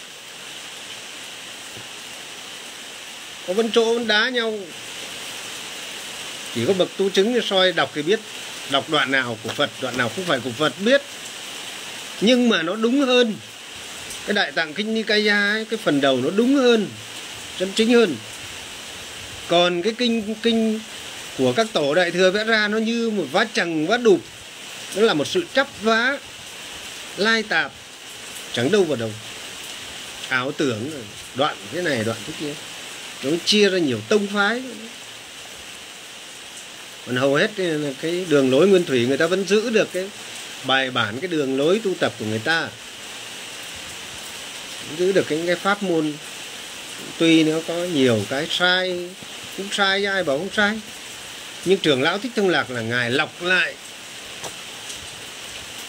Có vân chỗ vẫn đá nhau. Chỉ có bậc tu chứng soi đọc thì biết. Đọc đoạn nào của Phật đoạn nào không phải của Phật biết. Nhưng mà nó đúng hơn. Cái đại tạng kinh Nikaya ấy, cái phần đầu nó đúng hơn. Chân chính hơn. Còn cái kinh kinh của các tổ đại thừa vẽ ra nó như một vá chằng vá đục nó là một sự chấp vá lai tạp chẳng đâu vào đâu. Ảo tưởng đoạn thế này đoạn thế kia. Nó chia ra nhiều tông phái. Còn hầu hết cái đường lối nguyên thủy người ta vẫn giữ được cái bài bản cái đường lối tu tập của người ta. Giữ được cái, cái pháp môn. Tuy nó có nhiều cái sai cũng sai ai bảo không sai nhưng trưởng lão thích thông lạc là ngài lọc lại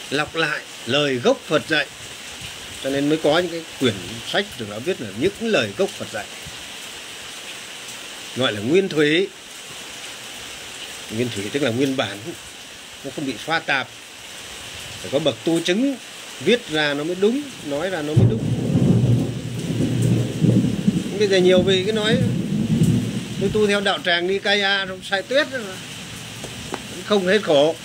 lọc lại lời gốc phật dạy. Cho nên mới có những cái quyển sách trưởng lão viết là những lời gốc phật dạy. Gọi là nguyên thủy. Nguyên thủy tức là nguyên bản. Nó không bị pha tạp. Phải có bậc tu chứng viết ra nó mới đúng, nói ra nó mới đúng. Bây giờ nhiều vị cái nói tôi tu theo đạo tràng đi ya trong sai tuyết mà. không hết khổ.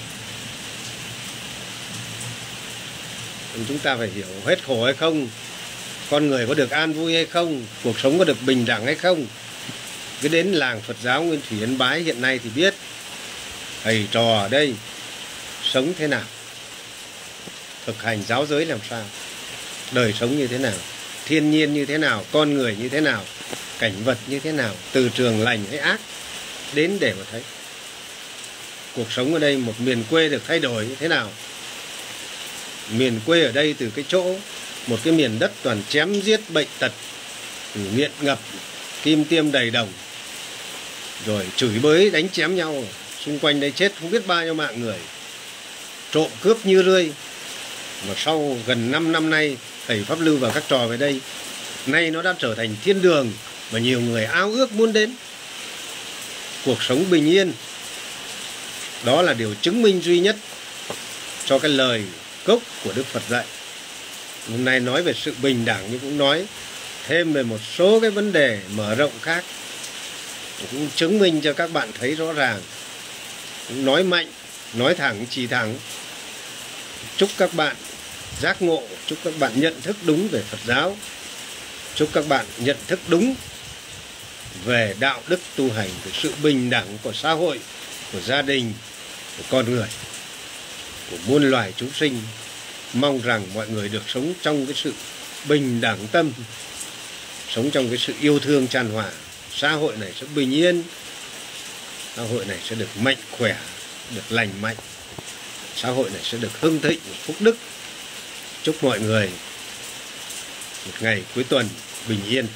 Chúng ta phải hiểu hết khổ hay không, con người có được an vui hay không, cuộc sống có được bình đẳng hay không. Cứ đến làng Phật giáo Nguyên Thủy Ấn Bái hiện nay thì biết, thầy trò ở đây sống thế nào, thực hành giáo giới làm sao, đời sống như thế nào, thiên nhiên như thế nào, con người như thế nào cảnh vật như thế nào, từ trường lành hay ác, đến để mà thấy. Cuộc sống ở đây, một miền quê được thay đổi như thế nào? Miền quê ở đây từ cái chỗ, một cái miền đất toàn chém giết bệnh tật, nghiện ngập, kim tiêm đầy đồng, rồi chửi bới, đánh chém nhau. Xung quanh đây chết không biết bao nhiêu mạng người. Trộm cướp như rươi. Mà sau gần 5 năm nay, thầy pháp lưu và các trò về đây nay nó đã trở thành thiên đường mà nhiều người ao ước muốn đến. Cuộc sống bình yên, đó là điều chứng minh duy nhất cho cái lời gốc của Đức Phật dạy. Hôm nay nói về sự bình đẳng nhưng cũng nói, thêm về một số cái vấn đề mở rộng khác, cũng chứng minh cho các bạn thấy rõ ràng. Cũng nói mạnh, nói thẳng, chỉ thẳng. Chúc các bạn giác ngộ, chúc các bạn nhận thức đúng về Phật giáo chúc các bạn nhận thức đúng về đạo đức tu hành về sự bình đẳng của xã hội, của gia đình, của con người, của muôn loài chúng sinh. Mong rằng mọi người được sống trong cái sự bình đẳng tâm, sống trong cái sự yêu thương tràn hòa. Xã hội này sẽ bình yên, xã hội này sẽ được mạnh khỏe, được lành mạnh. Xã hội này sẽ được hưng thịnh phúc đức. Chúc mọi người một ngày cuối tuần bình yên.